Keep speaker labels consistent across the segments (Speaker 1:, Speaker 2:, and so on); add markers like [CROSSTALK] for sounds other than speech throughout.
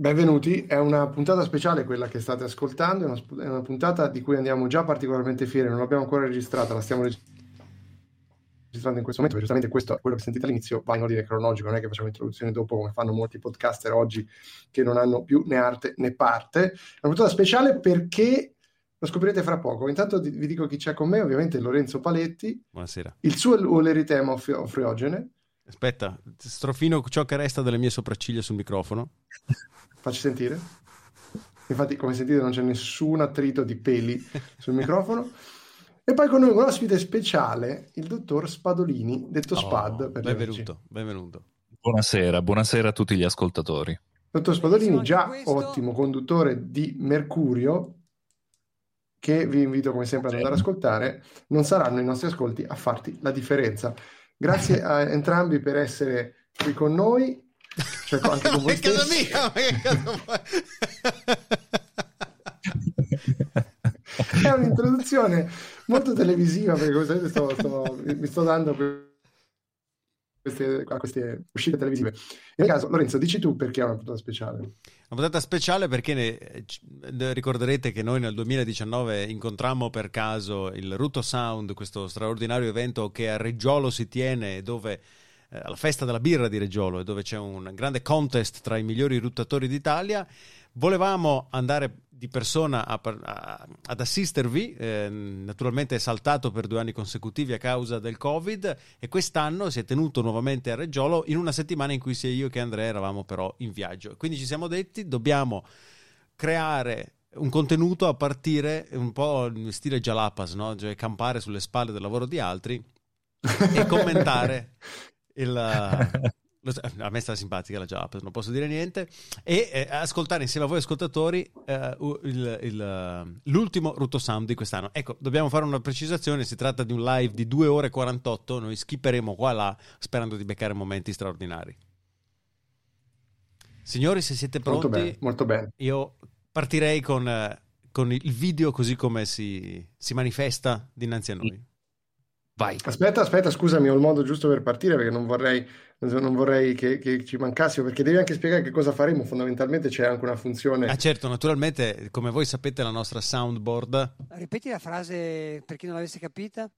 Speaker 1: Benvenuti, è una puntata speciale quella che state ascoltando, è una, è una, puntata di cui andiamo già particolarmente fieri, non l'abbiamo ancora registrata, la stiamo registrando in questo momento, giustamente questo, quello che sentite all'inizio va in ordine cronologico, non è che facciamo introduzione dopo come fanno molti podcaster oggi che non hanno più né arte né parte. È una puntata speciale perché lo scoprirete fra poco. Intanto vi dico chi c'è con me, ovviamente Lorenzo Paletti.
Speaker 2: Buonasera.
Speaker 1: Il suo Uleritema Friogene.
Speaker 2: Aspetta, strofino ciò che resta delle mie sopracciglia sul microfono.
Speaker 1: Facci sentire. Infatti, come sentite, non c'è nessun attrito di peli sul microfono. E poi con noi un ospite speciale, il dottor Spadolini, detto oh, Spad.
Speaker 2: Per benvenuto, benvenuto.
Speaker 3: Buonasera, buonasera a tutti gli ascoltatori.
Speaker 1: Dottor Spadolini, già questo... ottimo conduttore di Mercurio, che vi invito come sempre ad andare ad ascoltare, non saranno i nostri ascolti a farti la differenza. Grazie [LAUGHS] a entrambi per essere qui con noi.
Speaker 2: Cioè, anche con voi [LAUGHS] è casa mia, [LAUGHS] è
Speaker 1: un'introduzione molto televisiva perché sto, sto, mi sto dando queste, a queste uscite televisive. In caso, Lorenzo, dici tu perché è una puntata speciale. Una
Speaker 2: puntata speciale perché ne, ricorderete che noi nel 2019 incontrammo per caso il Ruto Sound, questo straordinario evento che a Reggiolo si tiene dove eh, alla festa della birra di Reggiolo, dove c'è un grande contest tra i migliori ruttatori d'Italia. Volevamo andare di persona a, a, ad assistervi, eh, naturalmente è saltato per due anni consecutivi a causa del Covid e quest'anno si è tenuto nuovamente a Reggiolo in una settimana in cui sia io che Andrea eravamo però in viaggio. Quindi ci siamo detti dobbiamo creare un contenuto a partire un po' in stile Jalapas, no? cioè campare sulle spalle del lavoro di altri e [LAUGHS] commentare il, a me sta simpatica la Java, non posso dire niente, e eh, ascoltare insieme a voi ascoltatori eh, il, il, eh, l'ultimo Ruto Sound di quest'anno. Ecco, dobbiamo fare una precisazione, si tratta di un live di 2 ore e 48, noi skipperemo qua là sperando di beccare momenti straordinari. Signori, se siete pronti,
Speaker 1: molto bene, molto bene.
Speaker 2: io partirei con, eh, con, il video così come si, si manifesta dinanzi a noi.
Speaker 1: Vai. Aspetta, aspetta, scusami, ho il modo giusto per partire perché non vorrei, non vorrei che, che, ci mancassimo, perché devi anche spiegare che cosa faremo. Fondamentalmente c'è anche una funzione.
Speaker 2: Ah, certo, naturalmente, come voi sapete, la nostra soundboard.
Speaker 4: Ripeti la frase per chi non l'avesse capita.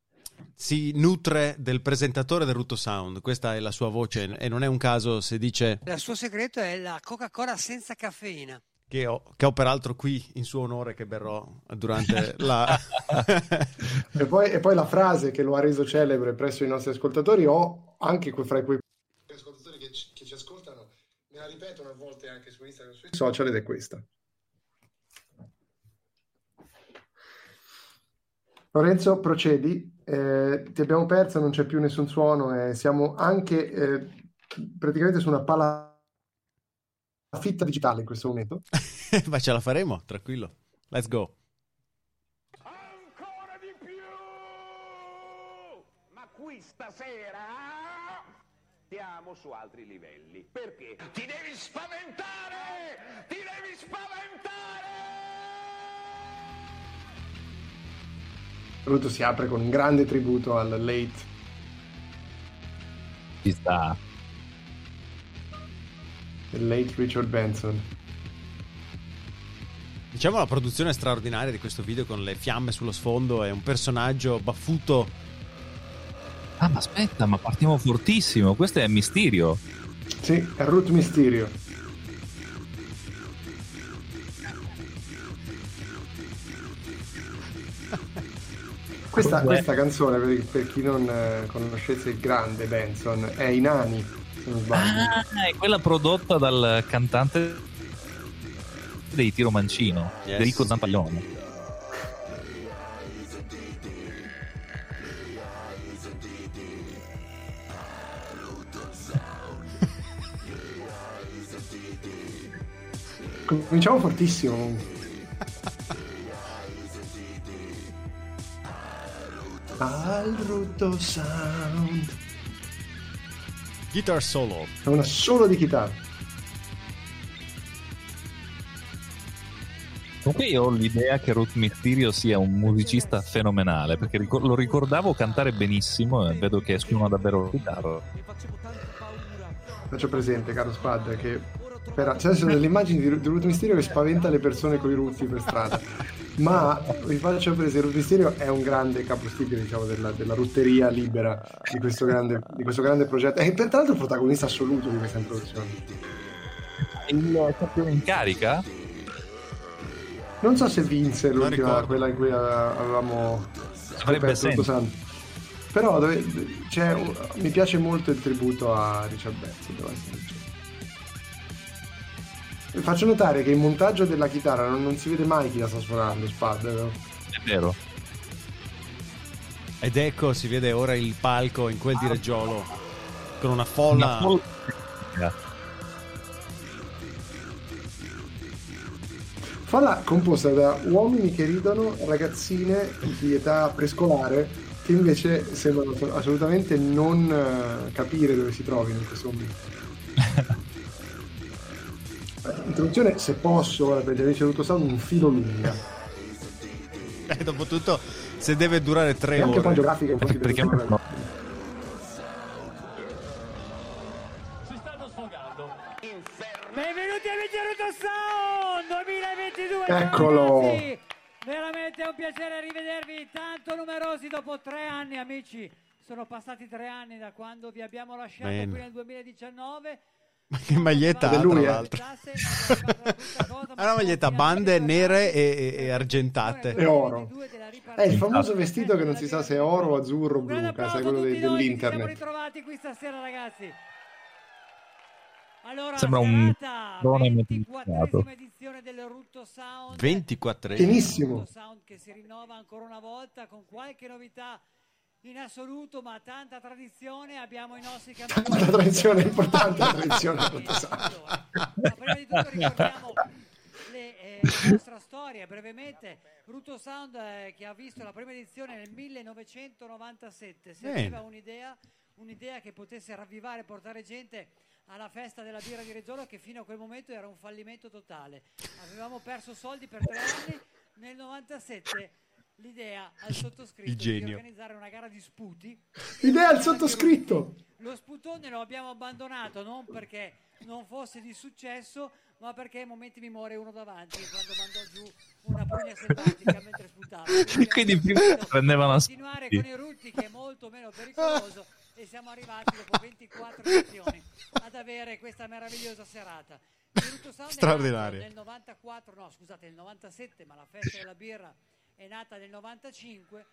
Speaker 2: Si nutre del presentatore del Ruto Sound, questa è la sua voce e non è un caso se dice.
Speaker 4: Il suo segreto è la Coca-Cola senza caffeina
Speaker 2: che ho, che ho, peraltro qui in suo onore che berrò durante la... [LAUGHS]
Speaker 1: e, poi, e, poi, la frase che lo ha reso celebre presso i nostri ascoltatori o anche fra quei ascoltatori che ci, che ci ascoltano, me la ripetono a volte anche su Instagram, sui social ed è questa. Lorenzo, procedi. Eh, ti abbiamo perso, non c'è più nessun suono e siamo anche eh, praticamente su una palla fitta digitale in questo momento. [LAUGHS]
Speaker 2: Ma ce la faremo, tranquillo. Let's go.
Speaker 5: Ancora di più! Ma qui stasera siamo su altri livelli. Perché? Ti devi spaventare! Ti devi spaventare!
Speaker 1: Saluto si apre con un grande tributo al late.
Speaker 3: Ci sta
Speaker 1: il late Richard Benson.
Speaker 2: Diciamo la produzione straordinaria di questo video con le fiamme sullo sfondo e un personaggio baffuto.
Speaker 3: Ah, ma aspetta, ma partiamo fortissimo. Questo è Mysterio.
Speaker 1: Sì, è Root Mysterio. [LAUGHS] Questa, questa, canzone, per, per chi non eh, conoscesse il grande Benson, è i nani se non sbaglio.
Speaker 3: Ah, è quella prodotta dal cantante dei Tiro Mancino, yes. Enrico Zampaglione.
Speaker 1: Cominciamo fortissimo. Al Ruto Sound.
Speaker 2: Guitar solo.
Speaker 1: È una solo di chitarra.
Speaker 3: Comunque io ho l'idea che Ruth Mysterio sia un musicista fenomenale, perché lo ricordavo cantare benissimo e vedo che suona davvero la chitarra.
Speaker 1: Faccio presente, caro Spad, che Spera- Cioè, sono delle immagini di, di Root Mysterio che spaventa le persone con i rutti per strada. Ma vi faccio presente, Root Mysterio è un grande capostipite, diciamo, della, della rutteria libera di questo grande, di questo grande progetto. E per tra l'altro il protagonista assoluto di questa introduzione.
Speaker 3: Il campione in carica?
Speaker 1: Non so se vinse l'ultima, quella in cui avevamo
Speaker 3: Avrebbe senso.
Speaker 1: santo. Però dove- c'è un- mi piace molto il tributo a Richard Betts, devo essere sincero. Faccio notare che il montaggio della chitarra non, non si vede mai chi la sta suonando, Spad, vero?
Speaker 3: È vero.
Speaker 2: Ed ecco, si vede ora il palco in quel di Reggiolo con una folla.
Speaker 3: Una folla-
Speaker 1: Falla composta da uomini che ridono, ragazzine di età prescolare che invece sembrano assolutamente non eh, capire dove si trovino in questo momento. [LAUGHS] Eh, Introduzione, se posso, ora per gli amici del Sound, un filo lunga. [LAUGHS]
Speaker 2: E dopotutto, se deve durare tre
Speaker 1: E anche poi
Speaker 2: ore.
Speaker 1: geografica, infatti,
Speaker 3: Perché
Speaker 1: per-
Speaker 3: no?
Speaker 4: Benvenuti amici a Ruto Sound 2022 ciao
Speaker 1: Eccolo.
Speaker 4: ragazzi. Veramente è un piacere rivedervi tanto numerosi dopo tre anni amici sono passati tre anni da quando vi abbiamo lasciato
Speaker 2: Bene.
Speaker 4: qui nel 2019
Speaker 2: Ma che maglietta
Speaker 1: è
Speaker 2: ha,
Speaker 1: lui,
Speaker 2: tra l'altro? [LAUGHS] Ha una maglietta a bande nere e, e- e argentate.
Speaker 1: E oro. È il famoso vestito che non si sa se è oro, azzurro o blu, sai,
Speaker 4: a
Speaker 1: quello de-
Speaker 4: ci siamo
Speaker 1: dell'internet.
Speaker 4: ritrovati qui stasera ragazzi allora,
Speaker 3: Sembra
Speaker 4: la
Speaker 3: un drone
Speaker 4: 24esima edizione del Rutto Sound
Speaker 2: 24
Speaker 4: Sound che si rinnova ancora una volta con qualche novità in assoluto, ma tanta tradizione. Abbiamo i nostri [LAUGHS] campioni.
Speaker 1: La tradizione è importante, la tradizione.
Speaker 4: Allora, ma prima di tutto ricordiamo le, eh, la nostra storia brevemente. Rutto Sound eh, che ha visto la prima edizione nel 1997. Si aveva un'idea, un'idea che potesse ravvivare e portare gente alla festa della birra di Reggiolo che fino a quel momento era un fallimento totale. Avevamo perso soldi per tre anni. Nel 97 l'idea al sottoscritto
Speaker 2: Il
Speaker 4: di organizzare una gara di sputi.
Speaker 1: Idea al [LAUGHS] sottoscritto!
Speaker 4: Lo sputone lo abbiamo abbandonato non perché non fosse di successo, ma perché ai momenti mi muore uno davanti quando mandò giù una pugna selvatica mentre sputava. [LAUGHS]
Speaker 3: Quindi
Speaker 4: abbiamo
Speaker 3: prima prendevano a
Speaker 4: continuare con i rutti che è molto meno pericoloso e siamo arrivati dopo 24 edizioni ad avere questa meravigliosa serata. Nato Nel 94, no scusate, nel 97, ma la festa della birra è nata nel 95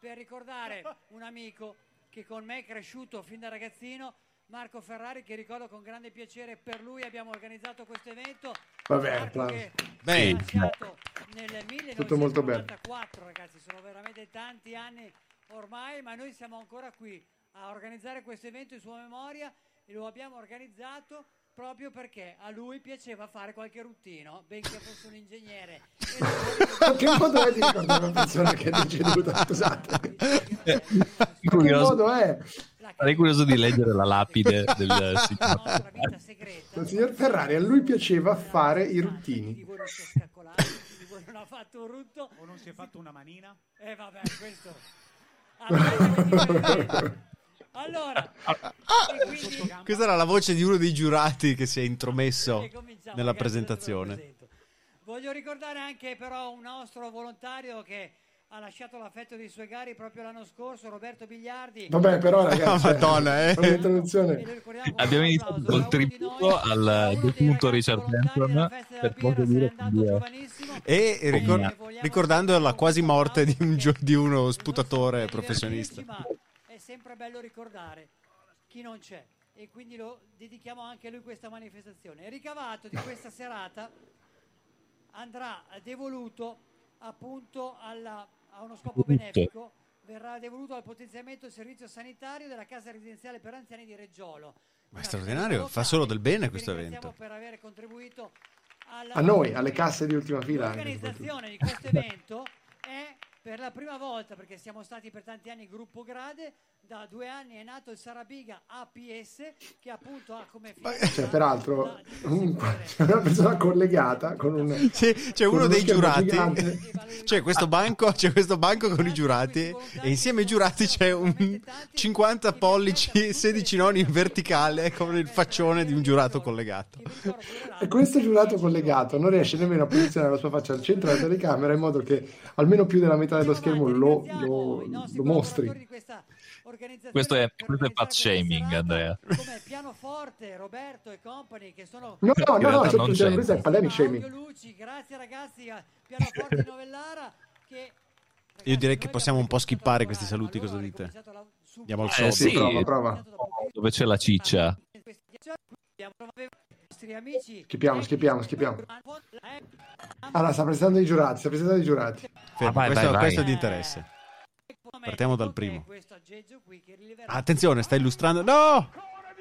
Speaker 4: per ricordare [LAUGHS] un amico che con me è cresciuto fin da ragazzino, Marco Ferrari, che ricordo con grande piacere. Per lui abbiamo organizzato questo evento.
Speaker 1: Vabbè,
Speaker 4: Marco
Speaker 1: applauso.
Speaker 4: che
Speaker 2: Bene.
Speaker 4: è nasciato nel
Speaker 1: Tutto molto bene.
Speaker 4: 1994, ragazzi, sono veramente tanti anni ormai, ma noi siamo ancora qui a organizzare questo evento in sua memoria e lo abbiamo organizzato proprio perché a lui piaceva fare qualche ruttino, benché fosse un ingegnere. [LAUGHS]
Speaker 1: Che modo è di ricordare una persona che è deceduta? Scusate.
Speaker 3: Eh, curioso.
Speaker 1: modo è?
Speaker 3: Sarei curioso di [LAUGHS] leggere la lapide del
Speaker 4: la
Speaker 3: signor
Speaker 4: nostra vita segreta.
Speaker 1: Il signor Ferrari, a lui piaceva fare i ruttini.
Speaker 4: non ha fatto un rutto.
Speaker 6: O non si è fatto una manina?
Speaker 4: Eh vabbè, questo... Allora, [LAUGHS] allora e quindi-
Speaker 2: Questa era la voce di uno dei giurati che si è intromesso nella presentazione.
Speaker 4: Voglio ricordare anche però un nostro volontario che ha lasciato l'affetto dei suoi gari proprio l'anno scorso, Roberto Bigliardi.
Speaker 1: Vabbè, però [LAUGHS] ragazzi,
Speaker 2: Madonna, eh. [LAUGHS]
Speaker 3: Abbiamo iniziato col tributo al defunto Richard Benson, per poter dire.
Speaker 2: E ricor-
Speaker 4: Ne vogliamo
Speaker 2: ricordando la quasi morte di, un gio- di uno sputatore professionista.
Speaker 4: divertirci, ma è sempre bello ricordare chi non c'è e quindi lo dedichiamo anche a lui questa manifestazione. Il ricavato di questa serata andrà devoluto appunto alla- a uno scopo benefico verrà devoluto al potenziamento del servizio sanitario della casa residenziale per anziani di Reggiolo.
Speaker 2: Ma è straordinario, fa solo del bene questo evento.
Speaker 4: per aver contribuito alla
Speaker 1: A noi, alle casse di ultima fila.
Speaker 4: L'organizzazione di questo evento è per la prima volta, perché siamo stati per tanti anni gruppo grade, da due anni è nato il Sarabiga APS che appunto ha come
Speaker 1: Cioè, peraltro, un- [LAUGHS] c'è una persona collegata con un...
Speaker 2: C'è, c'è
Speaker 1: con
Speaker 2: uno dei giurati.
Speaker 1: gigante. [LAUGHS]
Speaker 2: C'è questo banco, c'è questo banco con i giurati e insieme ai giurati c'è un 50 pollici, 16 noni in verticale con il faccione di un giurato collegato.
Speaker 1: E questo giurato collegato non riesce nemmeno a posizionare la sua faccia al centro della telecamera in modo che almeno più della metà dello schermo lo, lo- lo mostri.
Speaker 3: Questo è- questo è fat shaming, Andrea.
Speaker 4: Come pianoforte, Roberto e company che sono
Speaker 1: No, no, no, no,
Speaker 3: non c'è.
Speaker 1: questo è polemic shaming.
Speaker 4: Luci, grazie ragazzi, a pianoforte Novellara che
Speaker 2: Io direi che possiamo un po' skippare questi saluti, cosa dite? Andiamo al
Speaker 3: Eh,
Speaker 2: sodo.
Speaker 3: sì.
Speaker 1: Prova, prova.
Speaker 3: Dove c'è la ciccia?
Speaker 1: Schippiamo, schippiamo, schippiamo. Allora, sta presentando i giurati, sta presentando i giurati.
Speaker 2: Fermo,
Speaker 3: Ah, vai,
Speaker 2: questo,
Speaker 3: vai, vai.
Speaker 2: questo è di interesse. Partiamo dal primo. Attenzione, sta illustrando. No!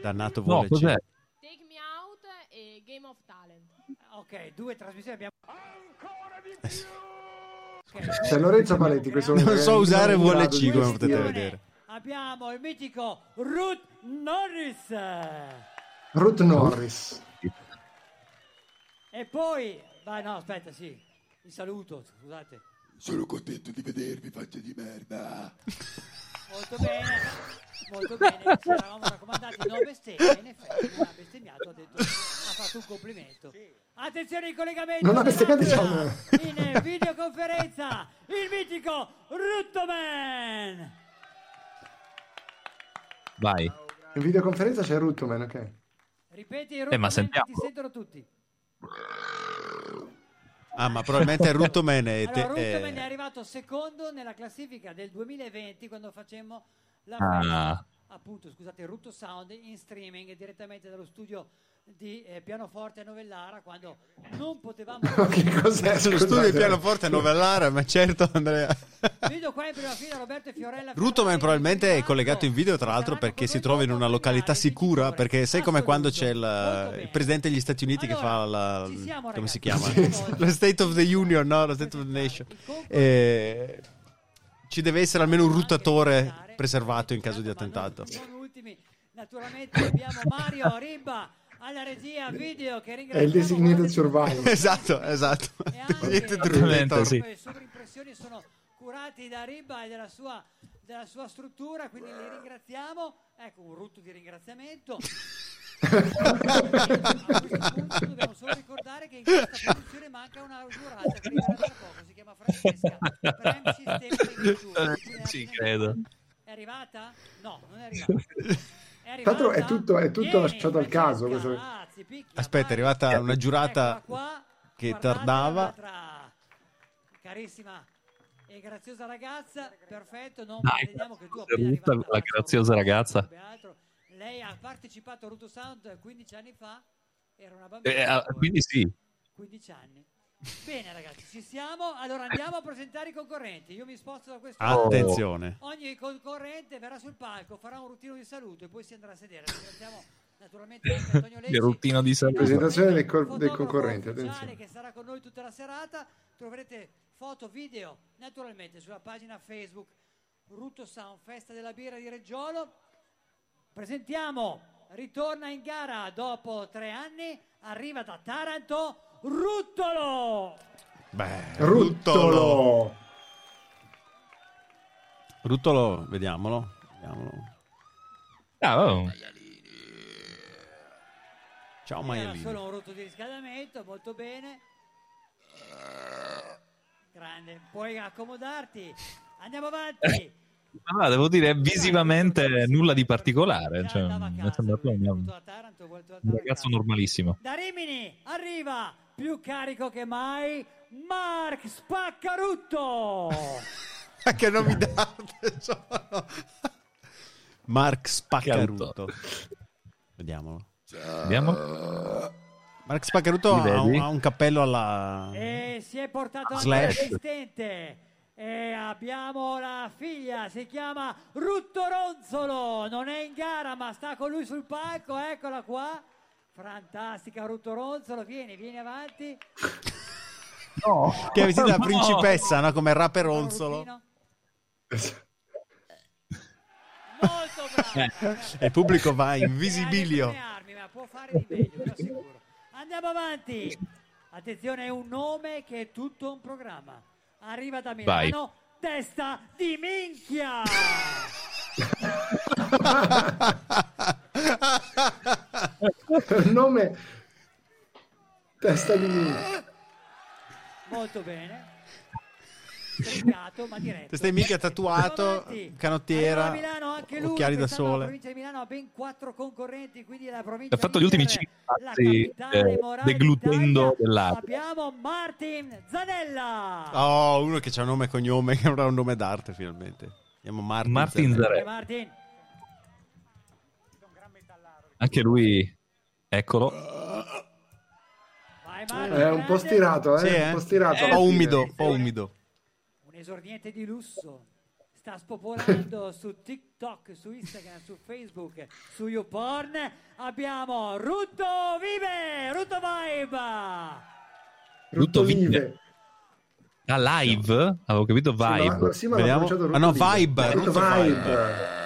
Speaker 2: Dannato
Speaker 3: No,
Speaker 2: vuole
Speaker 3: cos'è?
Speaker 6: Take Me Out e Game of Talent.
Speaker 4: Ok, due trasmissioni abbiamo.
Speaker 1: C'è Lorenzo Paletti, questo
Speaker 2: Non so usare VLC come potete vedere.
Speaker 4: Abbiamo il mitico Ruth Norris.
Speaker 1: Ruth Norris.
Speaker 4: E poi, vai no, aspetta, sì, il saluto, scusate.
Speaker 7: Sono contento di vedervi, faccia di merda.
Speaker 4: Molto bene, molto bene. Ci eravamo raccomandati no bestemmie, in effetti non ha bestemmiato, ha, detto, ha fatto un complimento. Attenzione il collegamento.
Speaker 1: Non ha bestemmiato, diciamo.
Speaker 4: In videoconferenza, il mitico Ruttoman.
Speaker 3: Vai.
Speaker 1: In videoconferenza c'è Ruth, man, ok.
Speaker 4: Ripeti
Speaker 3: Eh, ma
Speaker 4: Ruttoman,
Speaker 3: sentiamo.
Speaker 4: ti sentono tutti.
Speaker 2: Ah, ma probabilmente è Ruttoman te-
Speaker 4: Allora, Ruttoman
Speaker 2: eh,
Speaker 4: è arrivato secondo nella classifica del 2020 quando facemmo la
Speaker 3: Ah.
Speaker 4: appunto, scusate, Rutto Sound in streaming direttamente dallo studio di eh, pianoforte a Novellara quando non potevamo [LAUGHS]
Speaker 1: che cos'è?
Speaker 2: Lo studio di pianoforte a Novellara, ma certo Andrea.
Speaker 4: vedo qua in prima fila Roberto e Fiorella
Speaker 2: Ruttoman probabilmente è collegato in video, tra l'altro, perché si trova in una località sicura,
Speaker 4: 25
Speaker 2: perché sai come quando c'è il,
Speaker 4: bene.
Speaker 2: il presidente degli Stati Uniti che fa
Speaker 4: Allora,
Speaker 2: la,
Speaker 4: siamo,
Speaker 2: come si chiama? [LAUGHS] Lo State of the Union, no? Lo State of the Nation. E ci deve essere almeno un ruttatore preservato in caso di attentato.
Speaker 4: Non ultimi, naturalmente abbiamo Mario Ribba alla regia video che
Speaker 1: È
Speaker 4: ringraziamo.
Speaker 1: il designated survivor.
Speaker 2: Esatto, esatto.
Speaker 4: E anche
Speaker 3: sì.
Speaker 4: le sovrimpressioni sono curati da Ribba e della sua, della sua struttura, quindi li ringraziamo. Ecco, un rutto di ringraziamento. [LAUGHS] A questo punto dobbiamo solo ricordare che in questa posizione manca una giurata che arriverà tra poco, si chiama Francesca. Prem Sistema Agricoltura.
Speaker 3: Ci credo.
Speaker 4: È arrivata? No, non è arrivata. [LAUGHS]
Speaker 1: Tra l'altro è tutto- è tutto
Speaker 4: Vieni,
Speaker 1: lasciato al caso, questo-
Speaker 2: Aspetta, è
Speaker 4: vai.
Speaker 2: arrivata una giurata
Speaker 4: Eccola qua,
Speaker 2: che tardava.
Speaker 4: Carissima e graziosa ragazza, perfetto, non
Speaker 3: Dai,
Speaker 4: pretendiamo che tu arrivata
Speaker 3: la graziosa ragazza.
Speaker 4: Lei ha partecipato a Ruto Sound 15 anni fa, era una bambina,
Speaker 3: Eh, ah, quindi sì.
Speaker 4: 15 anni. Bene ragazzi, ci siamo, allora andiamo a presentare i concorrenti. Io mi sposto da questo.
Speaker 2: Attenzione.
Speaker 4: Ogni concorrente verrà sul palco, farà un ruttino di saluto e poi si andrà a sedere. Ringraziamo naturalmente anche Antonio Lecci.
Speaker 3: Il ruttino di saluto.
Speaker 1: Presentazione del cor- del concorrente, attenzione.
Speaker 4: che sarà con noi tutta la serata. Troverete foto, video naturalmente sulla pagina Facebook Rutto Sound Festa della Birra di Reggiolo. Presentiamo, ritorna in gara dopo tre anni, arriva da Taranto Ruttolo.
Speaker 2: Beh,
Speaker 1: Ruttolo!
Speaker 2: Ruttolo, vediamolo. vediamolo.
Speaker 3: Ah, oh.
Speaker 2: Ciao
Speaker 4: Era
Speaker 2: Maialino.
Speaker 4: solo un rotto di riscaldamento, molto bene. Grande, puoi accomodarti. Andiamo avanti.
Speaker 3: No, [LAUGHS] devo dire, visivamente nulla di particolare. Cioè, mi è sembrato un, ragazzo normalissimo.
Speaker 4: Da Rimini arriva più carico che mai Mark Spaccarutto.
Speaker 2: Ma [LAUGHS] che nomi d'arte sono? Mark Spaccaruto. Vediamolo.
Speaker 3: Vediamo.
Speaker 2: Mark Spaccaruto
Speaker 3: Li
Speaker 2: ha un, ha un cappello alla...
Speaker 4: e si è portato anche
Speaker 2: Slash.
Speaker 4: l'assistente. E abbiamo la figlia, si chiama Rutto Ronzolo, non è in gara ma sta con lui sul palco, eccola qua. Fantastica Rutto Ronzolo, vieni, vieni avanti.
Speaker 2: Che è vestita da
Speaker 3: No.
Speaker 2: principessa, no? Come rapper
Speaker 4: Fa un
Speaker 2: Ronzolo.
Speaker 4: ruttino. Molto
Speaker 2: E il pubblico va in
Speaker 4: ha le
Speaker 2: visibilio.
Speaker 4: prime armi, ma può fare di meglio, assicuro. Andiamo avanti. Attenzione, è un nome che è tutto un programma. Arriva da
Speaker 3: Vai.
Speaker 4: Milano, testa di minchia. [LAUGHS]
Speaker 1: Il nome testa di minchia.
Speaker 4: Molto bene. Stringato, ma diretto.
Speaker 2: Te stai mica tatuato, canottiera,
Speaker 4: Milano anche lui,
Speaker 2: occhiali da
Speaker 4: quest'anno La
Speaker 2: sole.
Speaker 4: provincia di Milano ha ben quattro concorrenti, quindi la provincia
Speaker 3: Ha fatto
Speaker 4: di
Speaker 3: gli ultimi cinque
Speaker 4: la
Speaker 3: passi, eh, deglutendo dell'aria.
Speaker 4: Abbiamo Martin Zanella.
Speaker 2: Oh, uno che ha nome e cognome, che avrà un nome d'arte finalmente. Martin.
Speaker 3: Martin
Speaker 2: Zanella.
Speaker 4: E Martin.
Speaker 3: Anche lui, eccolo.
Speaker 4: Vai
Speaker 1: È un po' stirato, eh?
Speaker 2: Sì, eh?
Speaker 1: Un po' stirato.
Speaker 2: Un po' umido, un po' umido.
Speaker 4: Un esordiente di lusso. Sta spopolando [LAUGHS] su TikTok, su Instagram, su Facebook, su YouPorn. Abbiamo Rutto Vive, Rutto Vibe.
Speaker 3: Tutto
Speaker 1: vive.
Speaker 3: Ah, live? Avevo capito
Speaker 1: Sì, ma-
Speaker 3: vibe.
Speaker 1: sì, ma
Speaker 2: Vediamo. Ah, no,
Speaker 1: Rutto
Speaker 2: Vibe,
Speaker 1: Rutto
Speaker 2: Rutto
Speaker 1: Vibe.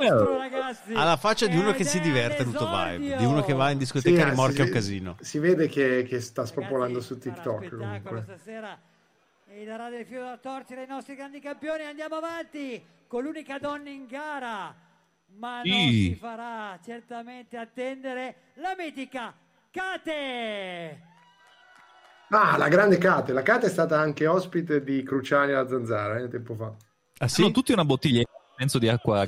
Speaker 4: Mostro, ragazzi.
Speaker 2: Ha la faccia di uno
Speaker 4: Ed
Speaker 2: che si diverte tutto vibe, di uno che va in
Speaker 1: Sì,
Speaker 2: discoteca e
Speaker 1: eh,
Speaker 2: rimorchia
Speaker 1: si-
Speaker 2: un casino.
Speaker 1: Si vede che, che sta spopolando
Speaker 4: Ragazzi,
Speaker 1: su TikTok comunque.
Speaker 4: stasera e darà del filo da torcere ai nostri grandi campioni. Andiamo avanti con l'unica donna in gara, ma non
Speaker 3: Sì.
Speaker 4: si farà certamente attendere la mitica Kate.
Speaker 1: Ah, la grande Kate. La Kate è stata anche ospite di Cruciani alla Zanzara, eh, tempo fa.
Speaker 2: Ah sì?
Speaker 3: Sono tutti una bottiglia, penso di acqua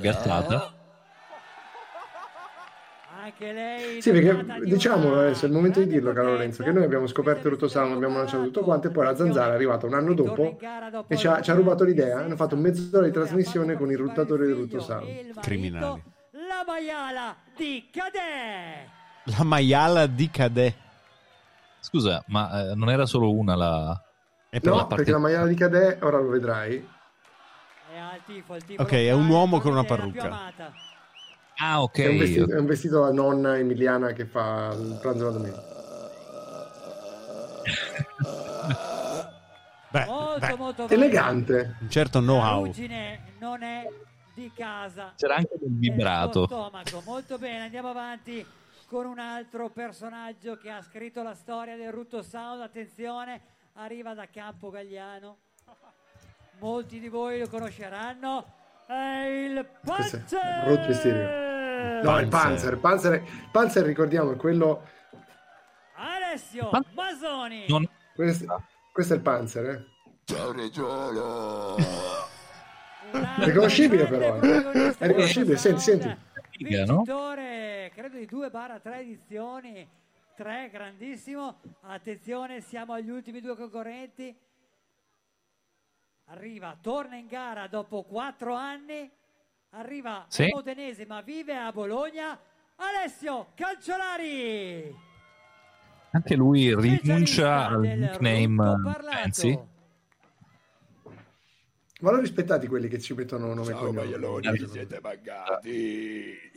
Speaker 4: lei
Speaker 1: Sì, perché diciamo, adesso è il momento di dirlo, caro. Lorenzo, che noi abbiamo scoperto Rutto Sound, abbiamo lanciato tutto quanto e poi la Zanzara è arrivata un anno dopo e ci ha,
Speaker 4: il
Speaker 1: ci ha rubato l'idea. Hanno fatto mezz'ora di trasmissione con il ruttatore
Speaker 4: il e il marito,
Speaker 2: Criminali.
Speaker 4: La maiala di Cadè.
Speaker 2: La maiala di Cadè.
Speaker 3: Scusa, ma eh, non era solo una la...
Speaker 2: E per
Speaker 1: No,
Speaker 2: la parte-
Speaker 1: perché la maiala di Cadè, ora lo vedrai,
Speaker 4: Al tifo, il tifo
Speaker 2: Ok, è un uomo con una parrucca.
Speaker 3: Ah, ok.
Speaker 1: è un vestito, è un vestito da nonna emiliana che fa il pranzo la domenica.
Speaker 2: Beh,
Speaker 4: Molto,
Speaker 2: beh,
Speaker 4: molto
Speaker 1: Elegante.
Speaker 2: un certo know-how.
Speaker 4: non è di casa.
Speaker 3: C'era anche del vibrato.
Speaker 4: stomaco. Molto bene, andiamo avanti con un altro personaggio che ha scritto la storia del Rutto Sound. Attenzione, arriva da Campo Gagliano. Molti di voi lo conosceranno. È il Panzer!
Speaker 1: Ruth Mysterio. No, il Panzer. Panzer, Panzer ricordiamo, è quello...
Speaker 4: Alessio
Speaker 3: Pan-
Speaker 4: Masoni.
Speaker 3: Non-
Speaker 1: Questo, questo è il Panzer, eh.
Speaker 4: Altro
Speaker 1: Riconoscibile però, eh. È riconoscibile, senti, senti.
Speaker 4: Vincitore, credo di 2 barra 3 edizioni, 3, grandissimo. Attenzione, siamo agli ultimi due concorrenti. Arriva, torna in gara dopo 4 anni. Arriva
Speaker 3: Sì.
Speaker 4: modenese ma vive a Bologna. Alessio Calciolari.
Speaker 3: Anche lui rinuncia al nickname. Nancy.
Speaker 1: Ma l'ho rispettati quelli che ci mettono nome e
Speaker 7: Ciao
Speaker 1: cognome.
Speaker 7: siete mancati!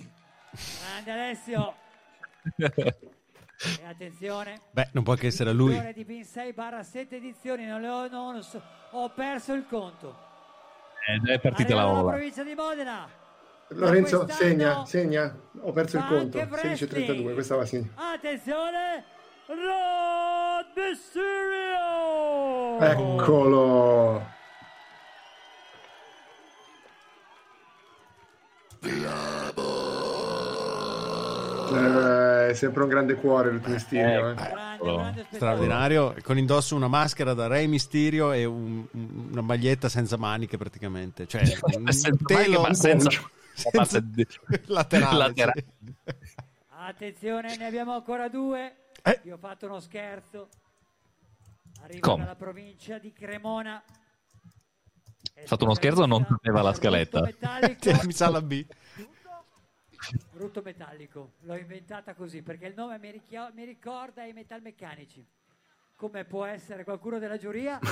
Speaker 4: Grande Alessio. [LAUGHS] E attenzione,
Speaker 2: Beh, non può che essere lui.
Speaker 4: Di ben 6 barra 7 edizioni, non le ho, non so- ho perso il conto.
Speaker 3: Ed è partita
Speaker 4: Arriva
Speaker 3: la ola.
Speaker 4: provincia di Modena.
Speaker 1: Lorenzo, segna, segna. Ho perso il conto.
Speaker 4: anche Vresti.
Speaker 1: 16.32, questa va segna.
Speaker 4: Attenzione, Rod Mysterio.
Speaker 1: Eccolo. Eh, è sempre un grande cuore il tuo Mysterio, eh.
Speaker 3: Eccolo.
Speaker 4: grande spettacolo.
Speaker 2: Straordinario, con indosso una maschera da Re Mysterio e un- un- una maglietta senza maniche praticamente. Cioè, [LAUGHS] un
Speaker 3: Senza
Speaker 2: telo
Speaker 3: maniche, ma senza-
Speaker 2: senza- [LAUGHS] laterale.
Speaker 3: Laterale.
Speaker 2: sì.
Speaker 4: Attenzione, ne abbiamo ancora due.
Speaker 2: Eh.
Speaker 4: Vi ho fatto uno scherzo. Arriva
Speaker 3: Come?
Speaker 4: dalla provincia di Cremona.
Speaker 3: Ha fatto uno scherzo o non sapeva la scaletta?
Speaker 2: Mi sa [LAUGHS] la B.
Speaker 4: Rutto metallico, l'ho inventata così perché il nome mi, richia- mi ricorda i metalmeccanici. Come può essere qualcuno della giuria? [LAUGHS]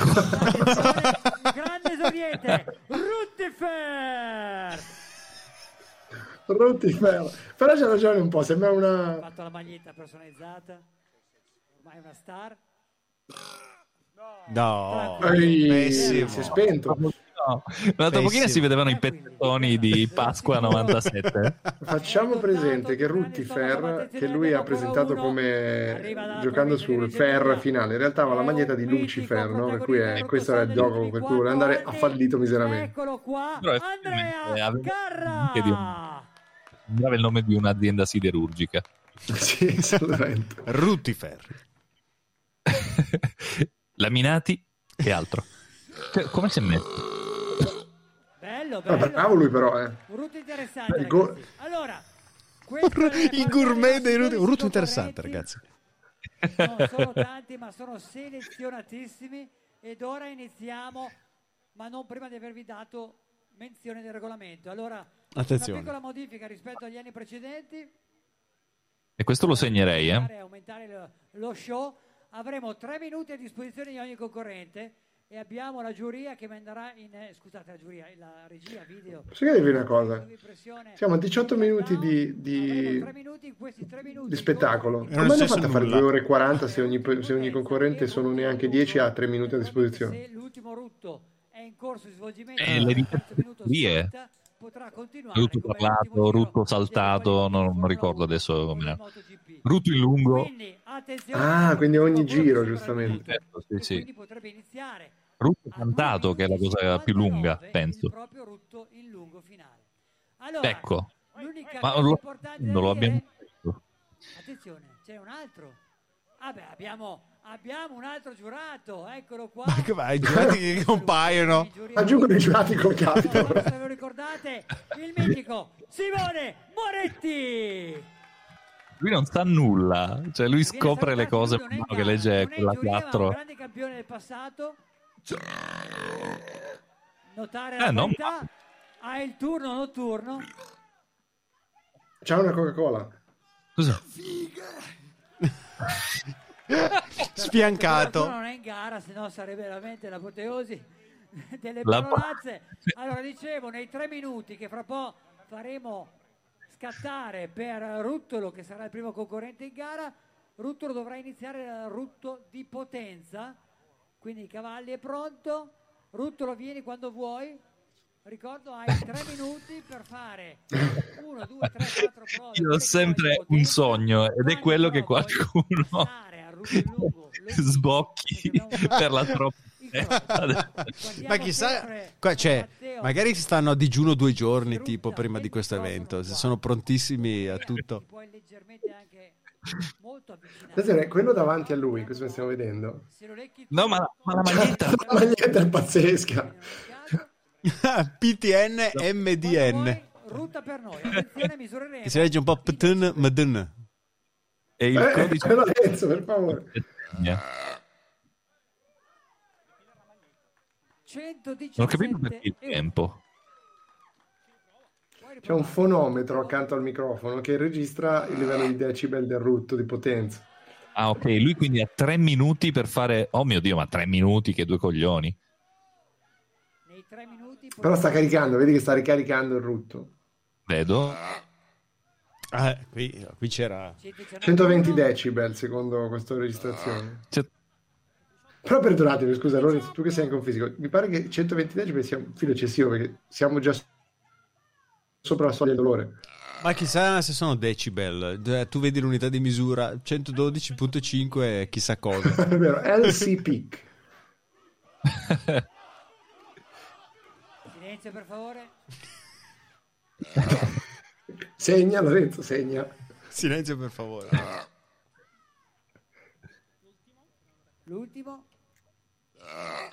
Speaker 4: Grande esordiente, Ruttifer!
Speaker 1: Rottifer. Però c'ha ragione un po', sembra una...
Speaker 4: fatto la maglietta personalizzata, ormai è una star.
Speaker 2: No,
Speaker 1: Ehi,
Speaker 2: pessimo.
Speaker 1: si è spento.
Speaker 3: No, una pochina
Speaker 2: Pessimo.
Speaker 3: si vedevano i pezzettoni di Pasqua [LAUGHS] 97.
Speaker 1: Facciamo presente che Ruttifer, che lui ha presentato come giocando sul Fer finale, in realtà aveva la maglietta di Lucifer, no? Per cui è, questo era il gioco per cui vuole andare, ha fallito miseramente.
Speaker 4: Eccolo qua,
Speaker 3: Però
Speaker 4: Andrea Carra.
Speaker 3: Sembrava il nome di un'azienda siderurgica. [LAUGHS]
Speaker 1: Sì, assolutamente.
Speaker 2: Rutifer. [LAUGHS]
Speaker 3: Laminati e altro. Cioè, come si è messo?
Speaker 4: Bello, bello.
Speaker 1: bravo lui però, eh.
Speaker 4: Un rutto interessante,
Speaker 1: Il go-.
Speaker 4: Allora,
Speaker 2: I gourmet dei Ruti. Un rutto interessante, ragazzi.
Speaker 4: Non sono tanti, ma sono selezionatissimi. Ed ora iniziamo, ma non prima di avervi dato menzione del regolamento. Allora,
Speaker 2: Attenzione.
Speaker 4: una piccola modifica rispetto agli anni precedenti.
Speaker 3: E questo lo segnerei, eh.
Speaker 4: Aumentare lo, lo show, avremo tre minuti a disposizione di ogni concorrente e abbiamo la giuria che manderà in... eh, scusate, la giuria, la regia video.
Speaker 1: Posso dirvi una cosa? Siamo a 18 minuti di, di,
Speaker 4: minuti, minuti
Speaker 1: di spettacolo.
Speaker 2: E
Speaker 1: Come
Speaker 2: è
Speaker 1: hanno fatto a fare
Speaker 2: nulla.
Speaker 1: 2 ore e 40 se ogni, se ogni concorrente sono neanche 10 ha 3 minuti a disposizione?
Speaker 4: Se l'ultimo rutto è in corso di svolgimento,
Speaker 3: Eh, le
Speaker 4: minuto potrà continuare.
Speaker 3: Rutto parlato, rutto saltato, non, non ricordo
Speaker 4: 1
Speaker 3: adesso come. Rutto in lungo.
Speaker 4: Quindi, attenzione,
Speaker 1: Ah, quindi ogni giro, giustamente.
Speaker 3: Certo, sì, sì.
Speaker 4: quindi potrebbe iniziare
Speaker 3: Rutto cantato, che è la cosa più lunga,
Speaker 4: 59,
Speaker 3: penso.
Speaker 4: Proprio rutto in lungo finale. Allora,
Speaker 3: Ecco,
Speaker 4: l'unica
Speaker 3: ma
Speaker 4: cosa
Speaker 3: lo, non lo abbiamo detto.
Speaker 4: Attenzione, c'è un altro. Vabbè, abbiamo, abbiamo un altro giurato, eccolo qua.
Speaker 2: Ma che vai, i giurati che compaiono.
Speaker 1: Aggiungono i giurati col capito.
Speaker 4: Se ve lo ricordate, il mitico Simone Moretti.
Speaker 3: Lui non sa nulla, cioè lui scopre le cose man mano che legge quella
Speaker 4: giuria, ma è un
Speaker 3: 4.
Speaker 4: grande campione del passato. Notare
Speaker 3: Eh,
Speaker 4: la
Speaker 3: non
Speaker 4: qualità. Ha il turno notturno.
Speaker 1: C'ha una Coca-Cola.
Speaker 3: Scusa,
Speaker 2: Spiancato. [LAUGHS]
Speaker 4: Qualcuno non è in gara, se no sarebbe veramente l'apoteosi delle
Speaker 3: La-
Speaker 4: parolazze. Allora, dicevo, nei tre minuti che fra po' faremo scattare per Ruttolo, che sarà il primo concorrente in gara, Ruttolo dovrà iniziare il rutto di potenza. Quindi Cavalli è pronto. Ruttolo, vieni quando vuoi. Ricordo, hai [LAUGHS] tre minuti per fare uno, due, tre, [LAUGHS] quattro prove.
Speaker 3: Io ho sempre un
Speaker 4: potenza.
Speaker 3: sogno, ed è quello che qualcuno [LAUGHS]
Speaker 4: lungo,
Speaker 3: sbocchi per la troppa.
Speaker 2: Ma chissà, qua, cioè, magari stanno a digiuno due giorni tipo prima di questo
Speaker 4: 24,
Speaker 2: evento, se sono prontissimi a tutto.
Speaker 4: puoi leggermente anche molto
Speaker 1: quello davanti a lui, questo che stiamo vedendo.
Speaker 3: No, ma, ma la maglietta...
Speaker 1: La maglietta è pazzesca. [LAUGHS]
Speaker 2: PTN MDN.
Speaker 4: Rutta per noi. Attenzione, misureremo.
Speaker 2: Che [LAUGHS] si legge un po' PTN MDN.
Speaker 3: E il
Speaker 1: Eh,
Speaker 3: codice...
Speaker 1: me lo Enzo, per favore.
Speaker 4: 117
Speaker 3: Non ho capito perché il
Speaker 4: euro.
Speaker 3: tempo.
Speaker 1: C'è un fonometro accanto al microfono che registra il livello di decibel del rutto di potenza.
Speaker 3: Ah, ok, lui quindi ha tre minuti per fare... Oh mio Dio, ma tre minuti, che due coglioni.
Speaker 4: Nei tre minuti
Speaker 1: Però sta caricando, vedi che sta ricaricando il rutto.
Speaker 3: Vedo.
Speaker 2: Ah, qui, qui c'era
Speaker 4: 119
Speaker 1: 120
Speaker 4: euro.
Speaker 1: decibel secondo questa registrazione.
Speaker 3: Cioè,
Speaker 1: Però perdonatemi, scusa Lorenzo, tu che sei anche un fisico, mi pare che 120 decibel sia un filo eccessivo perché siamo già sopra la soglia del dolore.
Speaker 2: Ma chissà se sono decibel. Cioè, Tu vedi l'unità di misura 112.5 e chissà cosa. [LAUGHS]
Speaker 1: È vero, LC peak.
Speaker 4: Silenzio per favore.
Speaker 1: Segna Lorenzo, segna.
Speaker 2: Silenzio per favore.
Speaker 4: L'ultimo.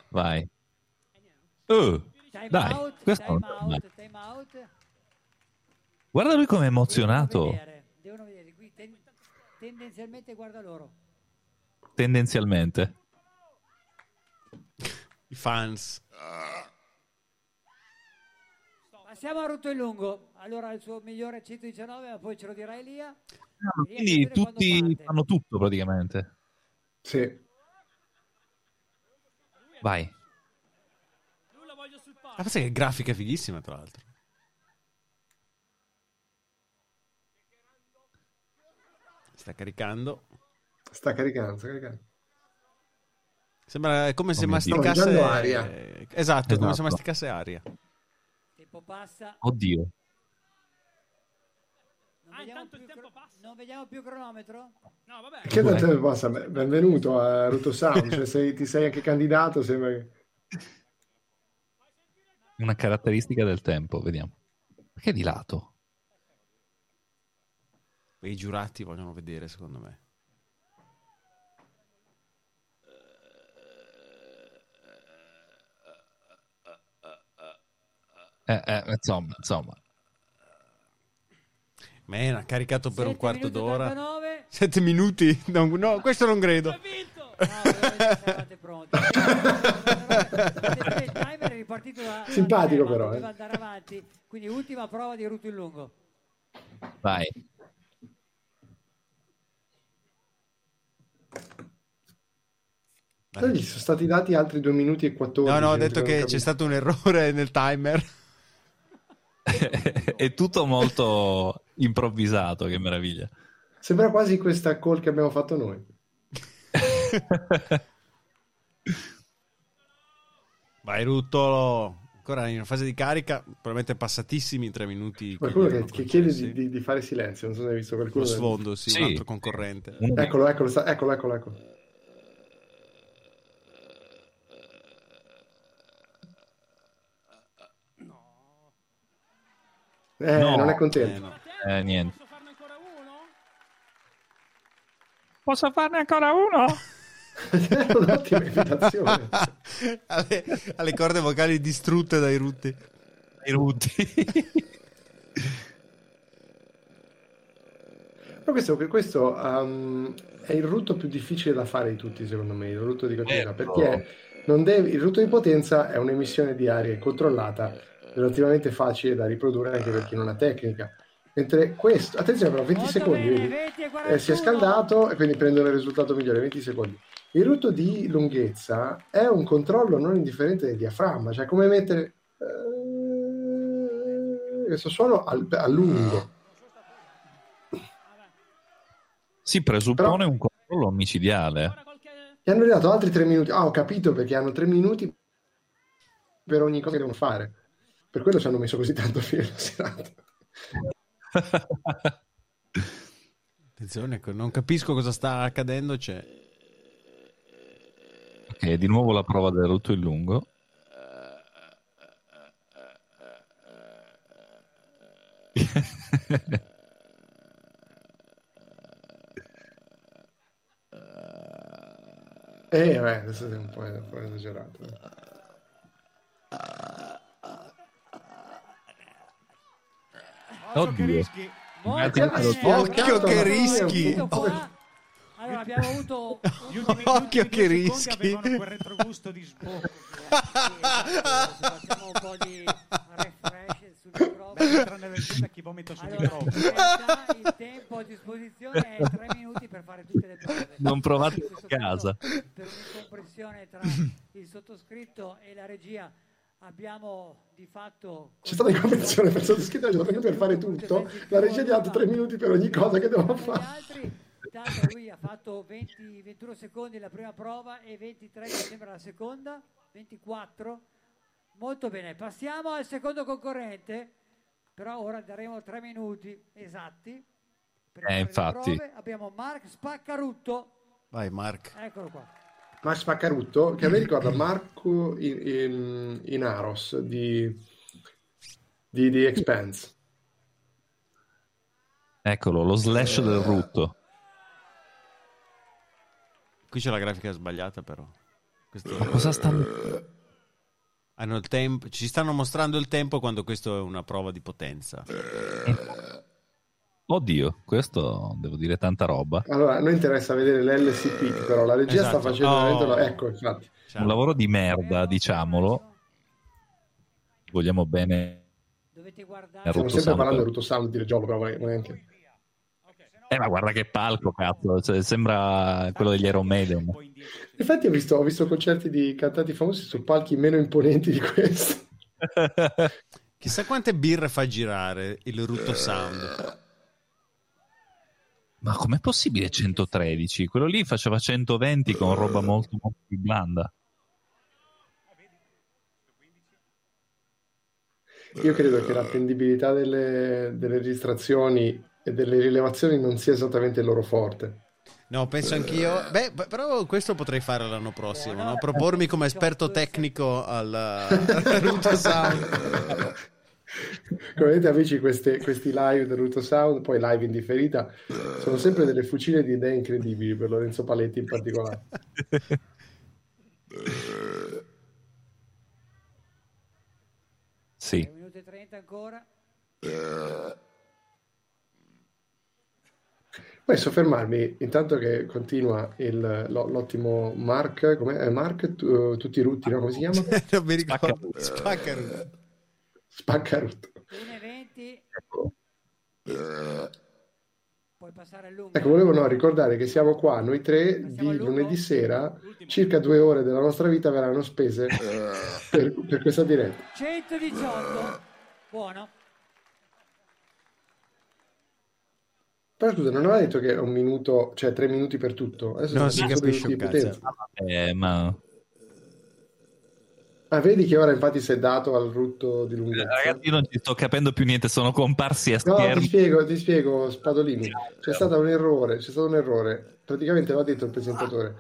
Speaker 3: vai. Oh,
Speaker 4: Time
Speaker 3: dai,
Speaker 4: out,
Speaker 3: questo
Speaker 4: time
Speaker 3: non è male.
Speaker 4: out, time out.
Speaker 3: Guarda lui come è
Speaker 4: Devono
Speaker 3: emozionato,
Speaker 4: vedere, devono vedere. Qui ten- tendenzialmente guarda loro.
Speaker 3: tendenzialmente.
Speaker 2: I fans.
Speaker 4: Passiamo a rutto in lungo. Allora il suo migliore è 119, ma poi ce lo dirà Elia.
Speaker 3: Ah,
Speaker 4: Elia,
Speaker 3: Quindi tutti fanno tutto praticamente.
Speaker 1: Sì.
Speaker 3: Vai.
Speaker 2: Ah, pensa che grafica fighissima, tra l'altro. Sta caricando.
Speaker 1: Sta caricando, sta caricando.
Speaker 2: Sembra come se
Speaker 3: Oh mio Dio.
Speaker 2: masticasse
Speaker 1: mangiando aria.
Speaker 2: eh, Esatto, come se
Speaker 3: Esatto.
Speaker 2: masticasse aria.
Speaker 4: Tempo passa.
Speaker 3: Oddio.
Speaker 4: Non,
Speaker 8: Ah,
Speaker 4: vediamo
Speaker 8: intanto il
Speaker 4: più
Speaker 8: tempo
Speaker 4: cro-
Speaker 8: passa.
Speaker 4: non vediamo più cronometro?
Speaker 8: No, vabbè.
Speaker 1: Che tanto tempo passa? Benvenuto a Ruto Sound, cioè, sei- ti sei anche candidato, sembra che...
Speaker 3: Una caratteristica del tempo, vediamo. Perché di lato?
Speaker 2: I giurati vogliono vedere, secondo me.
Speaker 3: Eh, eh, insomma, insomma.
Speaker 2: Man, ha caricato per un quarto d'ora.
Speaker 4: 39.
Speaker 2: Sette minuti? No, no, questo non credo.
Speaker 4: No, veramente eravate pronti. Vedete, il timer è ripartito da da
Speaker 1: Simpatico
Speaker 4: ma
Speaker 1: però,
Speaker 4: doveva
Speaker 1: eh.
Speaker 4: andare avanti. Quindi ultima prova di Ruto in lungo.
Speaker 3: Vai.
Speaker 1: Poi gli sono stati dati altri 2 minuti e 14.
Speaker 2: No, no, ho detto che c'è stato un errore nel timer. [LAUGHS]
Speaker 3: È tutto molto improvvisato, che meraviglia.
Speaker 1: Sembra quasi questa call che abbiamo fatto noi. [LAUGHS]
Speaker 2: Vai, Ruttolo. Ancora in fase di carica, probabilmente passatissimi tre minuti.
Speaker 1: Qualcuno che, che chiede di, di- di fare silenzio, non so se hai visto qualcuno.
Speaker 2: Lo sfondo, sì,
Speaker 3: Sì.
Speaker 2: un altro concorrente.
Speaker 1: Eccolo, eccolo, sta- eccolo, eccolo, eccolo. Eh,
Speaker 3: No.
Speaker 1: non è
Speaker 2: Eh,
Speaker 1: contento.
Speaker 2: no.
Speaker 3: Eh, niente.
Speaker 8: Posso farne ancora uno?
Speaker 1: È [LAUGHS] un'ottima invitazione. [LAUGHS]
Speaker 2: alle, alle corde vocali distrutte dai rutti.
Speaker 3: I ruti.
Speaker 1: Però questo, questo, um, è il rutto più difficile da fare di tutti, secondo me, il rutto di continuità,
Speaker 3: Certo.
Speaker 1: perché non devi- il rutto di potenza è un'emissione di aria controllata, relativamente facile da riprodurre anche per chi non ha tecnica. Mentre questo, attenzione però, 20
Speaker 4: Molto
Speaker 1: secondi,
Speaker 4: bene,
Speaker 1: vedi?
Speaker 4: 20 e
Speaker 1: Eh, si è
Speaker 4: 41.
Speaker 1: scaldato e quindi prendono il risultato migliore, 20 secondi. Il rutto di lunghezza è un controllo non indifferente del diaframma, cioè come mettere eh, questo suono al- a lungo.
Speaker 3: Si presuppone un controllo omicidiale.
Speaker 1: Gli hanno dato altri tre minuti. Ah, ho capito perché hanno tre minuti per ogni cosa che devono fare. Per quello ci hanno messo così tanto fine la [LAUGHS] serata.
Speaker 2: Attenzione, non capisco cosa sta accadendo. C'è.
Speaker 3: Ok, di nuovo la prova del rutto in lungo. [LAUGHS]
Speaker 1: Eh, beh, adesso è un po', un po' esagerato.
Speaker 3: Oddio.
Speaker 4: Molto
Speaker 3: Guardate,
Speaker 4: bene.
Speaker 2: Occhio che rischi.
Speaker 4: Abbiamo avuto [LAUGHS]
Speaker 8: Gli ultimi,
Speaker 2: Occhio
Speaker 8: gli ultimi
Speaker 2: che rischi.
Speaker 8: avevano quel retrogusto di sbocco. [LAUGHS]
Speaker 4: facciamo un po' di refresh sul microfono.
Speaker 8: Tranne del film e chi vomita sul
Speaker 4: Allora, in
Speaker 8: microfono.
Speaker 4: realtà il tempo a disposizione è 3 minuti per fare tutte le prove. [LAUGHS]
Speaker 3: Non provate
Speaker 4: In
Speaker 3: a casa.
Speaker 4: Per un'incompressione tra il sottoscritto e la regia abbiamo di fatto...
Speaker 1: C'è stata in competizione per sottoscritto, per fare tutto. La regia gli ha dato tre minuti per ogni cosa che doveva
Speaker 4: Gli
Speaker 1: fare.
Speaker 4: Tanto lui ha fatto 20, 21 secondi la prima prova e 23 mi sembra la seconda, 24. Molto bene, passiamo al secondo concorrente, però ora daremo 3 minuti esatti. Per
Speaker 3: Eh, infatti.
Speaker 4: prove. Abbiamo Mark Spaccarutto,
Speaker 2: Vai, Mark.
Speaker 4: eccolo qua.
Speaker 1: Max Paccarutto, che a me ricorda Marco in, in, in Aros di, di The Expanse.
Speaker 3: Eccolo, lo slash del rutto.
Speaker 2: Qui c'è la grafica sbagliata, però. Questo-
Speaker 3: Ma cosa stanno...
Speaker 2: Hanno il tempo, ci stanno mostrando il tempo quando questo è una prova di potenza.
Speaker 3: Oddio, questo devo dire tanta roba.
Speaker 1: Allora, a noi interessa vedere l'LCP, però la regia sta
Speaker 2: Esatto.
Speaker 1: facendo
Speaker 2: Oh.
Speaker 1: la- Ecco, infatti.
Speaker 2: Ciao.
Speaker 3: Un lavoro di merda, diciamolo. Vogliamo bene.
Speaker 4: Dovete guardare.
Speaker 1: Stiamo sempre parlando di Rutto Sound di Reggiolo, però non è anche...
Speaker 3: Eh, ma guarda che palco, cazzo. cioè, sembra quello degli Iron Maiden.
Speaker 1: Infatti ho visto, ho visto concerti di cantanti famosi su palchi meno imponenti di questo. [LAUGHS]
Speaker 2: Chissà quante birre fa girare il Rutto Sound.
Speaker 3: Ma com'è possibile 113? Quello lì faceva 120 con roba molto, molto più blanda.
Speaker 1: io credo che l'attendibilità delle, delle registrazioni e delle rilevazioni non sia esattamente il loro forte.
Speaker 2: No, penso anch'io. Beh, però questo potrei fare l'anno prossimo, no? propormi come esperto tecnico al [LAUGHS] Sound.
Speaker 1: Come vedete amici queste- questi live del Ruto Sound, poi live in differita, sono sempre delle fucile di idee incredibili per Lorenzo Paletti in particolare.
Speaker 3: Sì.
Speaker 4: 1 minuto e 30 ancora.
Speaker 1: Poi soffermarmi, intanto che continua il- l'o- l'ottimo Mark, com'è? Eh, Mark, tu- tutti i rutti, no? Come si chiama? [LAUGHS]
Speaker 2: non mi ricordo.
Speaker 3: Spacca-
Speaker 2: Spacca.
Speaker 1: Spaccarut.
Speaker 4: 1 20.
Speaker 1: Ecco.
Speaker 4: Puoi passare a lungo.
Speaker 1: Ecco, volevo no, ricordare che siamo qua, noi tre, di lunedì sera, circa due ore della nostra vita verranno spese per, per questa diretta.
Speaker 4: 118. Buono.
Speaker 1: Però scusa, non aveva detto che è un minuto, cioè tre minuti per tutto? Adesso
Speaker 2: Non
Speaker 1: sono
Speaker 2: si capisce un cazzo.
Speaker 3: Eh, ma
Speaker 1: Ah, vedi che ora infatti si è dato al rutto di lunghezza.
Speaker 3: ragazzi, io non ci sto capendo più niente, sono comparsi a
Speaker 1: No, ti
Speaker 3: schermo.
Speaker 1: spiego, ti spiego, Spadolini. C'è stato un errore, c'è stato un errore. Praticamente l'ha detto il presentatore.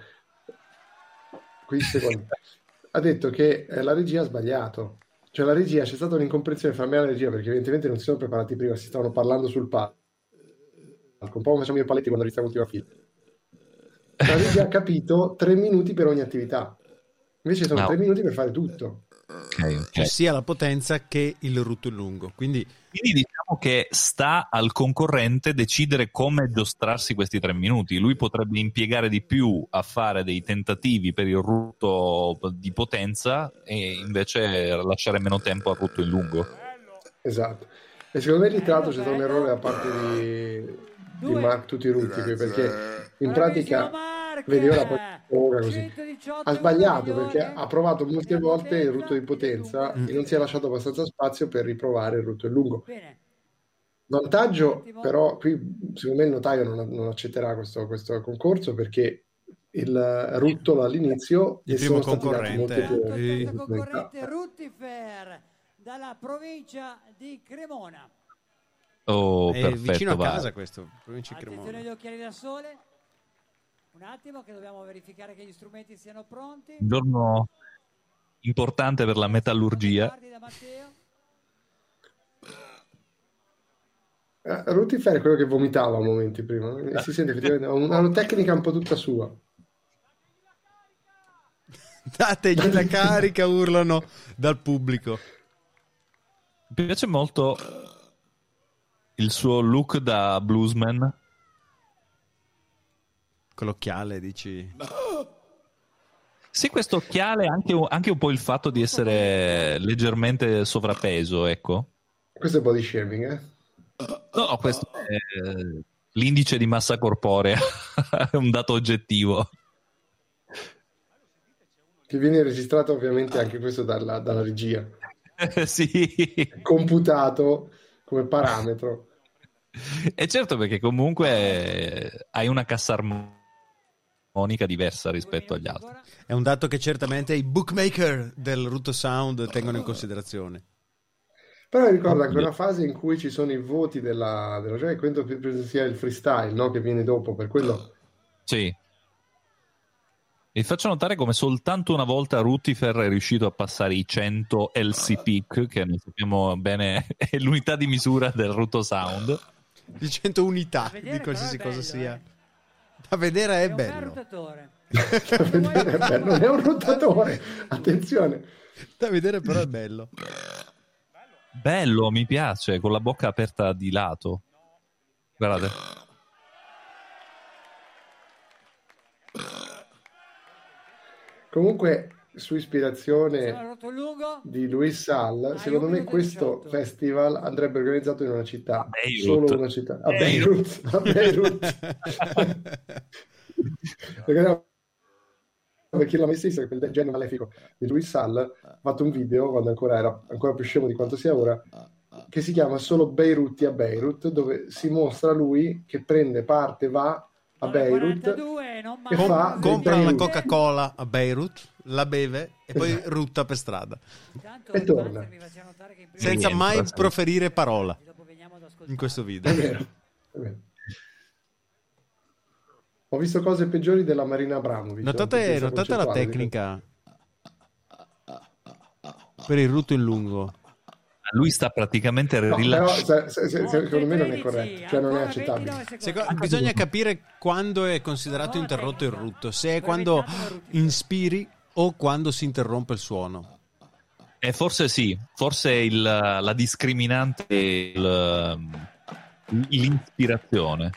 Speaker 1: 15 secondi. Ha detto che eh, la regia ha sbagliato. Cioè la regia, c'è stata un'incomprensione fra me e la regia perché evidentemente non si sono preparati prima, si stavano parlando sul palco. Un po' come facciamo io e Paletti quando registriamo l'ultima fila. La regia ha capito tre minuti per ogni attività. Invece sono
Speaker 3: No.
Speaker 1: tre minuti per fare tutto.
Speaker 3: Ok, ok.
Speaker 2: Cioè sia la potenza che il rutto lungo. Quindi
Speaker 3: Quindi diciamo che sta al concorrente decidere come giostrarsi questi tre minuti. Lui potrebbe impiegare di più a fare dei tentativi per il rutto di potenza e invece lasciare meno tempo al rutto in lungo.
Speaker 1: Esatto. E secondo me lì tra l'altro c'è stato un errore da parte di, di. Mark Tutti Rutti qui, perché in pratica vedi ora poi ora così
Speaker 4: 118
Speaker 1: ha sbagliato perché ha provato molte volte il rutto di potenza
Speaker 4: di
Speaker 1: e non si è lasciato abbastanza spazio per riprovare il rutto in lungo.
Speaker 4: Bene.
Speaker 1: Vantaggio, però, qui secondo me il notaio non, non accetterà questo, questo concorso perché il rutto all'inizio
Speaker 2: Il
Speaker 1: gli
Speaker 2: primo
Speaker 1: sono
Speaker 2: concorrente.
Speaker 1: più
Speaker 4: Intanto il concorrente Ruttifer dalla provincia di Cremona.
Speaker 3: Oh,
Speaker 2: è
Speaker 3: perfetto,
Speaker 2: vicino a
Speaker 3: vai.
Speaker 2: casa questo, provincia di
Speaker 4: Attenzione agli occhiali da sole. Un attimo che dobbiamo verificare che gli strumenti siano pronti.
Speaker 3: Un giorno importante per la metallurgia.
Speaker 1: Eh, Ruttifer è quello che vomitava a momenti prima, e si sente effettivamente, ha una, una tecnica un po' tutta sua. [LAUGHS]
Speaker 2: Dategli la carica, urlano dal pubblico.
Speaker 3: Mi piace molto il suo look da bluesman.
Speaker 2: Con l'occhiale, dici.
Speaker 3: Sì, questo occhiale, anche, anche un po' il fatto di essere leggermente sovrappeso, ecco.
Speaker 1: Questo è body shaming, eh?
Speaker 3: No, questo è eh, l'indice di massa corporea, [LAUGHS] è un dato oggettivo.
Speaker 1: Che viene registrato ovviamente anche questo dalla, dalla regia, [LAUGHS]
Speaker 3: sì,
Speaker 1: computato come parametro.
Speaker 3: E certo perché comunque hai una cassa armonica diversa rispetto agli altri.
Speaker 2: È un dato che certamente i bookmaker del Rutto Sound tengono in considerazione.
Speaker 1: Però mi ricordo anche una fase in cui ci sono i voti della, della credo che sia il freestyle, no? Che viene dopo, per quello
Speaker 3: Sì. Vi faccio notare come soltanto una volta Rutifer è riuscito a passare i 100 LCP, che noi sappiamo bene [LAUGHS] è l'unità di misura del Ruto Sound.
Speaker 2: Di 100 unità
Speaker 4: vedere
Speaker 2: di qualsiasi
Speaker 4: è
Speaker 2: cosa
Speaker 4: bello,
Speaker 2: sia.
Speaker 4: eh.
Speaker 2: Da vedere è
Speaker 4: È
Speaker 2: bello. [LAUGHS]
Speaker 1: da vedere è bello. non è un rotatore, attenzione.
Speaker 2: Da vedere però è bello.
Speaker 3: Bello, mi piace, con la bocca aperta di lato. Guardate.
Speaker 1: Comunque, su ispirazione di Luis Sall,
Speaker 4: Dai,
Speaker 1: secondo me questo
Speaker 4: 18.
Speaker 1: festival andrebbe organizzato in una città, solo una città, a Beirut, a Beirut. [LAUGHS] Perché chi l'ha mai visto, quel genio malefico di Luis Sall ha fatto un video quando ancora era ancora più scemo di quanto sia ora che si chiama solo Beiruti a Beirut dove si mostra lui che prende parte va a Beirut
Speaker 4: 42, e non
Speaker 1: Che fa?
Speaker 2: compra la
Speaker 1: Beirut.
Speaker 2: Coca-Cola a Beirut, la beve e poi
Speaker 1: Esatto.
Speaker 2: rutta per strada,
Speaker 1: E torna.
Speaker 2: Senza
Speaker 3: Rientra,
Speaker 2: mai
Speaker 3: sì.
Speaker 2: proferire parola in questo
Speaker 1: È
Speaker 2: video.
Speaker 1: vero, è vero. Ho visto cose peggiori della Marina Abramovic.
Speaker 2: Notate, notate la tecnica per il rutto in lungo.
Speaker 3: Lui sta praticamente
Speaker 1: No, però
Speaker 3: rilasciando.
Speaker 1: se- se- se- secondo me non è
Speaker 4: 13,
Speaker 1: corretto, cioè non è accettabile.
Speaker 4: 29
Speaker 2: Seco-
Speaker 4: secondi.
Speaker 2: bisogna capire quando è considerato interrotto il rutto, se è quando inspiri o quando si interrompe il suono.
Speaker 3: Eh, forse sì, forse il- la discriminante è il- l'ispirazione.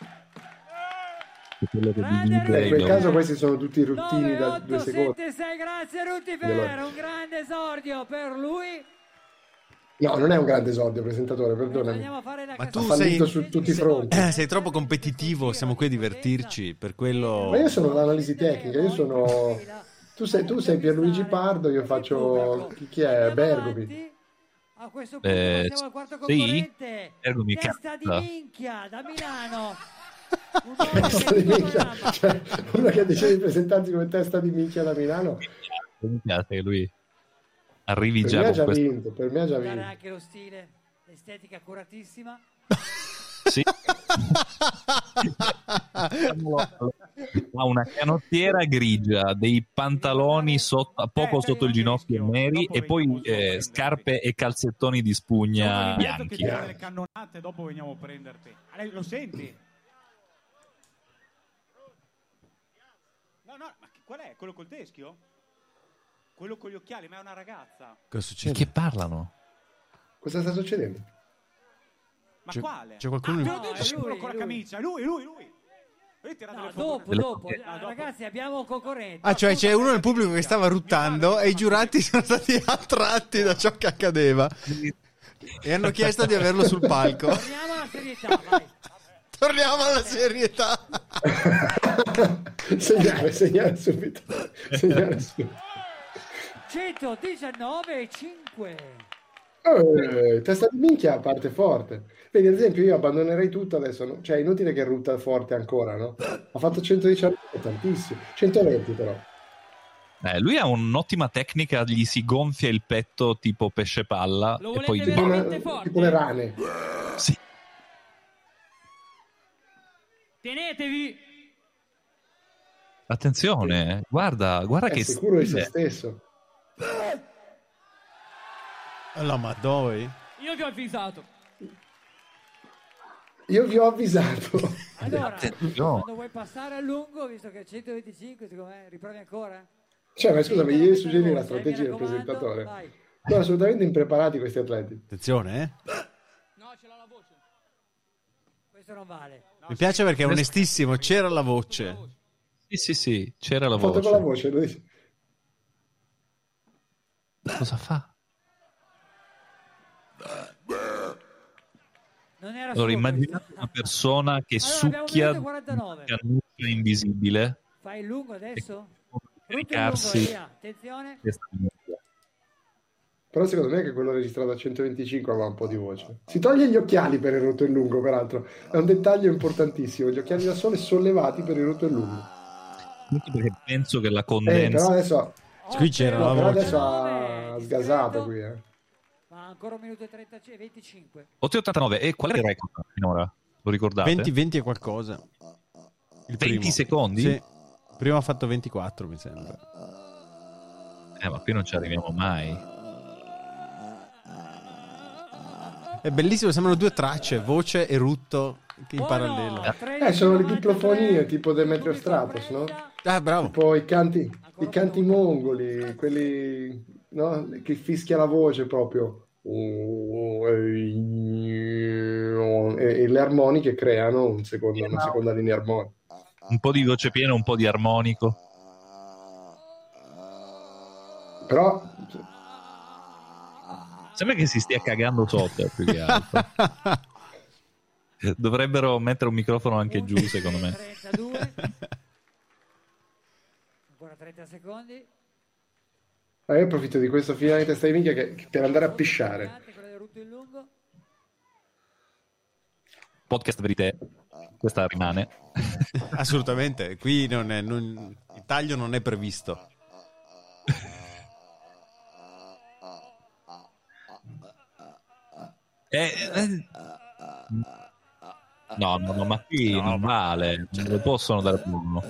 Speaker 3: È quello che divide
Speaker 1: in
Speaker 3: i
Speaker 1: quel caso questi sono tutti ruttini
Speaker 4: 9,
Speaker 1: da
Speaker 4: 8,
Speaker 1: due secondi.
Speaker 4: 7, 6, grazie Rutti. Ferro, un grande esordio per lui.
Speaker 1: No, non è un grande esordio, presentatore, perdonami.
Speaker 2: Ma tu
Speaker 1: fallito
Speaker 2: sei-
Speaker 1: su tutti i fronti.
Speaker 2: Eh, sei troppo competitivo, siamo qui a divertirci, per quello...
Speaker 1: Ma io sono l'analisi tecnica, io sono... Tu sei, tu sei Pierluigi Pardo, io faccio... Chi, chi è? Bergomi.
Speaker 4: A questo punto
Speaker 3: Eh,
Speaker 4: passiamo al quarto
Speaker 3: sì?
Speaker 4: concorrente.
Speaker 3: Bergomi
Speaker 4: Testa di
Speaker 3: cazzo.
Speaker 4: minchia da Milano. [LAUGHS]
Speaker 1: Testa di minchia, cioè, uno che decide di presentarsi come testa di minchia da Milano,
Speaker 3: Mi piace che lui arrivi
Speaker 1: per
Speaker 3: già
Speaker 1: me ha già
Speaker 3: questo.
Speaker 1: vinto, per me ha già vinto.
Speaker 4: anche lo stile, l'estetica curatissima.
Speaker 3: Sì. ha una canottiera grigia, dei pantaloni sotto- poco sotto il ginocchio neri e poi eh, scarpe e calzettoni di spugna
Speaker 8: che
Speaker 3: bianchi.
Speaker 8: tira delle cannonate, dopo veniamo a prenderti. Ah, lei Lo senti? No, no, ma che- qual è? Quello col teschio? Quello con gli occhiali, ma è una ragazza.
Speaker 2: Cosa succede?
Speaker 3: Che parlano?
Speaker 1: Cosa sta succedendo?
Speaker 8: Ma
Speaker 2: C'è-
Speaker 8: quale?
Speaker 2: c'è qualcuno
Speaker 8: Ah,
Speaker 4: No,
Speaker 8: detto,
Speaker 4: è
Speaker 8: quello
Speaker 4: lui,
Speaker 8: con la
Speaker 4: lui.
Speaker 8: camicia. Lui, lui, lui. Lui
Speaker 4: No, dopo, dopo.
Speaker 8: Ah, dopo.
Speaker 4: Ragazzi, abbiamo un concorrente.
Speaker 2: Ah, cioè c'è uno nel pubblico che stava ruttando e i giurati sono stati attratti da ciò che accadeva e hanno chiesto di averlo sul palco.
Speaker 4: Torniamo alla serietà, vai. [LAUGHS]
Speaker 2: Torniamo alla serietà. [LAUGHS]
Speaker 1: segnare, segnare subito. Segnare subito.
Speaker 4: 119 e 5.
Speaker 1: Eh, testa di minchia parte forte. Vedi, ad esempio, io abbandonerei tutto adesso, no? Cioè, è inutile che rutta forte ancora, no? Ha fatto 119, è tantissimo. 120 però.
Speaker 3: Eh, lui ha un'ottima tecnica, gli si gonfia il petto tipo pesce palla
Speaker 4: Lo
Speaker 3: e poi?
Speaker 1: Tipo, una-
Speaker 4: forte.
Speaker 1: tipo le rane.
Speaker 3: Sì.
Speaker 4: Tenetevi.
Speaker 3: Attenzione, eh. guarda, guarda
Speaker 1: È
Speaker 3: che
Speaker 1: sicuro di se stesso.
Speaker 2: La Madoi.
Speaker 4: Io vi ho avvisato.
Speaker 1: Io vi ho avvisato.
Speaker 4: Allora,
Speaker 3: Attenzione.
Speaker 4: quando vuoi passare a lungo, visto che è 125, secondo me, riprovi ancora?
Speaker 1: Cioè, ma scusami, io suggeri la
Speaker 4: Eh,
Speaker 1: strategia del presentatore.
Speaker 4: vai.
Speaker 1: Sono assolutamente impreparati questi atleti.
Speaker 2: Attenzione, eh.
Speaker 4: No, ce l'ho la voce. Questo non vale.
Speaker 2: Mi piace perché è onestissimo, c'era la voce.
Speaker 3: Sì, sì, sì, c'era la
Speaker 1: Foto
Speaker 3: voce.
Speaker 1: con la voce. dice.
Speaker 3: Cosa fa?
Speaker 4: Non era
Speaker 3: Allora, immaginate una persona che
Speaker 4: Allora,
Speaker 3: succhia
Speaker 4: minuto e 49.
Speaker 3: una cannuccia invisibile
Speaker 4: Fai il lungo adesso?
Speaker 3: caricarsi.
Speaker 4: Attenzione.
Speaker 1: Però secondo me che quello registrato a 125 aveva un po' di voce. Si toglie gli occhiali per il rotto in lungo, peraltro. È un dettaglio importantissimo. Gli occhiali da sole sollevati per il rotto in lungo.
Speaker 3: Anche perché penso che la
Speaker 1: Eh, però
Speaker 3: condensa
Speaker 1: adesso,
Speaker 2: Qui c'era la
Speaker 1: però
Speaker 2: voce.
Speaker 1: adesso ha sgasato qui, eh.
Speaker 4: Ma ancora un minuto e 30, 25.
Speaker 3: 889 e qual è il record finora? Lo ricordate?
Speaker 2: 20, 20 e qualcosa. Il
Speaker 3: 20
Speaker 2: primo.
Speaker 3: secondi?
Speaker 2: Sì. Prima ha fatto 24, mi sembra.
Speaker 3: Eh, ma qui non ci arriviamo mai.
Speaker 2: È bellissimo, sembrano due tracce, voce e rutto in parallelo.
Speaker 4: 13,
Speaker 1: Eh, sono le
Speaker 4: 93,
Speaker 1: diplofonie, tipo Demetrio Stratos, no?
Speaker 2: Ah, bravo.
Speaker 1: Tipo i canti, i canti mongoli, quelli no? che fischia la voce proprio. E, e le armoniche creano un secondo- una seconda linea armonica.
Speaker 3: Un po' di voce piena, un po' di armonico.
Speaker 1: Però
Speaker 3: Sembra che si stia cagando sotto più che altro. [LAUGHS] Dovrebbero mettere un microfono anche giù, secondo me.
Speaker 4: 32. Ancora 30 secondi.
Speaker 1: Eh, io approfitto di questo finale di testa di minchia che- che- per andare a pisciare.
Speaker 3: Podcast verite. questa rimane. [LAUGHS]
Speaker 2: Assolutamente, qui non è- non- il taglio non è previsto. [LAUGHS]
Speaker 3: Eh, eh, No, no, no, ma qui non vale, non lo possono dare uno.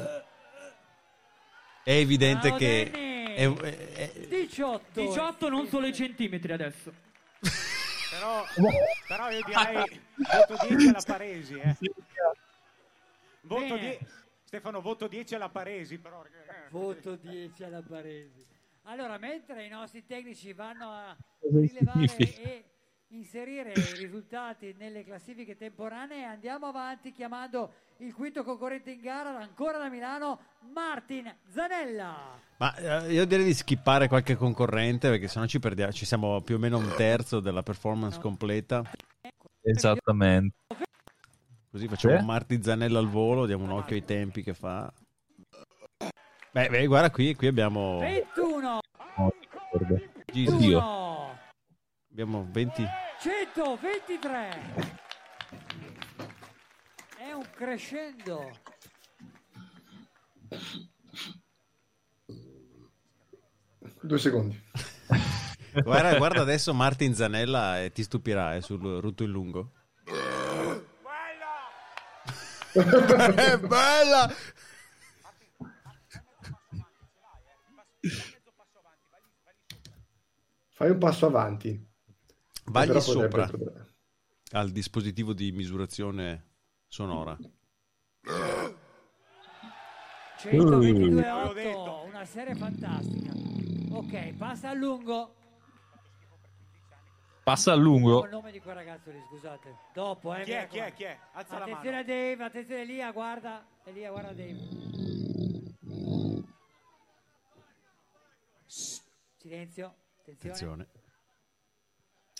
Speaker 2: È evidente che
Speaker 4: Danny.
Speaker 2: È- è- è-
Speaker 4: 18.
Speaker 9: 18 non solo i centimetri adesso.
Speaker 8: Però, però io direi voto 10 alla Paresi. Eh. Voto die- Stefano, voto 10 alla Paresi. Però, eh,
Speaker 4: Voto 10 alla Paresi. Allora, mentre i nostri tecnici vanno a rilevare e inserire i risultati nelle classifiche temporanee, andiamo avanti chiamando il quinto concorrente in gara, ancora da Milano, Martin Zanella.
Speaker 2: Ma eh, io direi di skippare qualche concorrente perché sennò ci perdiamo, ci siamo più o meno un terzo della performance completa.
Speaker 3: Esattamente.
Speaker 2: Così facciamo
Speaker 3: Eh?
Speaker 2: Marti Zanella al volo, diamo un occhio ai tempi che fa. Beh, beh, guarda qui, qui abbiamo
Speaker 4: 21,
Speaker 2: Jesus,
Speaker 3: Oddio.
Speaker 4: 1,
Speaker 2: abbiamo 20
Speaker 4: 123. È un crescendo.
Speaker 1: Due secondi.
Speaker 2: Guarda, guarda adesso Martin Zanella e ti stupirà eh, sul rutto in lungo. [LAUGHS] È bella!
Speaker 1: Fai un passo avanti.
Speaker 2: Vagli sopra
Speaker 1: potrebbe-
Speaker 2: al dispositivo di misurazione sonora.
Speaker 4: 122,8, una serie fantastica. Ok, passa a lungo.
Speaker 3: Passa a lungo.
Speaker 4: il nome di quel ragazzo lì, scusate. Dopo, eh.
Speaker 8: Chi è, chi è, chi è? Alza la
Speaker 4: Attenzione
Speaker 8: mano.
Speaker 4: a Dave, attenzione a Elia, guarda. Elia, guarda Dave. Silenzio, attenzione.
Speaker 2: Attenzione.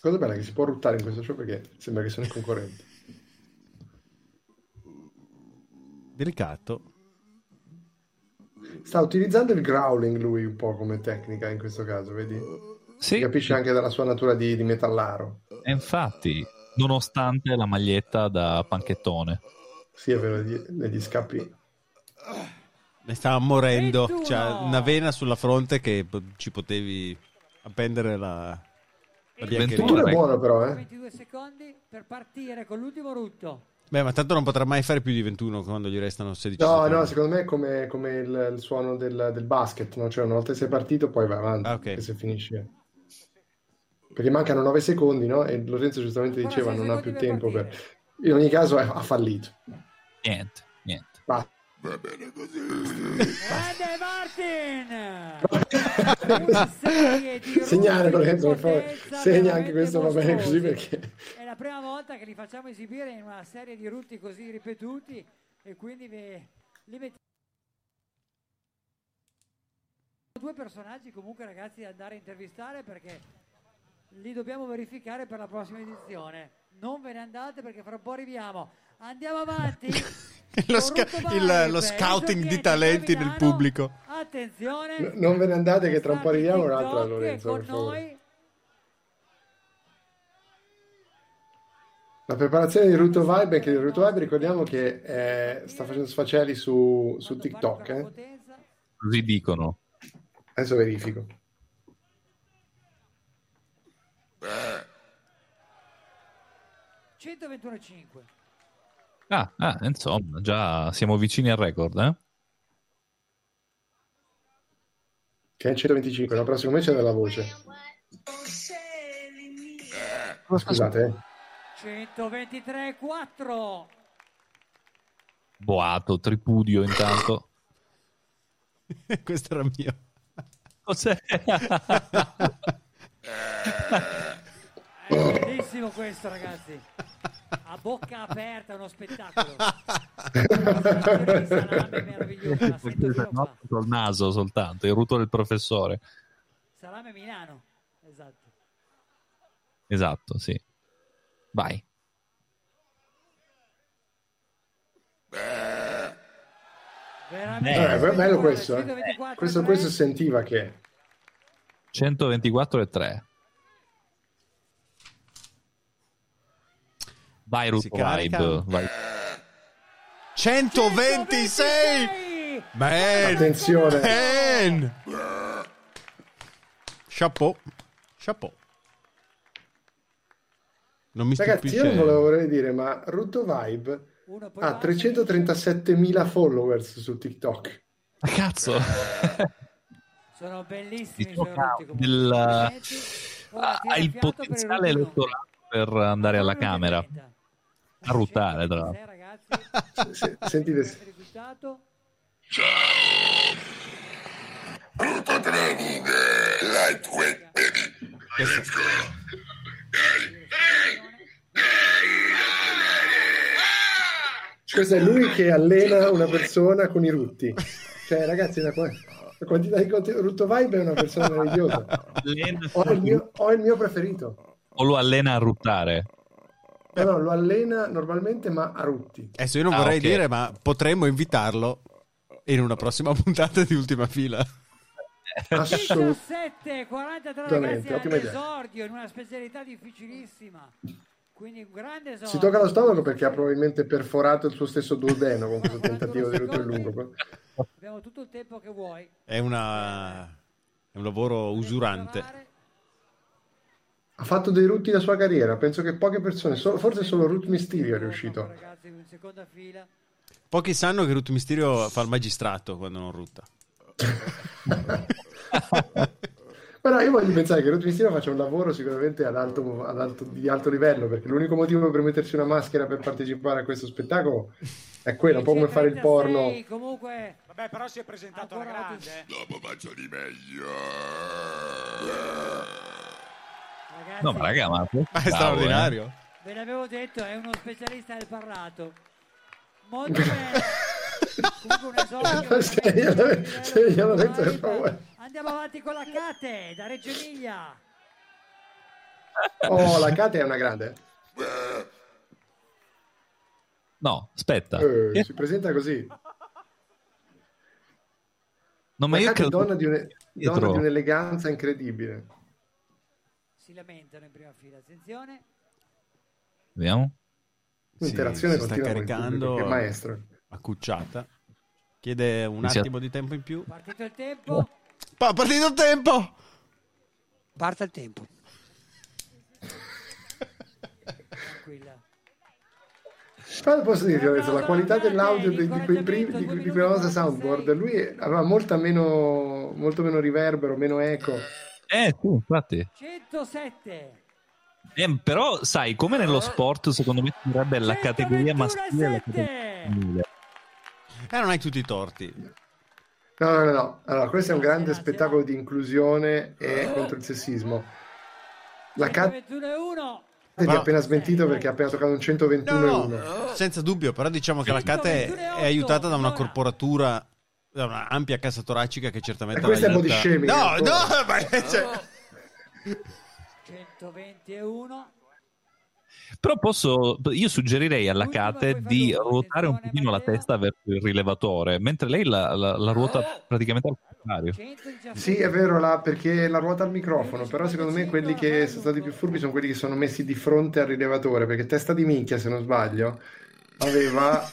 Speaker 1: Cosa bella che si può ruttare in questo show perché sembra che sono i concorrenti.
Speaker 2: Delicato.
Speaker 1: Sta utilizzando il growling lui un po' come tecnica in questo caso, vedi? Si
Speaker 3: Sì,
Speaker 1: capisce anche dalla sua natura di, di metallaro.
Speaker 3: e infatti, nonostante la maglietta da panchettone.
Speaker 1: Sì, è vero, negli, scappi.
Speaker 2: Ne stava morendo.
Speaker 4: 21.
Speaker 2: C'ha una vena sulla fronte che ci potevi appendere la, la
Speaker 3: 21
Speaker 2: biancheria.
Speaker 1: Tu è buono però, eh?
Speaker 4: 22 secondi per partire con l'ultimo rutto.
Speaker 2: Beh, ma tanto non potrà mai fare più di 21 quando gli restano 16
Speaker 1: No,
Speaker 2: secondi.
Speaker 1: no, secondo me è come, come il, il suono del, del basket, no? Cioè una volta che sei partito poi vai avanti,
Speaker 2: Ah, ok.
Speaker 1: che se finisce. Perché mancano 9 secondi, no? E Lorenzo giustamente diceva non ha più
Speaker 4: per
Speaker 1: tempo per... In ogni caso ha fallito.
Speaker 3: Niente, niente.
Speaker 7: Va bene così.
Speaker 4: Grande Martin!
Speaker 1: Segnare, Lorenzo, per favore. Segna anche questo, va bene così perché...
Speaker 4: È la prima volta che li facciamo esibire in una serie di rutti così ripetuti e quindi ve- li mettiamo due personaggi comunque ragazzi da andare a intervistare perché li dobbiamo verificare per la prossima edizione. Non ve ne andate perché fra un po' arriviamo. Andiamo avanti. [LAUGHS]
Speaker 2: Lo, sca- il- lo scouting di talenti nel pubblico.
Speaker 4: Attenzione.
Speaker 1: No- non ve ne andate che tra un po' arriviamo un'altra Lorenzo,
Speaker 4: con
Speaker 1: per favore.
Speaker 4: noi.
Speaker 1: La preparazione di Ruto Vibe, anche di Ruto Vibe ricordiamo che eh, sta facendo sfaceli su, su TikTok, eh.
Speaker 3: Così dicono.
Speaker 1: Adesso verifico.
Speaker 7: Eh,
Speaker 4: 121,5.
Speaker 3: Ah, ah, insomma, già siamo vicini al record, eh?
Speaker 1: Che è 125, no? Però secondo me c'è della voce. Scusate, eh.
Speaker 4: 123,4.
Speaker 3: Boato, tripudio intanto. [LAUGHS]
Speaker 2: Questo era mio.
Speaker 3: Cos'è? [LAUGHS] [LAUGHS]
Speaker 4: Bellissimo questo, ragazzi. A bocca aperta, uno spettacolo. Salame meravigliosa.
Speaker 3: No, col naso soltanto, il ruto del professore.
Speaker 4: Salame Milano. Esatto.
Speaker 3: Esatto, sì. Vai.
Speaker 4: Veramente.
Speaker 1: Eh, è bello questo, eh.
Speaker 4: 124,3.
Speaker 1: Questo, questo sentiva che...
Speaker 3: 124 e 3. Vai
Speaker 2: Si
Speaker 3: Ruto. Vibe. Vai.
Speaker 2: 126! Man!
Speaker 1: Attenzione.
Speaker 2: Man! Chapeau. Chapeau. Non mi
Speaker 1: Ragazzi,
Speaker 2: stupisce.
Speaker 1: io non volevo vorrei dire, ma Rutto Vibe ha
Speaker 4: basta.
Speaker 1: 337.000 followers su TikTok.
Speaker 3: Ma cazzo!
Speaker 4: Sono bellissimi i
Speaker 3: Il ha
Speaker 4: tira
Speaker 3: il potenziale elettorale per andare alla. Camera. A ruttare, tra l'altro.
Speaker 4: 126, ragazzi.
Speaker 1: Se- sentite,
Speaker 4: Il risultato.
Speaker 7: Brutto training, lightweight, baby. Let's go.
Speaker 1: questo è lui che allena una persona con i rutti. Cioè, ragazzi, la, qua- la quantità di contenuto. Rutto Vibe è una persona meravigliosa. Ho il mio, ho il mio preferito.
Speaker 3: O lo allena a ruttare?
Speaker 1: No, no, lo allena normalmente, ma a rutti.
Speaker 2: Adesso io non
Speaker 3: Ah,
Speaker 2: vorrei
Speaker 3: ok.
Speaker 2: dire, ma potremmo invitarlo in una prossima [LAUGHS] puntata di Ultima Fila. [LAUGHS]
Speaker 1: Assolutamente.
Speaker 4: 17, 43
Speaker 1: Assolutamente,
Speaker 4: ragazzi
Speaker 1: ottima idea.
Speaker 4: all'esordio in una specialità difficilissima. Quindi un grande esordio.
Speaker 1: Si tocca lo stomaco perché ha probabilmente perforato il suo stesso duodeno con questo [LAUGHS] tentativo di rutto in lungo.
Speaker 4: Abbiamo tutto il tempo che vuoi.
Speaker 2: È, una... è un lavoro usurante.
Speaker 1: Ha fatto dei rutti la sua carriera. Penso che poche persone, solo- forse solo Ruth Mysterio è riuscito.
Speaker 2: Pochi sanno che Ruth Mysterio fa il magistrato quando non rutta. [LAUGHS]
Speaker 1: Però io voglio pensare che Ruth Mysterio faccia un lavoro sicuramente ad alto, ad alto- di alto livello, perché l'unico motivo per mettersi una maschera per partecipare a questo spettacolo è quello, un po' come fare il porno.
Speaker 4: 36, Comunque
Speaker 8: Vabbè, però si è presentato alla grande. eh.
Speaker 7: Dopo faccio di meglio.
Speaker 4: Ragazzi,
Speaker 3: No, ma raga, ma...
Speaker 2: Ma è straordinario.
Speaker 4: ve l'avevo detto, è uno specialista del parlato. Molto bene. Comunque un esordio.
Speaker 1: Se glielo- se glielo detto, per favore.
Speaker 4: Andiamo avanti con la Cate da Reggio Emilia. [LAUGHS]
Speaker 1: Oh, la Kate è una grande.
Speaker 3: No, aspetta.
Speaker 1: Eh,
Speaker 3: Eh,
Speaker 1: si presenta così.
Speaker 3: no, ma
Speaker 1: La
Speaker 3: io credo...
Speaker 1: donna di, un-
Speaker 3: dietro.
Speaker 1: donna di un'eleganza incredibile.
Speaker 4: Si lamentano in prima fila. Attenzione.
Speaker 3: Vediamo.
Speaker 1: L'interazione
Speaker 2: si sta
Speaker 1: il
Speaker 2: caricando
Speaker 1: che maestro.
Speaker 2: accucciata. Chiede un
Speaker 3: Iniziato.
Speaker 2: attimo di tempo in più.
Speaker 4: Partito il tempo.
Speaker 2: Pa- partito il tempo!
Speaker 4: Parta il tempo. Tranquilla.
Speaker 1: Però posso adesso, la qualità dell'audio di, di quei primi, di, di quella soundboard, lui aveva molta meno, molto meno riverbero, meno eco.
Speaker 3: Eh, sì, infatti.
Speaker 4: 107.
Speaker 3: Eh, però, sai, come nello sport, secondo me sarebbe la categoria maschile e la categoria
Speaker 4: 7.
Speaker 3: femminile.
Speaker 2: Eh, non hai tutti i torti.
Speaker 1: No, no, no, no. Allora, questo è un grande spettacolo di inclusione e contro il sessismo. La Kate
Speaker 4: 21 1.
Speaker 1: ti ha appena smentito perché ha appena toccato un 121
Speaker 2: No,
Speaker 1: e 1.
Speaker 2: no, senza dubbio, però diciamo che la Cate è aiutata da una corporatura, da una ampia cassa toracica che certamente
Speaker 1: E questo è body shaming,
Speaker 2: No,
Speaker 1: ancora.
Speaker 2: no, [LAUGHS] ma cioè-
Speaker 4: 120 e 1.
Speaker 3: Però posso, io suggerirei alla Kate di ruotare un pochino la testa verso il rilevatore, mentre lei la, la- la ruota praticamente al contrario.
Speaker 4: 117.
Speaker 1: Sì, è vero, la- perché la ruota al microfono, però secondo me quelli che sono stati più furbi sono quelli che sono messi di fronte al rilevatore, perché testa di minchia, se non sbaglio, aveva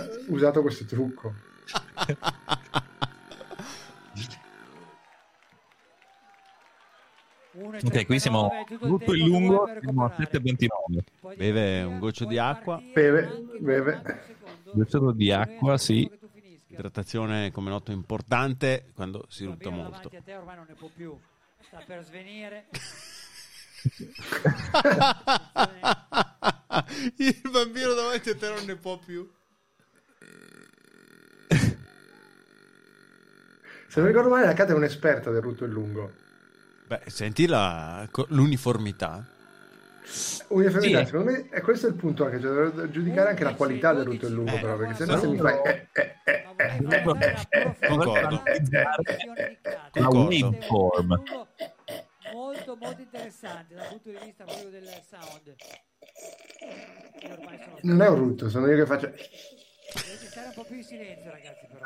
Speaker 1: eh, usato questo trucco. [LAUGHS]
Speaker 3: Ok, qui siamo tutto il lungo, siamo a 7,29.
Speaker 2: Beve un goccio di acqua.
Speaker 1: Beve, beve.
Speaker 3: Gocciolo di acqua, sì.
Speaker 2: Idratazione, come noto, importante quando si rutta
Speaker 4: Bambino
Speaker 2: molto.
Speaker 4: davanti a te ormai non ne può più. Sta per svenire. [LAUGHS]
Speaker 2: Il bambino davanti a te non ne può più.
Speaker 1: Se non ricordo male, la Kate è un'esperta del rutto in lungo.
Speaker 2: Beh, senti la- l'uniformità.
Speaker 1: Uniformità,
Speaker 3: Sì.
Speaker 1: secondo me è questo il punto anche, cioè, da giudicare anche la qualità del rutto in lungo,
Speaker 2: Eh,
Speaker 1: però, perché se no se mi fai... eh, eh, eh, eh,
Speaker 2: Concordo.
Speaker 3: waveform.
Speaker 4: molto molto interessante dal punto di vista proprio del sound.
Speaker 1: Non è un rutto, sono io che faccio...
Speaker 4: Dovete stare un po' più in silenzio, ragazzi, però.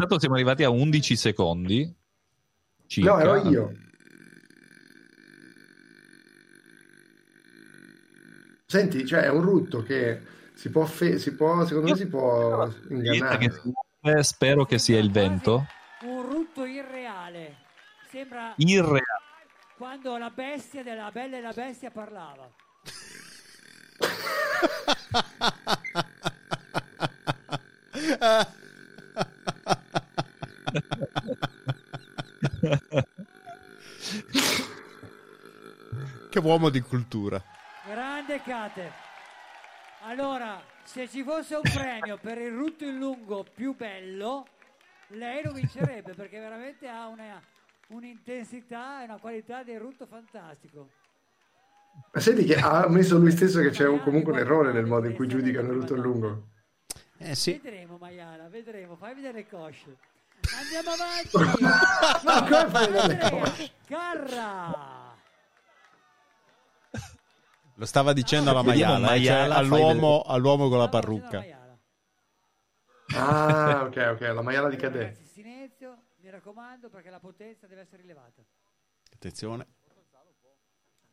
Speaker 3: Intanto siamo arrivati a 11 secondi. Circa.
Speaker 1: No, ero io. Senti, cioè è un rutto che si può, fe- si può secondo me si può ingannare.
Speaker 3: che spero che sia il vento.
Speaker 4: Un rutto irreale. Sembra
Speaker 3: Irreale.
Speaker 4: quando la bestia della Bella e la Bestia parlava. [LAUGHS]
Speaker 2: che uomo di cultura.
Speaker 4: Grande Cate. Allora, se ci fosse un premio per il rutto in lungo più bello, lei lo vincerebbe perché veramente ha una- un'intensità e una qualità di rutto fantastico.
Speaker 1: Ma senti che ha ammesso lui stesso che c'è un- comunque un errore nel modo in cui giudicano il rutto lungo.
Speaker 2: Eh sì.
Speaker 4: Vedremo, Maiala, vedremo. Fai vedere le cosce. Andiamo avanti. [LAUGHS]
Speaker 1: Ma come fai
Speaker 4: Andrea? Carra.
Speaker 2: Lo stava dicendo alla
Speaker 3: Vediamo
Speaker 2: maiala, eh, cioè
Speaker 3: maiala,
Speaker 2: all'uomo, all'uomo con la parrucca.
Speaker 1: Ah, ok, ok, la maiala di Cadè.
Speaker 4: Ragazzi, silenzio, mi raccomando, perché la potenza deve essere rilevata.
Speaker 2: Attenzione.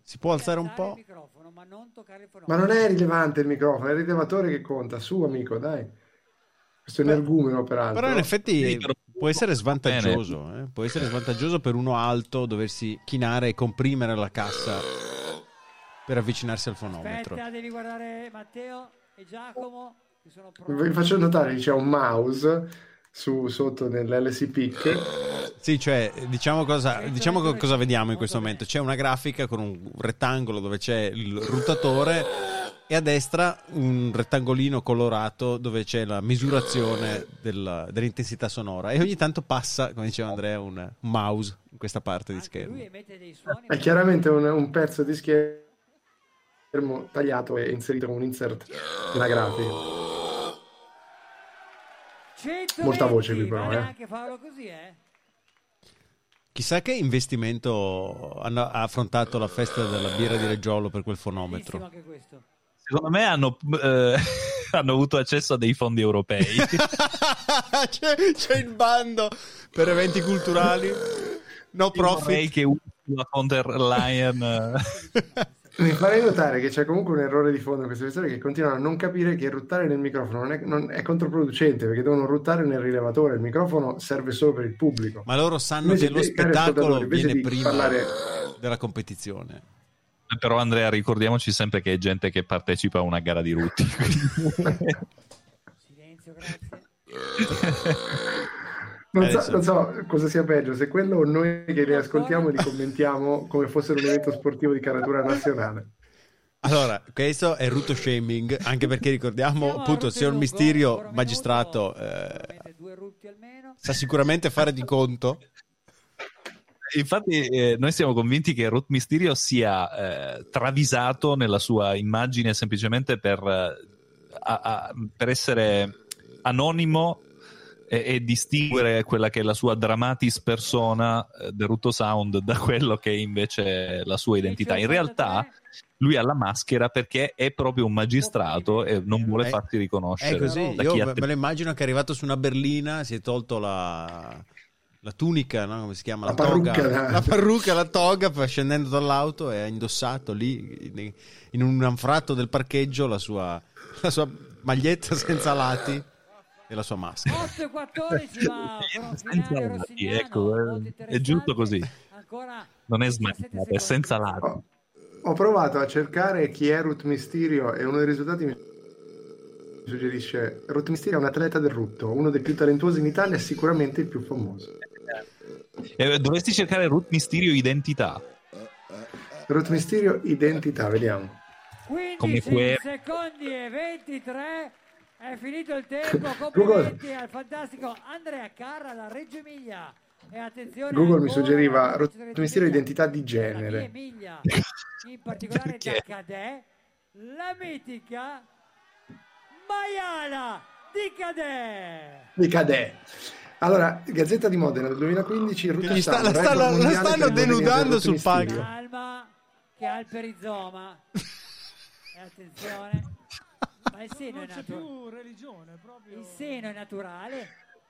Speaker 2: Si può alzare un po'?
Speaker 4: il microfono, ma non toccare il
Speaker 1: Ma non è rilevante il microfono, è il rilevatore che conta. Su, amico, dai. Questo energumeno, peraltro.
Speaker 2: Però in effetti
Speaker 3: Micro-
Speaker 2: può essere svantaggioso, eh? può essere svantaggioso per uno alto doversi chinare e comprimere la cassa per avvicinarsi al fonometro.
Speaker 4: Aspetta, devi guardare Matteo e Giacomo,
Speaker 1: Vi faccio notare che c'è un mouse su, sotto nell'LC Pick.
Speaker 2: Sì, cioè, diciamo cosa, diciamo co- cosa vediamo in questo momento. C'è una grafica con un rettangolo dove c'è il rutatore e a destra un rettangolino colorato dove c'è la misurazione della- dell'intensità sonora e ogni tanto passa, come diceva Andrea, un, mouse in questa parte di schermo.
Speaker 4: lui emette dei suoni.
Speaker 1: È chiaramente un, un pezzo di schermo tagliato e inserito con un insert una grafica.
Speaker 4: 120,
Speaker 1: Molta voce qui però, eh.
Speaker 4: anche farlo così, eh?
Speaker 2: Chissà che investimento ha affrontato la festa della birra di Reggiolo per quel
Speaker 4: Bellissimo
Speaker 2: fonometro.
Speaker 4: anche questo.
Speaker 3: Secondo me hanno, eh, [LAUGHS] hanno avuto accesso a dei fondi europei. [LAUGHS]
Speaker 2: c'è, c'è il bando per eventi culturali, no
Speaker 3: Vorrei
Speaker 2: profit.
Speaker 3: che Ursula von der Leyen
Speaker 1: Mi farei notare che c'è comunque un errore di fondo in queste persone che continuano a non capire che ruttare nel microfono non è, non- è controproducente perché devono ruttare nel rilevatore. Il microfono serve solo per il pubblico.
Speaker 2: Ma loro sanno
Speaker 1: Invece
Speaker 2: che lo spettacolo viene prima
Speaker 1: parlare-
Speaker 2: della competizione.
Speaker 3: Però Andrea, ricordiamoci sempre che è gente che partecipa a una gara di rutti. [LAUGHS]
Speaker 4: Silenzio, grazie.
Speaker 1: Non so, non so cosa sia peggio, se quello o noi che li ascoltiamo e li commentiamo come fossero un evento sportivo di caratura nazionale.
Speaker 2: Allora, questo è Ruto Shaming, anche perché ricordiamo
Speaker 4: Siamo
Speaker 2: appunto il signor Misterio, magistrato, eh, sa sicuramente fare di conto.
Speaker 3: Infatti, eh, noi siamo convinti che Ruth Mysterio sia eh, travisato nella sua immagine semplicemente per, eh, a- a- per essere anonimo e, e distinguere quella che è la sua dramatis persona eh, del Rutto Sound da quello che è invece la sua identità. In realtà, lui ha la maschera perché è proprio un magistrato e non vuole farsi riconoscere.
Speaker 2: È così, io
Speaker 3: te-
Speaker 2: me lo immagino che è arrivato su una berlina, si è tolto la, la tunica, no? come si chiama? La,
Speaker 1: La
Speaker 2: toga,
Speaker 1: parrucca, la-
Speaker 2: la parrucca, la toga, scendendo dall'auto e ha indossato lì in, un anfratto del parcheggio la sua, la sua maglietta senza lati e la sua maschera.
Speaker 4: 8 e 14 ma [LAUGHS]
Speaker 3: Senza
Speaker 4: finale
Speaker 3: ecco, è-
Speaker 4: molto
Speaker 3: è giusto così.
Speaker 4: Ancora
Speaker 3: Non è
Speaker 4: 17
Speaker 3: smagliato, è senza lati.
Speaker 1: Ho, ho provato a cercare chi è Ruth Mysterio e uno dei risultati mi suggerisce Ruth Mysterio è un atleta del rutto, uno dei più talentuosi in Italia, sicuramente il più famoso.
Speaker 3: Eh, dovresti cercare Ruth Mysterio identità.
Speaker 1: Ruth Mysterio identità, vediamo.
Speaker 4: 15
Speaker 3: que-
Speaker 4: secondi e 23 è finito il tempo [LAUGHS] complimenti al fantastico Andrea Carra da Reggio Emilia e attenzione
Speaker 1: Google mi suggeriva Ruth Mysterio
Speaker 4: Emilia,
Speaker 1: identità di genere.
Speaker 4: Emilia in particolare [LAUGHS] da? Cadè la mitica Maiala di Cadè
Speaker 1: Di Cadè. Allora, Gazzetta di Modena del 2015, Ruth
Speaker 2: Gli sta- la stanno-
Speaker 1: record
Speaker 2: la
Speaker 1: mondiale
Speaker 2: stanno denudando
Speaker 1: Ruth
Speaker 2: sul palco.
Speaker 4: calma che ha il perizoma e [LAUGHS] attenzione ma il seno è
Speaker 9: più religione, proprio.
Speaker 4: il seno è naturale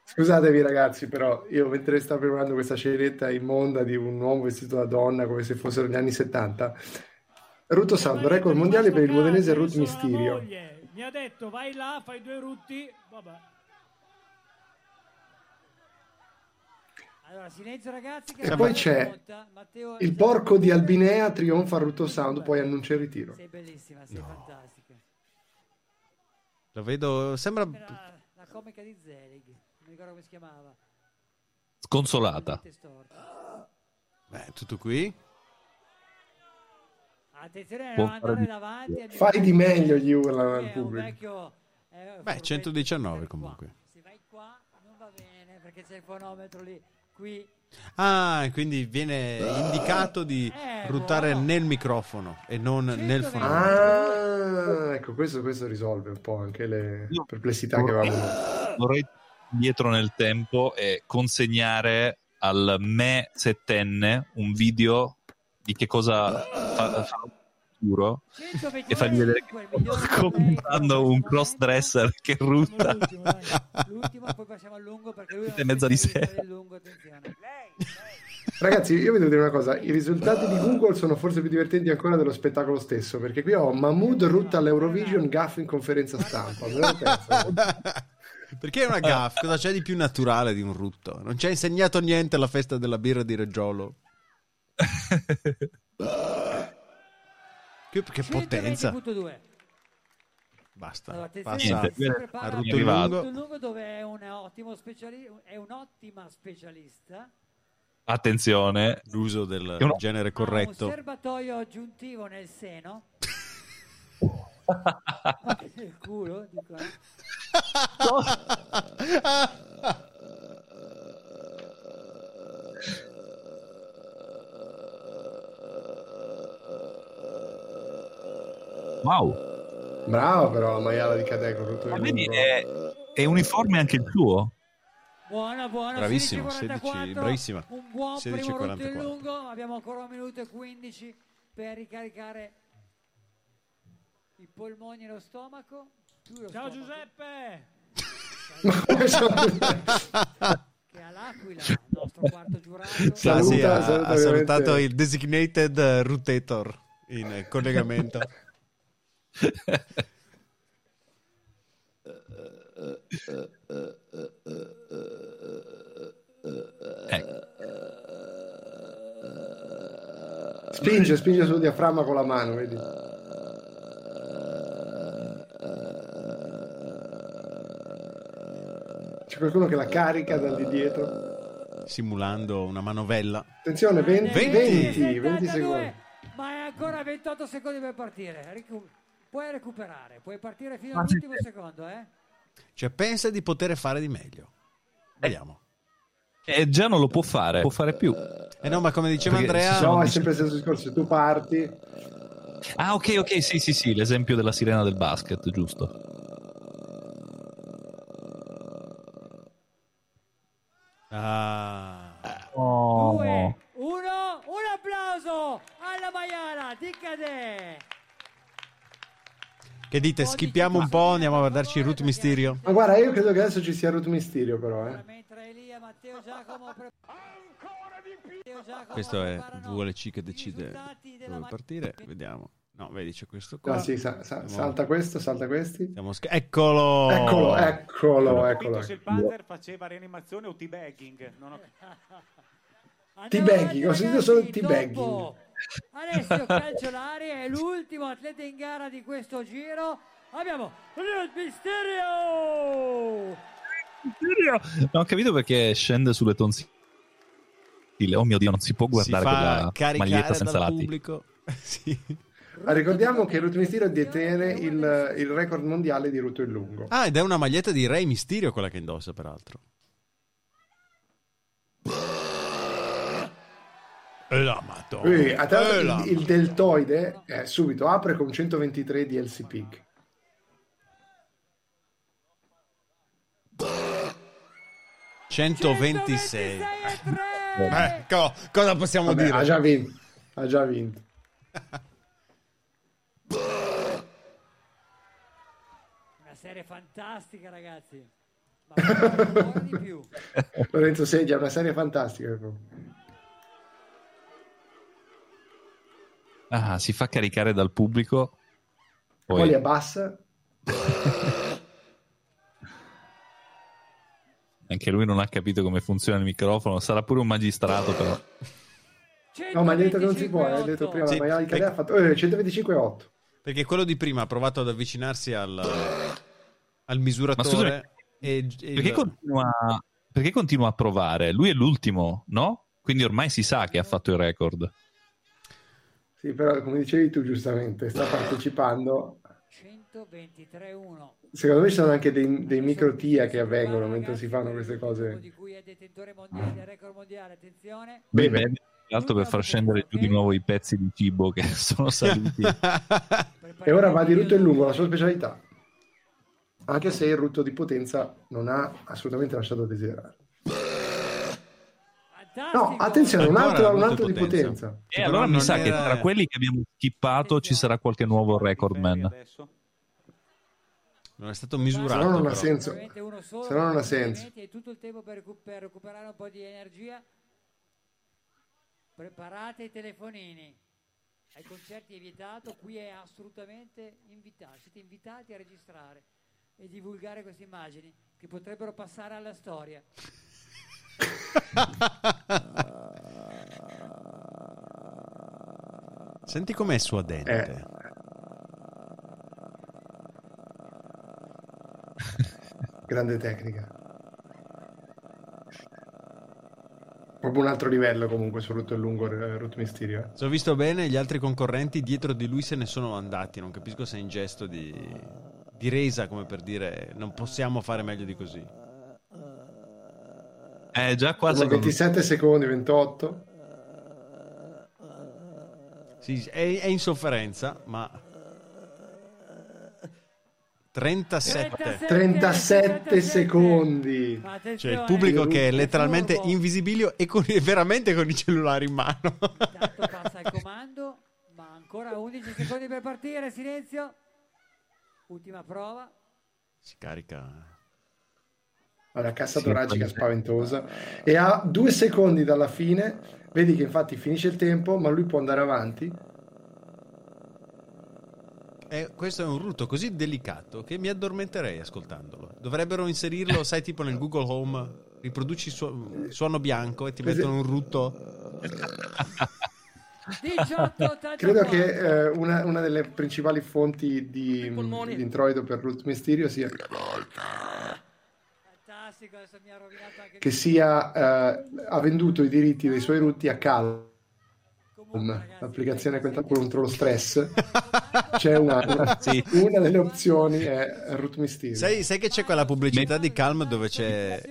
Speaker 1: Scusatevi ragazzi, però io mentre stavo preparando questa scenetta immonda di un uomo vestito da donna come se fossero gli anni 70, Ruto Sound, record mondiale per il modenese
Speaker 9: alla
Speaker 1: Mysterio.
Speaker 9: moglie. Mi ha detto vai là, fai due rutti. Vabbè.
Speaker 4: Allora, silenzio ragazzi. Che
Speaker 1: E poi c'è.
Speaker 4: Matteo,
Speaker 1: il porco di Albinea trionfa a Ruto Sound, poi annuncia il ritiro.
Speaker 4: Sei bellissima, sei fantastica.
Speaker 2: Lo vedo, sembra...
Speaker 4: Era la comica di Zelig, non ricordo come si chiamava.
Speaker 3: Sconsolata.
Speaker 2: Beh, tutto qui?
Speaker 4: Attenzione a
Speaker 3: Può
Speaker 4: non
Speaker 3: fare
Speaker 4: andare davanti.
Speaker 1: Fai di meglio, gli urlano al
Speaker 4: un
Speaker 1: pubblico.
Speaker 4: vecchio, eh,
Speaker 2: Beh,
Speaker 4: furbetto
Speaker 2: 119
Speaker 4: per qua.
Speaker 2: comunque.
Speaker 4: Se vai qua non va bene perché c'è il fonometro lì. Qui
Speaker 2: Ah, quindi viene indicato di
Speaker 4: Eh,
Speaker 2: ruttare
Speaker 4: buono.
Speaker 2: nel microfono e non nel
Speaker 4: 120.
Speaker 2: fonometro.
Speaker 1: Ah, ecco, questo, questo risolve un po' anche le perplessità che avevamo.
Speaker 3: Vorrei indietro nel tempo e consegnare al me settenne un video di che cosa fa, fa il futuro
Speaker 4: 122
Speaker 3: e fargli vedere che
Speaker 4: in
Speaker 3: un
Speaker 4: questo
Speaker 3: crossdresser che rutta.
Speaker 4: L'ultimo. L'ultimo, poi passiamo al lungo perché lui è
Speaker 3: mezza di sé.
Speaker 1: Ragazzi, io vi devo dire una cosa: i risultati di Google sono forse più divertenti ancora dello spettacolo stesso. Perché qui ho Mahmood rutta all'Eurovision, Gaff in conferenza stampa. [LAUGHS]
Speaker 2: Perché è una gaff? Cosa c'è di più naturale di un rutto? Non ci ha insegnato niente alla festa della birra di Reggiolo. [LAUGHS] Che, che potenza.
Speaker 4: 120.2.
Speaker 2: Basta.
Speaker 4: Allora,
Speaker 2: Passa
Speaker 3: Niente,
Speaker 2: a rutto
Speaker 3: lungo.
Speaker 4: lungo dove è un ottimo speciali- è un'ottima specialista.
Speaker 3: Attenzione,
Speaker 2: l'uso del
Speaker 3: uno-
Speaker 2: genere
Speaker 4: Ha
Speaker 2: corretto.
Speaker 4: un serbatoio aggiuntivo nel seno. [LAUGHS] Nel culo, dico. [LAUGHS]
Speaker 3: wow.
Speaker 1: Bravo, però, la maiala di tutto
Speaker 3: Ma vedi, è, è uniforme anche il suo.
Speaker 4: Buona, buona.
Speaker 2: Bravissimo,
Speaker 4: 16.44,
Speaker 2: 16, bravissima.
Speaker 4: Un buon
Speaker 2: 16.44.
Speaker 4: primo rotto in lungo. Abbiamo ancora un minuto e 15 per ricaricare i polmoni e lo stomaco. Lo
Speaker 9: Ciao
Speaker 4: stomaco,
Speaker 9: Giuseppe. [LAUGHS]
Speaker 4: Che all'Aquila, il nostro quarto giurato.
Speaker 2: Ah, sì,
Speaker 1: Saluta-
Speaker 2: ha,
Speaker 1: saluta
Speaker 2: ha salutato il designated eh, rotator in collegamento.
Speaker 1: Spinge, spinge sul diaframma con la mano, vedi? C'è qualcuno che la carica da di dietro.
Speaker 2: simulando una manovella.
Speaker 1: Attenzione, 20,
Speaker 2: 20.
Speaker 1: 20, 20 secondi.
Speaker 4: Ma è ancora 28 secondi per partire. Ricu- puoi recuperare, puoi partire fino
Speaker 3: Ma
Speaker 4: all'ultimo
Speaker 3: sì.
Speaker 4: secondo, eh?
Speaker 2: Cioè, pensa di poter fare di meglio. Vediamo.
Speaker 3: E già non lo può fare, può fare più.
Speaker 2: Eh no, ma come diceva
Speaker 3: Perché
Speaker 2: Andrea,
Speaker 1: No, è sempre il stesso discorso. Tu parti,
Speaker 3: Ah, ok, ok, sì, sì, sì, l'esempio della sirena del basket, giusto.
Speaker 2: Ah.
Speaker 4: Due, uno, un applauso alla Maiala di Cadè.
Speaker 2: Che dite, skippiamo un po', andiamo a guardarci Root Mysterio?
Speaker 1: Ma guarda, io credo che adesso ci sia Root Mysterio, però, eh.
Speaker 2: Questo è VLC che decide dove partire. Vediamo. No, vedi, c'è questo qua.
Speaker 1: Ah, sì, sa- sa-
Speaker 2: Siamo-
Speaker 1: salta questo, salta questi.
Speaker 2: siamo sch- Eccolo!
Speaker 1: Eccolo, eccolo,
Speaker 8: Non ho
Speaker 1: eccolo.
Speaker 8: capito se il Panther faceva rianimazione o teabagging. Non ho...
Speaker 4: Avanti,
Speaker 1: ho sentito solo teabagging.
Speaker 4: Alessio Calciolari è l'ultimo atleta in gara di questo giro. Abbiamo il Misterio!
Speaker 3: Non ho capito perché scende sulle tonsille. Oh mio dio, non si può
Speaker 2: Si
Speaker 3: guardare
Speaker 2: fa
Speaker 3: quella maglietta senza lati.
Speaker 2: pubblico. [LAUGHS] sì.
Speaker 1: Ah, ricordiamo che Root Mysterio detiene il, il record mondiale di Ruto in lungo.
Speaker 2: Ah, ed è una maglietta di Rey Mysterio quella che indossa, peraltro. E la madonna.
Speaker 1: Qui, a tra l'altro,
Speaker 2: E la-
Speaker 1: il, il deltoide eh, subito apre con 123 di LC Peak.
Speaker 2: Eh, 126.
Speaker 4: 126 e 3.
Speaker 2: Ecco, cosa possiamo
Speaker 1: Vabbè,
Speaker 2: dire?
Speaker 1: ha già vinto. Ha già vinto.
Speaker 4: Una serie fantastica, ragazzi. Ma ancora di più. [LAUGHS]
Speaker 1: Lorenzo Sedia, una serie fantastica. proprio.
Speaker 3: Ah, si fa caricare dal pubblico.
Speaker 1: Poi,
Speaker 3: Poi
Speaker 1: li abbassa. [LAUGHS]
Speaker 3: anche lui non ha capito come funziona il microfono. Sarà pure un magistrato, però.
Speaker 1: No, ma hai detto che non si può. Hai detto prima,
Speaker 2: Sì,
Speaker 1: ma il
Speaker 2: perché-
Speaker 1: ha fatto eh, 125,8.
Speaker 2: Perché quello di prima ha provato ad avvicinarsi al, al
Speaker 3: Ma
Speaker 2: misuratore.
Speaker 3: scusami,
Speaker 2: e, e
Speaker 3: perché
Speaker 2: il-
Speaker 3: continua, perché continua a provare? Lui è l'ultimo, no? Quindi ormai si sa che ha fatto il record.
Speaker 1: Sì, però come dicevi tu giustamente, sta partecipando.
Speaker 4: 123-1.
Speaker 1: Secondo me ci sono anche dei, dei micro TIA che avvengono mentre si fanno queste cose.
Speaker 4: Di cui è detentore mondiale del record mondiale, attenzione.
Speaker 3: Beh, beh, l'altro per far scendere giù di nuovo i pezzi di cibo che [LAUGHS] sono saliti.
Speaker 1: E ora va di rutto in lungo, la sua specialità. Anche se il rutto di potenza non ha assolutamente lasciato a desiderare. No, attenzione, un altro, un altro di
Speaker 2: potenza.
Speaker 3: E allora
Speaker 2: Però
Speaker 3: mi sa che
Speaker 2: era-
Speaker 3: tra quelli che abbiamo skippato ci sarà qualche nuovo recordman.
Speaker 8: Adesso.
Speaker 2: Non è stato
Speaker 1: Se
Speaker 2: misurato.
Speaker 1: no non ha senso.
Speaker 4: Ovviamente uno solo,
Speaker 1: Se no non ha senso.
Speaker 4: tutto il tempo per recuperare un po' di energia. Preparate i telefonini. Ai concerti è vietato, qui è assolutamente invitato. Siete invitati a registrare e divulgare queste immagini che potrebbero passare alla storia. [LAUGHS]
Speaker 2: Senti com'è suadente.
Speaker 1: Eh. [LAUGHS] Grande tecnica. Proprio un altro livello comunque sul rutto in lungo eh, Root Mysterio. eh.
Speaker 2: Se ho visto bene, gli altri concorrenti dietro di lui se ne sono andati. Non capisco se è in gesto di, di resa, come per dire non possiamo fare meglio di così.
Speaker 3: Eh, già qua
Speaker 1: Sono
Speaker 3: secondo
Speaker 1: 27 secondi, 28.
Speaker 2: Sì, è, è in sofferenza, ma 37.
Speaker 1: 37 secondi.
Speaker 4: Attenzione,
Speaker 2: Cioè il pubblico che è letteralmente
Speaker 4: Furbo.
Speaker 2: invisibile e con, e veramente con i cellulari in mano.
Speaker 4: Intanto passa il comando, ma ancora 11 secondi per partire, silenzio. Ultima prova.
Speaker 2: si carica.
Speaker 1: Una cassa
Speaker 3: Sì,
Speaker 1: toracica spaventosa. E a due secondi dalla fine, vedi che infatti finisce il tempo, ma lui può andare avanti.
Speaker 2: E questo è un rutto così delicato che mi addormenterei ascoltandolo. Dovrebbero inserirlo, sai, tipo nel Google Home, riproduci su- suono bianco e ti mettono un rutto.
Speaker 4: 18 [LAUGHS]
Speaker 1: Credo che eh, una, una delle principali fonti di, di introito per Root Mysterio sia
Speaker 4: Fantastico, adesso mi ha rovinato anche
Speaker 1: che sia eh, ha venduto i diritti dei suoi rutti a Calm, l'applicazione contro lo stress. C'è una, una, [LAUGHS]
Speaker 3: Sì.
Speaker 1: una delle opzioni è Root Mysterio.
Speaker 2: Sai, sai che c'è quella pubblicità di Calm dove c'è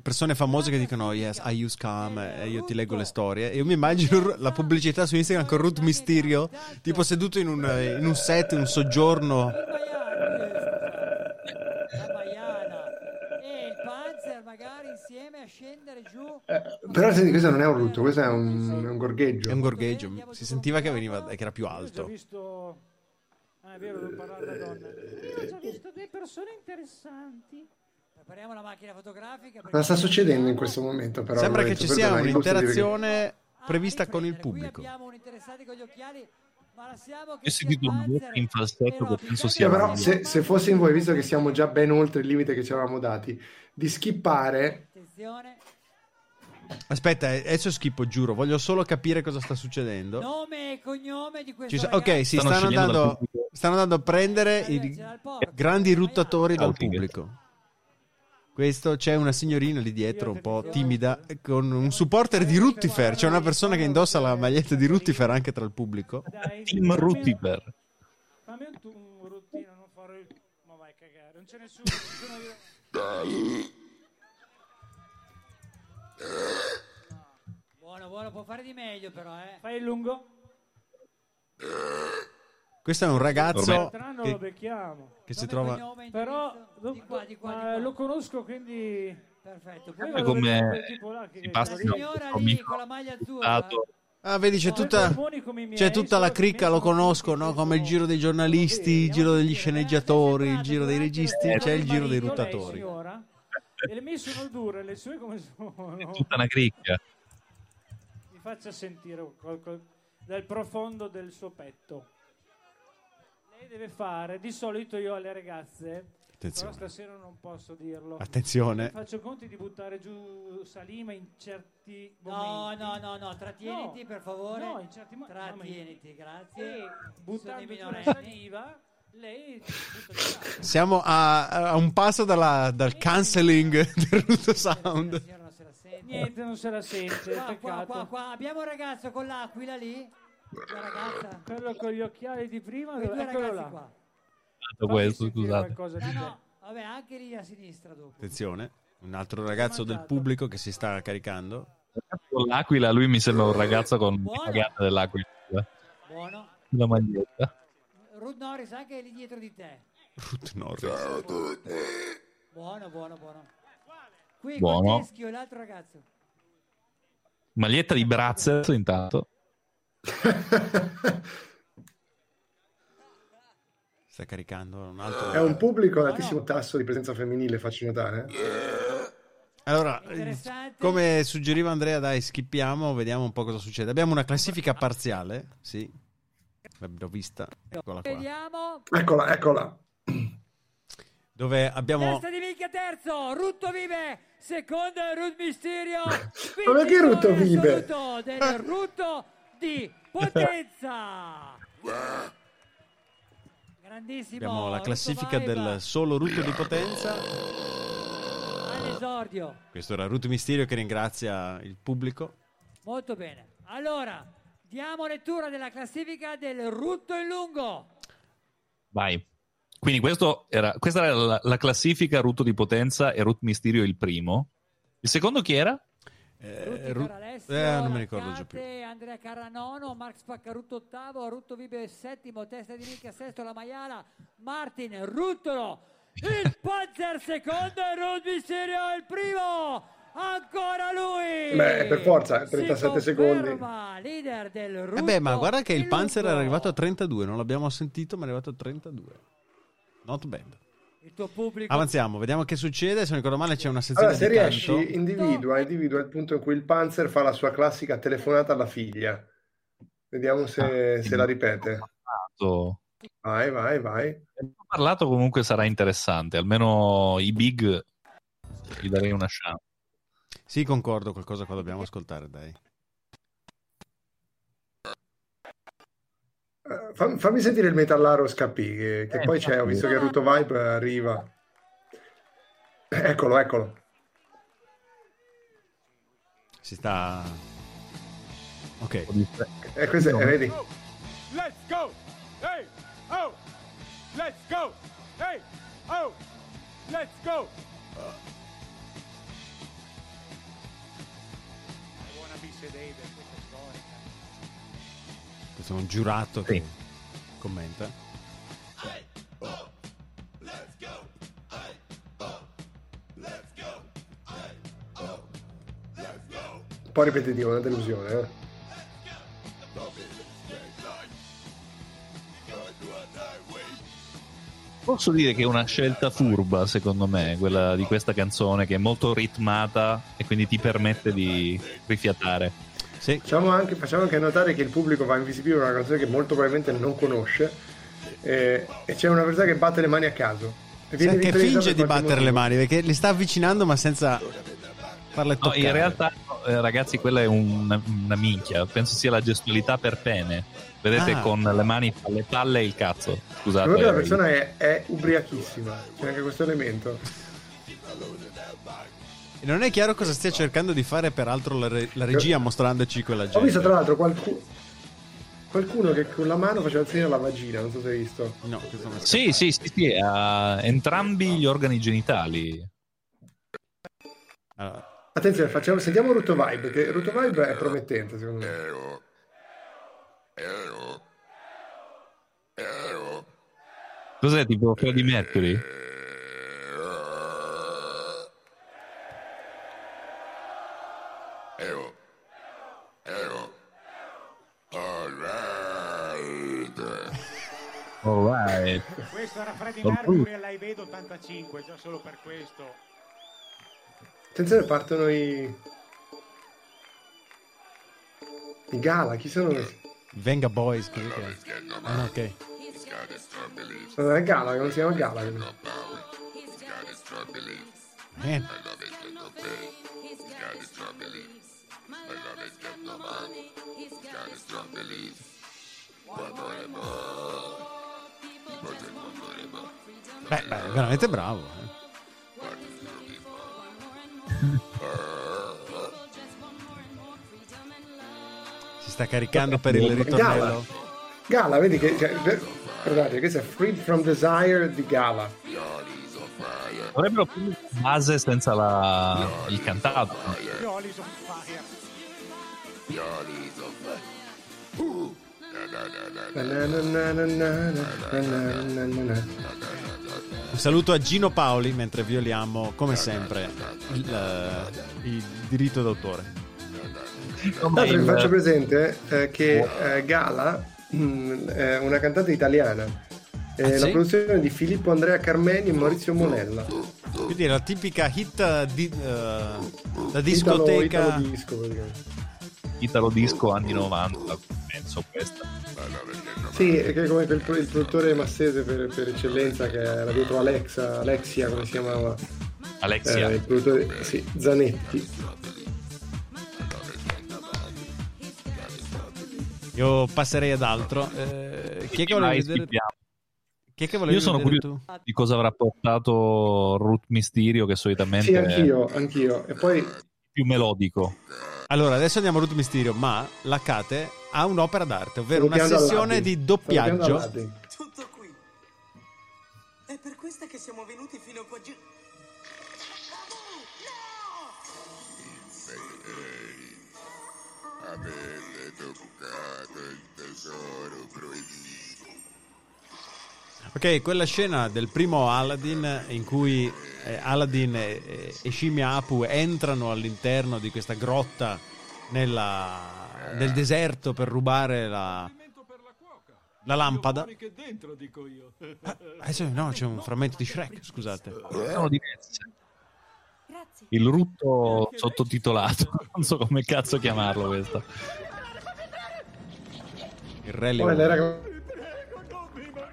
Speaker 2: persone famose che dicono yes, I use Calm e io ti leggo le storie. E io mi immagino la pubblicità su Instagram con Root Mysterio, tipo seduto in un, in un set, in un soggiorno.
Speaker 4: la Maiana e il Panzer magari insieme a scendere giù.
Speaker 1: Eh, però senti, questo non è un rutto, questo è un, è un gorgheggio.
Speaker 2: È un gorgheggio, si sentiva che, veniva, che era più alto.
Speaker 9: visto... Ah, è vero, devo parlare da donna. Io ho già visto delle persone interessanti.
Speaker 4: Prepariamo la macchina fotografica.
Speaker 1: Cosa sta succedendo in questo momento? Però,
Speaker 2: Sembra che ci sia un'interazione prevista con il pubblico.
Speaker 4: Qui abbiamo un interessato con gli occhiali,
Speaker 3: Io ho sentito un voce in falsetto che penso sia
Speaker 1: Io però, se, se fossi in voi, visto che siamo già ben oltre il limite che ci eravamo dati, di skippare
Speaker 4: Attenzione,
Speaker 2: Aspetta, eh, adesso schippo, giuro, voglio solo capire cosa sta succedendo.
Speaker 4: nome e cognome di questo
Speaker 2: Ci so-
Speaker 4: ragazzo.
Speaker 2: ok, si
Speaker 3: Stanno
Speaker 2: stanno andando, stanno andando a prendere i grandi ruttatori dal pubblico. Questo c'è una signorina lì dietro, un po' timida, con un supporter di Ruttifer. C'è una persona che indossa la maglietta di Ruttifer anche tra il pubblico.
Speaker 3: Team
Speaker 9: fammi-
Speaker 3: Rutiper.
Speaker 9: Fammi un, tu- un routine, non farò il... Ma vai a cagare, non c'è nessuno. sono io.
Speaker 4: Buono, buono, può fare di meglio però, eh.
Speaker 9: Fai il lungo?
Speaker 2: Questo è un ragazzo
Speaker 9: Il tranno lo
Speaker 2: che,
Speaker 9: becchiamo.
Speaker 2: che si trova...
Speaker 9: Però
Speaker 4: di qua, di qua, di
Speaker 9: lo conosco, quindi...
Speaker 4: Perfetto.
Speaker 9: Poi
Speaker 3: È come
Speaker 9: che-
Speaker 3: si passa
Speaker 4: la
Speaker 3: no,
Speaker 4: signora
Speaker 3: questo
Speaker 4: lì con la maglia azzurra.
Speaker 2: Ah, vedi, c'è tutta, c'è tutta la
Speaker 9: che
Speaker 2: cricca, lo conosco, no?
Speaker 9: che
Speaker 2: Come il giro dei giornalisti, il giro degli sceneggiatori, il giro dei registi,
Speaker 9: eh,
Speaker 2: c'è il giro dei ruttatori.
Speaker 9: E le mie sono dure, le sue come sono?
Speaker 3: È tutta una cricca.
Speaker 9: Mi faccia sentire qualcosa. dal profondo del suo petto. Lei deve fare, di solito io alle ragazze,
Speaker 2: Attenzione.
Speaker 9: però stasera non posso dirlo.
Speaker 2: Attenzione.
Speaker 9: Faccio conti di buttare giù salima in certi
Speaker 4: No,
Speaker 9: momenti.
Speaker 4: no, no, no, trattieniti
Speaker 9: No,
Speaker 4: per favore.
Speaker 9: No, in certi momenti.
Speaker 4: Trattieniti, grazie.
Speaker 9: E
Speaker 4: Sono
Speaker 9: buttando giù la
Speaker 4: minorenni.
Speaker 9: saliva, lei butta di là. [LAUGHS]
Speaker 2: Siamo a, a un passo dalla- dal cancelling del Ruto Sound.
Speaker 4: Signora non se la sente.
Speaker 9: Niente, non se la sente,
Speaker 4: Qua, qua,
Speaker 9: peccato.
Speaker 4: qua, qua. Abbiamo un ragazzo con l'aquila lì. La ragazza.
Speaker 9: Quello con gli occhiali di prima,
Speaker 4: Quei due
Speaker 9: eccolo
Speaker 4: ragazzi
Speaker 9: là.
Speaker 4: qua.
Speaker 3: Fatto questo,
Speaker 9: sentire
Speaker 3: scusate.
Speaker 9: qualcosa
Speaker 4: No,
Speaker 9: di te.
Speaker 4: no, vabbè, anche lì a sinistra dopo.
Speaker 2: Attenzione, un altro ragazzo del pubblico che si sta caricando.
Speaker 3: Con l'aquila, lui mi sembra un ragazzo con
Speaker 4: Buono.
Speaker 3: la gatta dell'aquila.
Speaker 4: Buono.
Speaker 3: La maglietta.
Speaker 4: Ruth Norris anche lì dietro di te.
Speaker 2: Ruth Norris.
Speaker 7: Ciao a tutti.
Speaker 4: Buono, buono, buono. Qui
Speaker 3: Buono.
Speaker 4: col teschio e l'altro ragazzo.
Speaker 3: Maglietta di Brazzers intanto. [LAUGHS]
Speaker 2: Sta caricando un altro.
Speaker 1: È un pubblico ad altissimo tasso di presenza femminile, faccio notare.
Speaker 2: Allora, come suggeriva Andrea, dai, skippiamo, vediamo un po' cosa succede. Abbiamo una classifica parziale, sì. L'abbiamo vista, eccola qua.
Speaker 4: Vediamo.
Speaker 1: Eccola, eccola.
Speaker 2: Dove abbiamo
Speaker 4: Testa di minchia terzo, Rutto vive, secondo è Ruth Mysterio. [LAUGHS]
Speaker 1: Ma perché Rutto vive?
Speaker 4: Rutto di Potenza. Grandissimo.
Speaker 2: abbiamo la classifica del solo Rutto di potenza.
Speaker 4: all'esordio.
Speaker 2: Questo era Ruto Misterio che ringrazia il pubblico.
Speaker 4: Molto bene. Allora, diamo lettura della classifica del Rutto in lungo.
Speaker 3: Vai. Quindi questo era, questa era la, la classifica Rutto di potenza e Root Mysterio il primo. Il secondo chi era?
Speaker 2: Eh,
Speaker 4: Rutti
Speaker 2: Ru- eh, non mi ricordo già più.
Speaker 4: Andrea Carra nono, Max Paccarutto ottavo, Rutto Vibe settimo, Testa di Minchia sesto, La Maiala, Martin, Ruttolo, il [LAUGHS] Panzer secondo e Ruth Mysterio il primo. Ancora lui!
Speaker 1: Beh, per forza,
Speaker 4: Si
Speaker 1: 37 secondi.
Speaker 4: conferma leader del Rutto
Speaker 2: Eh beh, ma guarda che il Panzer era arrivato a 32, non l'abbiamo sentito, ma è arrivato a 32. Not bad.
Speaker 4: Il tuo pubblico
Speaker 2: Avanziamo, vediamo che succede. Se non ricordo male c'è una sezione
Speaker 1: Allora, se
Speaker 2: di
Speaker 1: riesci,
Speaker 2: canto.
Speaker 1: individua, individua il punto in cui il Panzer fa la sua classica telefonata alla figlia. Vediamo se, se la ripete.
Speaker 3: Ho
Speaker 1: Vai, vai, vai.
Speaker 3: parlato comunque sarà interessante, almeno i big gli darei una chance.
Speaker 2: Sì, concordo, qualcosa qua dobbiamo ascoltare, dai.
Speaker 1: Fam- fammi sentire il metallaro Scappi, che, che
Speaker 3: Eh,
Speaker 1: poi c'è, ho visto che Ruto Vibe arriva. Eccolo, eccolo.
Speaker 2: Si sta... Ok.
Speaker 1: E questo è, vedi?
Speaker 8: Let's go! Hey! Oh! Let's go! Hey! Oh! Let's go! I wanna be sedated. È
Speaker 2: un giurato che commenta.
Speaker 1: Un po' ripetitivo, una delusione. Eh?
Speaker 3: Posso dire che è una scelta furba, secondo me, quella di questa canzone, che è molto ritmata e quindi ti permette di rifiatare.
Speaker 2: Sì.
Speaker 1: Facciamo, anche, facciamo anche notare che il pubblico va a invisibile una canzone che molto probabilmente non conosce eh, e c'è una persona che batte le mani a caso. E viene
Speaker 2: Sì, che finge di battere le
Speaker 1: motivo.
Speaker 2: mani perché li sta avvicinando ma senza farle
Speaker 3: No,
Speaker 2: toccare.
Speaker 3: in realtà, eh, ragazzi, quella è una, una minchia. Penso sia la gestualità per pene. Vedete,
Speaker 2: Ah.
Speaker 3: con le mani alle palle e il cazzo. Scusate.
Speaker 1: La persona è, è ubriachissima, c'è anche questo elemento.
Speaker 2: Non è chiaro cosa stia cercando di fare peraltro la, re- la regia mostrandoci quella gente.
Speaker 1: Ho visto tra l'altro qualcuno, qualcuno che con la mano faceva il segno alla vagina, non so se hai visto.
Speaker 2: No,
Speaker 3: Sì, sì, sì, sì, ha entrambi gli organi genitali.
Speaker 2: Allora,
Speaker 1: Attenzione, facciamo, sentiamo Ruto Vibe, perché Ruto Vibe è promettente secondo me.
Speaker 7: Ero. Ero. Ero.
Speaker 3: Cos'è tipo Freddie Mercury? Oh,
Speaker 8: Mercury Vedo 85, già solo per questo.
Speaker 1: Attenzione, partono i... I gala, chi sono? questi?
Speaker 2: Venga Boys, così che... Ah, ok.
Speaker 1: Non è Gala, non si chiama Gala.
Speaker 2: Eh, beh, beh, è veramente bravo. eh. Si sta caricando per il ritornello.
Speaker 1: Gala. Gala, vedi che... Cioè, guardate, questo è Freed from Desire di Gala.
Speaker 3: Dovrebbero prendere base senza la... il cantato.
Speaker 2: Un saluto a Gino Paoli mentre violiamo, come sempre, il, eh, il diritto d'autore.
Speaker 1: Tra l'altro vi faccio presente eh, che eh, Gala mm, è una cantante italiana. È
Speaker 2: Ah,
Speaker 1: la
Speaker 2: sì?
Speaker 1: produzione di Filippo Andrea Carmeni e Maurizio Monella.
Speaker 2: Quindi è la tipica hit di, eh, da
Speaker 1: Italo,
Speaker 2: discoteca.
Speaker 1: Italo disco, praticamente.
Speaker 3: Italo disco anni 90, penso questa.
Speaker 1: Sì, è che come quel il produttore massese per, per eccellenza che era dietro Alexa, Alexia, come si chiamava?
Speaker 3: Alexia.
Speaker 1: Eh, il produttore, sì, Zanetti.
Speaker 2: Io passerei ad altro. Eh, chi è che volevi
Speaker 3: Vai,
Speaker 2: vedere? Chi è che volevi
Speaker 3: Io sono curioso
Speaker 2: tu?
Speaker 3: di cosa avrà portato Ruth Mysterio, che solitamente
Speaker 1: Sì,
Speaker 3: è
Speaker 1: anch'io, anch'io. E poi
Speaker 3: più melodico.
Speaker 2: Allora, adesso andiamo a Root Mysterio, ma la Cate ha un'opera d'arte, ovvero una
Speaker 1: salutiamo
Speaker 2: sessione
Speaker 1: Aladdin.
Speaker 2: di doppiaggio.
Speaker 10: Tutto qui. È per questa che siamo venuti fino qua giù.
Speaker 7: Avete toccato il tesoro proibito.
Speaker 2: Ok, quella scena del primo Aladdin in cui eh, Aladdin e, e- Scimmia Apu entrano all'interno di questa grotta nella- nel deserto per rubare la, la lampada.
Speaker 11: che dentro, dico io.
Speaker 2: Adesso no, c'è un frammento di Shrek, scusate.
Speaker 3: Sono diverse. Il rutto sottotitolato, [LAUGHS] non so come cazzo chiamarlo questo.
Speaker 2: Il Re Leone.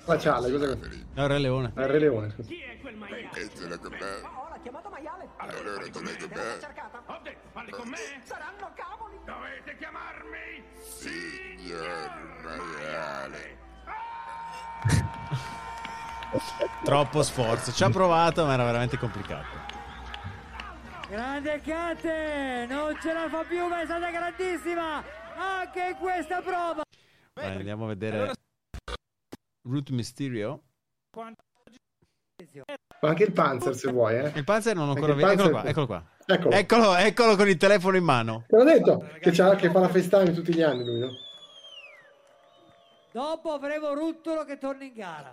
Speaker 1: Glaciale, cos'è questo?
Speaker 2: No, il Re Leone.
Speaker 1: Ah, Il Re Leone, scusa.
Speaker 7: E ce l'ha con me?
Speaker 10: Ho chiamato maiale.
Speaker 7: Allora l'hai con me?
Speaker 10: cercata.
Speaker 5: Ho detto, parli con me?
Speaker 10: Saranno cavoli.
Speaker 5: Dovete chiamarmi
Speaker 7: Signor maiale.
Speaker 2: Troppo sforzo. Ci ha provato, ma era veramente complicato.
Speaker 4: Grande Cate, non ce la fa più, ma è stata grandissima anche in questa prova.
Speaker 2: Vai, andiamo a vedere Root Mysterio.
Speaker 1: Ma anche il Panzer se vuoi, eh.
Speaker 2: Il Panzer non
Speaker 1: Anche
Speaker 2: ancora visto. Eccolo qua, eccolo qua.
Speaker 1: Eccolo.
Speaker 2: Eccolo, eccolo con il telefono in mano.
Speaker 1: Te l'ho detto che, c'ha- che fa la FaceTime tutti gli anni lui, no?
Speaker 4: Dopo avremo Ruttolo che torna in gara.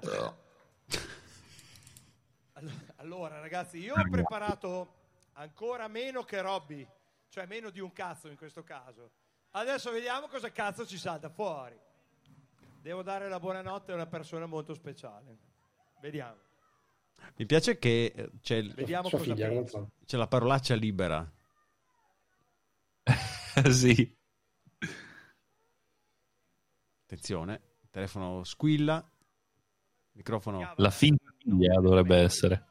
Speaker 12: Allora, ragazzi, io ho preparato ancora meno che Robby, cioè meno di un cazzo in questo caso. Adesso vediamo cosa cazzo ci salta fuori. Devo dare la buonanotte a una persona molto speciale. Vediamo.
Speaker 2: Mi piace che eh, c'è, il-
Speaker 12: Vediamo
Speaker 1: Sua
Speaker 12: cosa
Speaker 1: figlia,
Speaker 12: pensa.
Speaker 2: c'è la parolaccia libera. [LAUGHS]
Speaker 3: sì.
Speaker 2: Attenzione, il telefono squilla. Microfono.
Speaker 3: La finta figlia dovrebbe essere.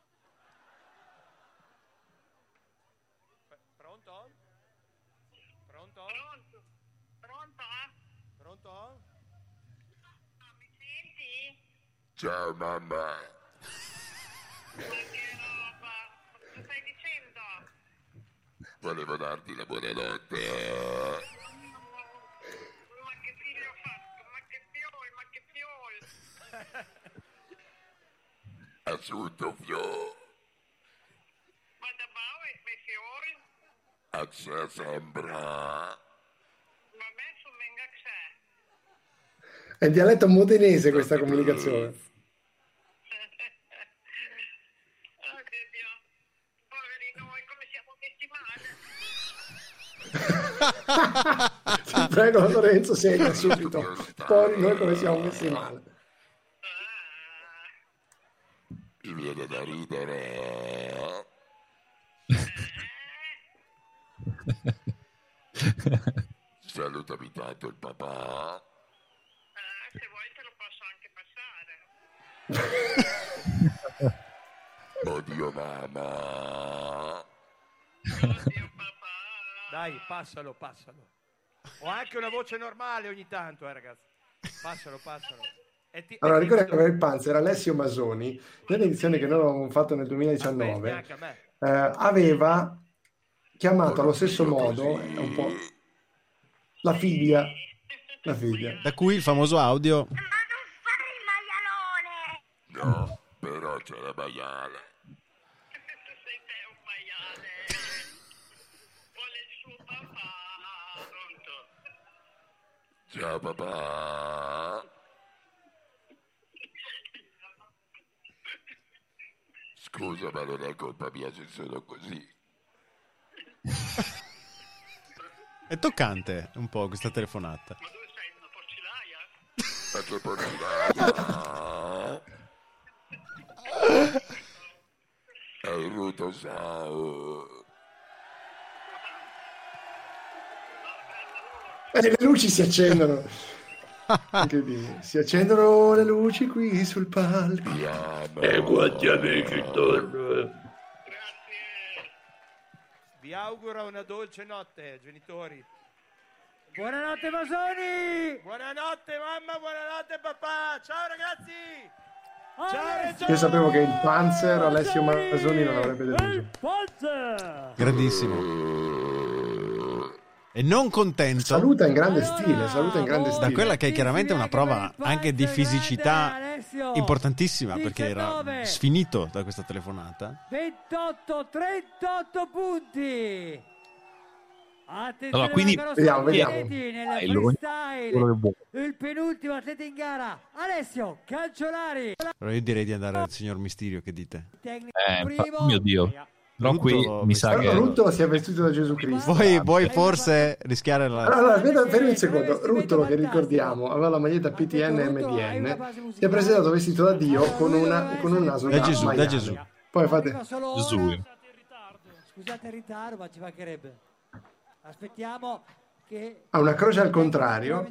Speaker 12: Ciao mamma. Che roba?
Speaker 7: Cosa stai dicendo? Volevo darti la buonanotte. Ma
Speaker 13: che figlio ho fatto? Ma che fiol, ma che fiol.
Speaker 7: Assunto fiol. Ma da Bauer e fiol? Axè sembra.
Speaker 1: E in dialetto modenese questa comunicazione. Ti prego Lorenzo, segna subito. Poi noi come siamo messi male.
Speaker 7: Mi viene da ridere. Salutami tanto il papà. Eh, se vuoi te lo posso anche passare. [LAUGHS] Oddio mamma.
Speaker 12: Oddio dai, passalo, passalo. Ho anche una voce normale ogni tanto, eh, ragazzi. Passalo, passalo. E ti-
Speaker 1: Allora, ricorda che il Panzer, Alessio Masoni, nell'edizione che noi avevamo fatto nel 2019,
Speaker 12: Anche a me.
Speaker 1: eh, aveva chiamato allo stesso modo un po' la figlia. La figlia.
Speaker 2: Da cui il famoso audio.
Speaker 7: No, però c'è la maiale. Ciao papà. Scusa, ma non è colpa mia se sono così.
Speaker 2: È toccante un po' questa telefonata.
Speaker 7: Ma che porcinaia. [LAUGHS] È il ruto
Speaker 1: E le luci si accendono. Si accendono le luci qui sul palco.
Speaker 7: E
Speaker 1: quanti amici intorno.
Speaker 12: Vi auguro una dolce notte, genitori.
Speaker 4: Buonanotte Masoni!
Speaker 12: Buonanotte mamma, buonanotte papà. Ciao ragazzi. Ciao.
Speaker 1: Io sapevo che il Panzer Alessio Masoni non avrebbe deluso.
Speaker 2: Grandissimo. E non contento.
Speaker 1: Saluta in grande stile, saluta in grande
Speaker 2: Da
Speaker 1: stile.
Speaker 2: quella che è chiaramente una prova anche di fisicità importantissima perché era
Speaker 4: 19.
Speaker 2: sfinito da questa telefonata.
Speaker 4: 28, 38 punti. Attenzione
Speaker 3: Allora, quindi-
Speaker 1: Vediamo, vediamo.
Speaker 3: vuoi.
Speaker 4: Il penultimo atleta in gara, Alessio Calciolari.
Speaker 2: Allora io direi di andare al signor Misterio, che dite?
Speaker 3: Eh, mio Dio. Però
Speaker 2: Rutto-
Speaker 3: qui mi sa che...
Speaker 1: Ruttolo si è vestito da Gesù Cristo.
Speaker 2: Vuoi, vuoi forse rischiare la...
Speaker 1: Allora, aspetta, fermi un secondo. Ruttolo, che ricordiamo, aveva la maglietta PTN MDN, si è presentato vestito da Dio con, una, con un naso
Speaker 2: Da Gesù, da. Gesù.
Speaker 1: Poi fate...
Speaker 3: Gesù.
Speaker 4: Scusate il ritardo, ma ci mancherebbe. Aspettiamo
Speaker 1: Ha una croce al contrario.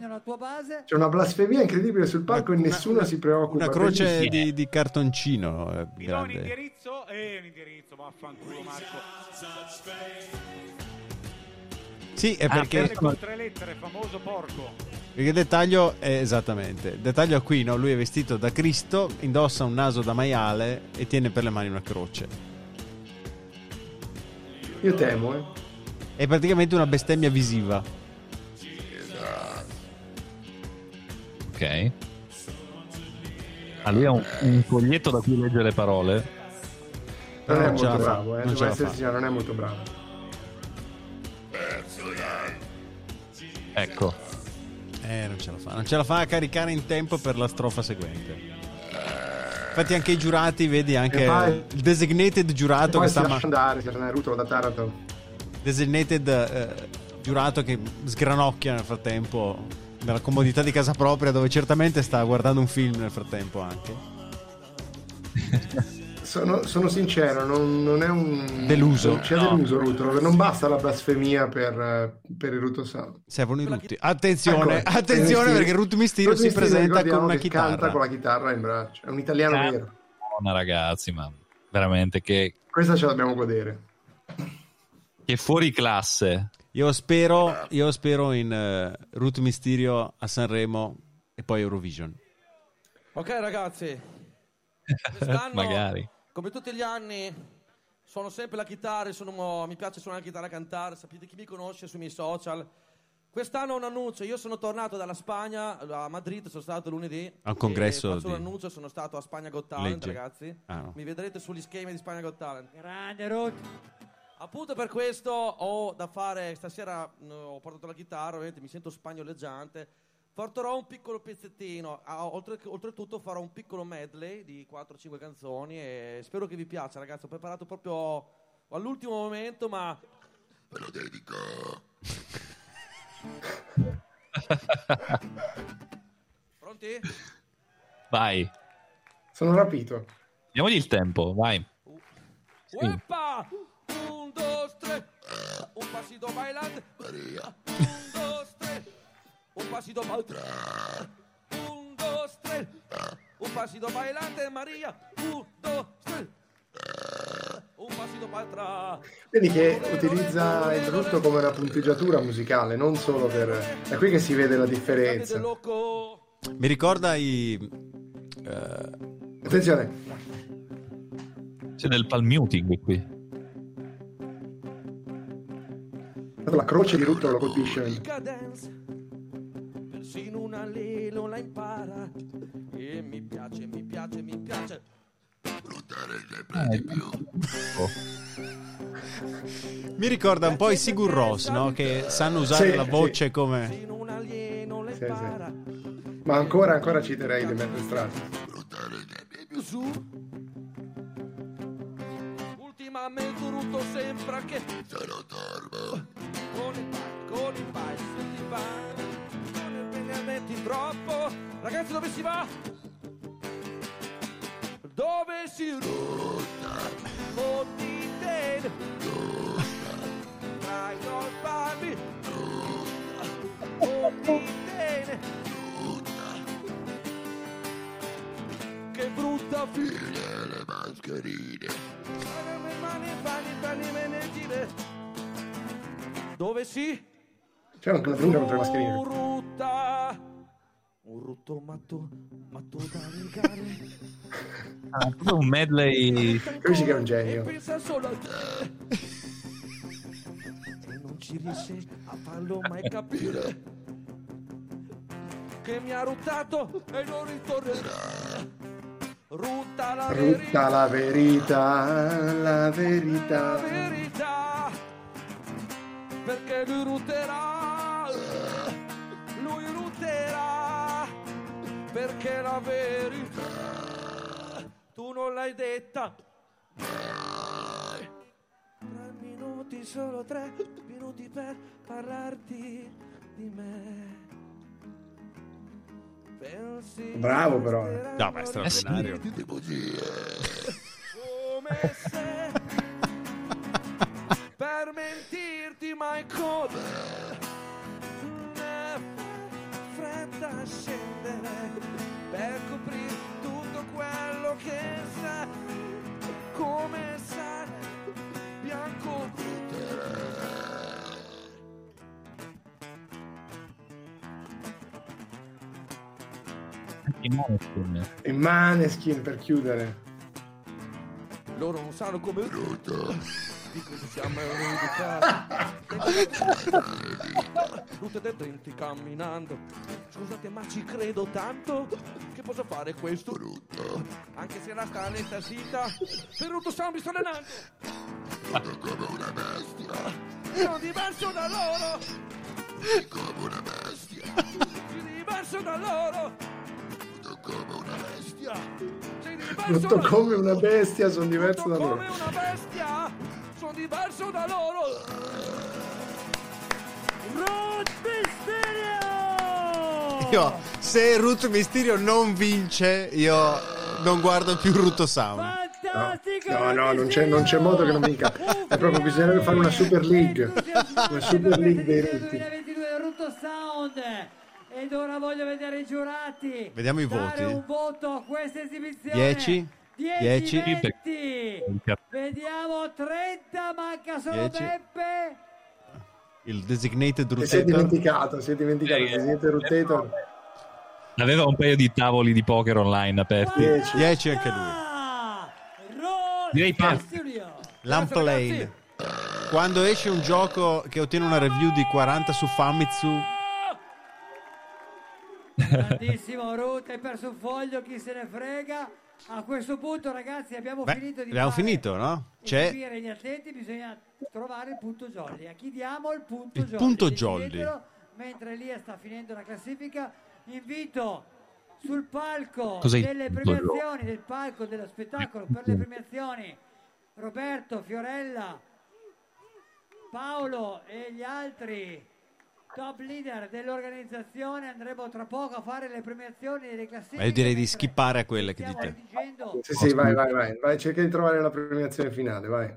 Speaker 1: C'è una blasfemia incredibile sul palco e nessuno si preoccupa.
Speaker 2: Una croce di, di cartoncino eh,
Speaker 8: Mi do un
Speaker 2: grande.
Speaker 8: indirizzo? Eh, un indirizzo, vaffanculo Marco.
Speaker 2: Sì, è
Speaker 3: Ah,
Speaker 2: perché,
Speaker 8: Bene con tre lettere, famoso porco.
Speaker 2: perché il dettaglio è esattamente. Il dettaglio qui, no? Lui è vestito da Cristo, indossa un naso da maiale e tiene per le mani una croce.
Speaker 1: Io temo, eh.
Speaker 2: È praticamente una bestemmia visiva.
Speaker 3: Ok. Ah, lui ha un, un foglietto da cui legge le parole.
Speaker 1: Non è
Speaker 2: Non la
Speaker 1: molto
Speaker 2: fa,
Speaker 1: bravo, eh.
Speaker 2: non
Speaker 1: Devo essere sincero, non è molto bravo.
Speaker 3: Ecco.
Speaker 2: Eh, non ce la fa. Non ce la fa a caricare in tempo per la strofa seguente. Infatti anche i giurati, vedi anche
Speaker 1: poi-
Speaker 2: il designated giurato che sta ma-
Speaker 1: andare, si Ruttolo da Taranto.
Speaker 2: designated eh, giurato che sgranocchia nel frattempo nella comodità di casa propria dove certamente sta guardando un film nel frattempo anche. [LAUGHS]
Speaker 1: Sono, sono sincero, non, non è un...
Speaker 2: Deluso.
Speaker 1: Ci ha deluso Ruttolo, non basta la blasfemia per, eh, per il Rutto Sound.
Speaker 2: Servono i rutti. Attenzione,
Speaker 1: Ecco,
Speaker 2: attenzione
Speaker 1: Ruth
Speaker 2: perché Ruth
Speaker 1: Ruth
Speaker 2: si presenta con una chitarra.
Speaker 1: Canta con la chitarra in braccio, è un italiano
Speaker 3: Eh.
Speaker 1: vero.
Speaker 3: Buona ragazzi, ma veramente che,
Speaker 1: Questa ce la dobbiamo godere.
Speaker 3: che fuori classe.
Speaker 2: Io spero, io spero in eh, Ruth Mysterio a Sanremo e poi Eurovision.
Speaker 11: Ok ragazzi, [LAUGHS] quest'anno,
Speaker 3: Magari.
Speaker 11: come tutti gli anni, suono sempre la chitarra, sono- mi piace suonare la chitarra e cantare, sapete chi mi conosce sui miei social. Quest'anno ho un annuncio, io sono tornato dalla Spagna, a Madrid, sono stato lunedì.
Speaker 2: A un congresso
Speaker 11: Faccio
Speaker 2: di-
Speaker 11: un annuncio, sono stato a Spagna Got Talent,
Speaker 2: Legge.
Speaker 11: ragazzi.
Speaker 2: Ah, no.
Speaker 11: Mi vedrete sugli schemi di Spagna Got Talent.
Speaker 4: Grande Ruth.
Speaker 11: Appunto per questo ho da fare, stasera mh, ho portato la chitarra, ovviamente mi sento spagnoleggiante. Porterò un piccolo pezzettino, oltre- oltretutto farò un piccolo medley di 4-5 canzoni e spero che vi piaccia ragazzi, ho preparato proprio all'ultimo momento ma...
Speaker 7: Me lo dedico. [LAUGHS]
Speaker 11: Pronti?
Speaker 3: Vai.
Speaker 1: Sono rapito.
Speaker 3: Diamogli il tempo, vai.
Speaker 11: Ueppa! Un, dos, tre, un pasito bailante.
Speaker 7: Maria.
Speaker 11: Un, dos, tre, un pasito bailante. Un, dos, tre, un pasito bailante, Maria. Un, dos, Tito Patra.
Speaker 1: Vedi che utilizza il rutto come una punteggiatura musicale, non solo per... È qui che si vede la differenza.
Speaker 2: Mi ricorda i... eh,
Speaker 1: Attenzione,
Speaker 3: C'è del palm muting qui.
Speaker 1: La croce di rutto lo colpisce.
Speaker 11: Persino un allelo la impara. E mi piace, mi piace, mi piace.
Speaker 2: Mi ricorda un po' i Sigur Ross, no? Che sanno usare
Speaker 1: Sì,
Speaker 2: la
Speaker 1: sì.
Speaker 2: voce come...
Speaker 11: Un alieno la
Speaker 1: Sì,
Speaker 11: impara.
Speaker 1: sì. Ma ancora, ancora citerei le mezze strade.
Speaker 11: Più su. Ultimamente rutto sembra che con il pai, con il pai, ti va, con i pigliamenti troppo. Ragazzi, dove si va? Dove si rutta? Con i denti. Tra i non sbagli. Con i denti. Che brutta fine.
Speaker 7: le mascherine.
Speaker 11: Dove si?
Speaker 1: C'è anche una denuncia contro le mascherine.
Speaker 11: Rutta. Un rutto matto, matto da legare.
Speaker 3: Ah, un medley.
Speaker 1: Capisci che è un genio.
Speaker 11: Pensa solo a te. E non ci riesce a farlo mai capire. Che mi ha ruttato e non ritornerà. Rutta la verità.
Speaker 1: La verità, la verità.
Speaker 11: la verità. Perché lui rutterà lui rutterà perché la verità. Tu non l'hai detta. Tre minuti solo tre minuti per parlarti di me
Speaker 1: Bravo, però.
Speaker 11: che
Speaker 2: No, ma è straordinario.
Speaker 11: come se per mentirti mai come ne fretta a scendere per coprire tutto quello che sa come sale bianco
Speaker 3: I Måneskin.
Speaker 1: E Maneskin per chiudere.
Speaker 11: loro non sanno come dicono siamo [LAUGHS] educati? Tutte dei denti camminando. Scusate ma ci credo tanto. Che posso fare questo? Anche se la sta anestesita per tutto stiamo mi sto allenando
Speaker 7: Come una bestia,
Speaker 11: sono diverso da loro.
Speaker 7: Come una bestia,
Speaker 11: sono diverso da loro
Speaker 7: come una bestia.
Speaker 11: da
Speaker 1: come una bestia, sono diverso da
Speaker 11: come
Speaker 1: loro.
Speaker 11: una bestia sono diverso da loro
Speaker 4: Ruth Mysterio!
Speaker 2: Io, se Ruth Mysterio non vince, io non guardo più Rutto Sound.
Speaker 4: Fantastico!
Speaker 1: No, no, non c'è, non c'è modo che non vinca. È proprio bisognerebbe fare una Super League. Una Super League dei rutti.
Speaker 4: 2022 del Rutto Sound. Ed ora voglio vedere i giurati.
Speaker 2: Vediamo i
Speaker 4: Dare
Speaker 2: voti.
Speaker 4: un voto a questa esibizione.
Speaker 2: 10,
Speaker 4: 10,
Speaker 2: 10.
Speaker 4: 20. Vediamo 30, manca solo
Speaker 2: 10.
Speaker 4: Beppe.
Speaker 2: Il designated
Speaker 1: E si è dimenticato, si è dimenticato.
Speaker 3: Eh,
Speaker 1: Presidente Rotator.
Speaker 3: Aveva un paio di tavoli di poker online aperti.
Speaker 1: 10.
Speaker 2: 10 anche lui.
Speaker 3: Direi.
Speaker 2: Lamplane. Quando esce un gioco che ottiene una review di 40 su Famitsu,
Speaker 4: Grandissimo Ruth, hai perso un foglio, chi se ne frega. A questo punto, ragazzi, abbiamo
Speaker 2: beh,
Speaker 4: finito di
Speaker 2: abbiamo finito, no? C'è
Speaker 4: gli atleti, bisogna trovare il punto jolly. A chi diamo il punto
Speaker 2: Il
Speaker 4: jolly?
Speaker 2: punto jolly.
Speaker 4: Mentre Elia sta finendo la classifica, invito sul palco
Speaker 3: Cos'è il
Speaker 4: delle premiazioni, del palco dello spettacolo per le premiazioni, Roberto, Fiorella, Paolo e gli altri top leader dell'organizzazione andremo tra poco a fare le premiazioni delle classifiche.
Speaker 2: Ma io direi di skippare a quelle che dite.
Speaker 4: dicendo
Speaker 1: Sì, sì, vai, vai, vai, vai. Cerca di trovare la premiazione finale, vai.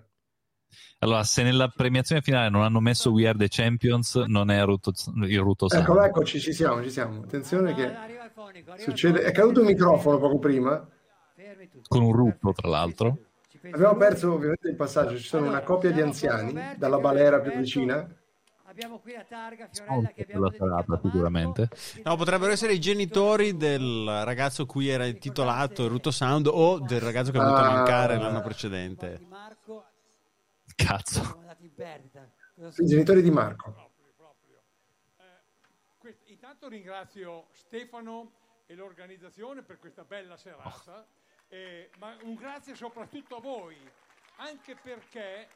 Speaker 3: Allora, se nella premiazione finale non hanno messo We Are the Champions, non è Ruto, il Ruto Sound.
Speaker 1: Ecco, eccoci, ci siamo, ci siamo. Attenzione che
Speaker 4: arriva il fonico, arriva il
Speaker 1: succede.
Speaker 4: fonico.
Speaker 1: È caduto un microfono poco prima.
Speaker 3: Con un rutto, tra l'altro.
Speaker 1: Abbiamo perso ovviamente il passaggio, ci sono una coppia di anziani dalla balera più vicina.
Speaker 4: Abbiamo qui a Targa Fiorella che abbiamo
Speaker 3: la serata sicuramente.
Speaker 2: No, potrebbero essere i genitori del ragazzo cui era intitolato Ruto Sound o del ragazzo che ha voluto
Speaker 1: Ah.
Speaker 2: mancare l'anno precedente.
Speaker 3: Cazzo.
Speaker 4: andati in perdita. Cosa
Speaker 1: I genitori di Marco.
Speaker 9: Que- Intanto ringrazio Stefano e l'organizzazione per questa bella serata, eh, ma un grazie soprattutto a voi, anche perché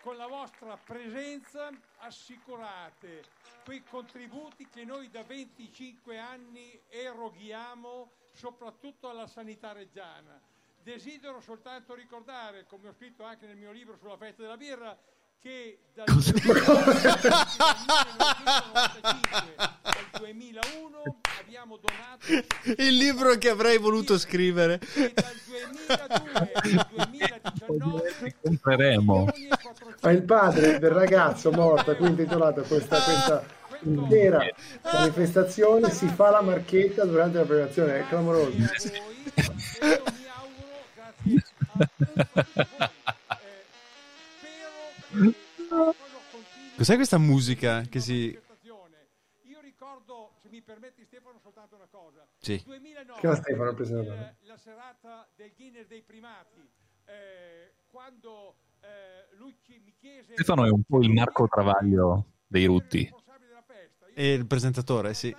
Speaker 9: con la vostra presenza assicurate quei contributi che noi da 25 anni eroghiamo soprattutto alla sanità reggiana. Desidero soltanto ricordare, come ho scritto anche nel mio libro sulla festa della birra, che dal 1995 al 2001 abbiamo donato
Speaker 2: Il libro che avrei voluto scrivere.
Speaker 3: Compreremo.
Speaker 1: Ma il padre del ragazzo morto è intitolata questa, questa intera manifestazione si fa la marchetta durante la premiazione, è clamoroso.
Speaker 2: Cos'è questa musica che si...
Speaker 9: Io ricordo, se mi permetti Stefano, soltanto una cosa.
Speaker 2: Sì.
Speaker 9: Nel 2009,
Speaker 1: Chiama Stefano
Speaker 9: eh, la serata del Guinness dei primati, eh, quando eh, Lucci mi chiese...
Speaker 3: Stefano è un po' il Marco Travaglio dei Rutti.
Speaker 2: E il presentatore, sì.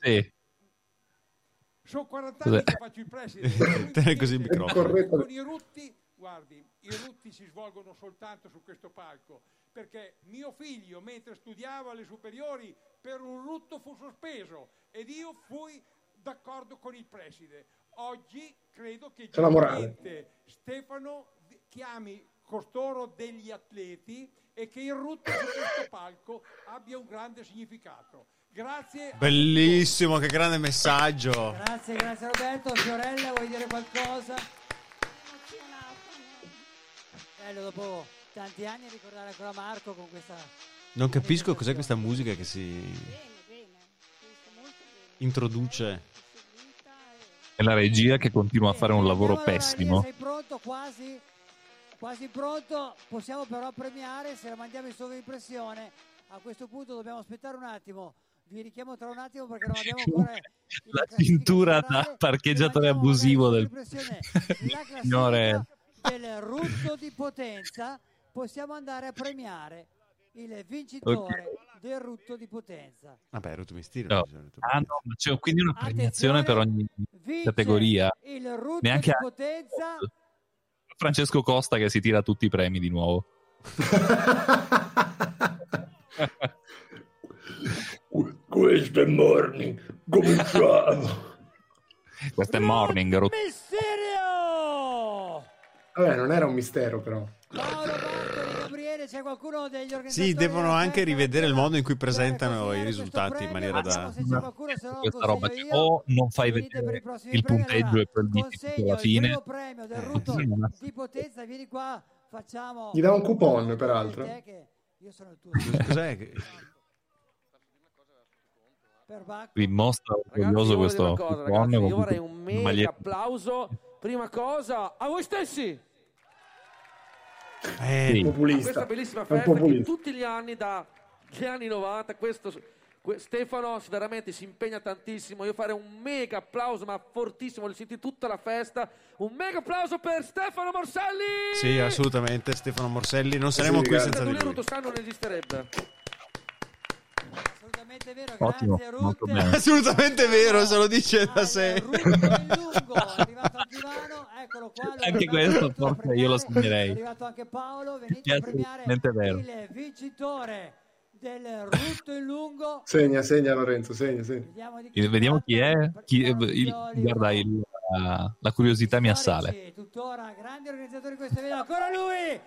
Speaker 3: Sì.
Speaker 9: Sono 40
Speaker 3: Cos'è?
Speaker 9: anni che faccio il preside.
Speaker 2: Tieni [LAUGHS] così il microfono.
Speaker 9: Con i rutti, guardi, i rutti si svolgono soltanto su questo palco, perché mio figlio, mentre studiava alle superiori, per un rutto fu sospeso ed io fui d'accordo con il preside. Oggi credo che
Speaker 1: C'è la morale.
Speaker 9: giustamente Stefano chiami costoro degli atleti e che il rutto su questo palco abbia un grande significato. Grazie.
Speaker 2: Bellissimo, che grande messaggio.
Speaker 4: Grazie, grazie Roberto. Fiorella, vuoi dire qualcosa? Bello dopo tanti anni ricordare ancora Marco con questa...
Speaker 2: Non capisco cos'è questa musica che si introduce.
Speaker 3: È la regia che continua a fare un lavoro pessimo.
Speaker 4: Sei pronto? Quasi? Quasi pronto? Possiamo però premiare se la mandiamo in sovraimpressione. A questo punto dobbiamo aspettare un attimo. Vi richiamo tra un attimo perché non abbiamo ancora [LAUGHS]
Speaker 3: La cintura da parcheggiatore abusivo del [LAUGHS] signore.
Speaker 4: del rutto di potenza. Possiamo andare a premiare il vincitore del rutto di potenza.
Speaker 2: Vabbè, Ruto Mistero.
Speaker 3: No. Ah no, ma c'è quindi una premiazione per ogni categoria.
Speaker 4: Il rutto
Speaker 3: Neanche
Speaker 4: di
Speaker 3: a-
Speaker 4: potenza
Speaker 3: Francesco Costa che si tira tutti i premi di nuovo. [LAUGHS]
Speaker 7: Questo è morning. Cominciamo.
Speaker 3: Questo è Morning. Rut-
Speaker 4: Misterio!
Speaker 1: Vabbè, non era un mistero però.
Speaker 4: Paolo Bartoli, Gabriele, c'è qualcuno degli organizzatori?
Speaker 2: Sì, devono anche rivedere il modo in cui presentano i risultati in maniera da...
Speaker 3: questa roba che o non fai vedere il punteggio e poi dici alla
Speaker 4: il
Speaker 3: fine.
Speaker 4: primo premio del rutto di potenza, vieni qua, facciamo...
Speaker 1: Gli dà un coupon, peraltro.
Speaker 4: Io sono il tuo...
Speaker 2: Cos'è? che-
Speaker 4: Per Bacco.
Speaker 3: Vi mostra orgoglioso
Speaker 11: io
Speaker 3: questo
Speaker 11: cosa,
Speaker 3: coupon
Speaker 11: ragazzi, io vorrei un mega applauso. Prima cosa, a voi stessi.
Speaker 2: Eh,
Speaker 3: Sì.
Speaker 1: Populista.
Speaker 11: questa bellissima festa che tutti gli anni, dagli anni 90, questo, que- Stefano veramente si impegna tantissimo. Io farei un mega applauso, ma fortissimo, lo senti tutta la festa. Un mega applauso per Stefano Morselli!
Speaker 2: Sì, assolutamente. Stefano Morselli, non saremo qui
Speaker 1: grazie.
Speaker 2: senza di
Speaker 11: Senza
Speaker 2: lui.
Speaker 11: lui non esisterebbe.
Speaker 4: Assolutamente vero,
Speaker 3: Ottimo,
Speaker 4: grazie
Speaker 3: molto bene. [LAUGHS]
Speaker 2: Assolutamente vero, se lo dice da sé.
Speaker 4: rutto in lungo, è arrivato anche Ivano, eccolo qua.
Speaker 3: Anche questo forse io lo segnerei.
Speaker 4: È arrivato anche Paolo, venite a premiare
Speaker 3: vero.
Speaker 4: il vincitore del rutto in lungo.
Speaker 1: Segna, segna Lorenzo, segna, segna.
Speaker 4: Vediamo di
Speaker 3: Eh, Vediamo chi è. Chi- il- guarda, il- la, la curiosità mi assale.
Speaker 4: Tuttora grandi organizzatori di questo evento. Ancora lui!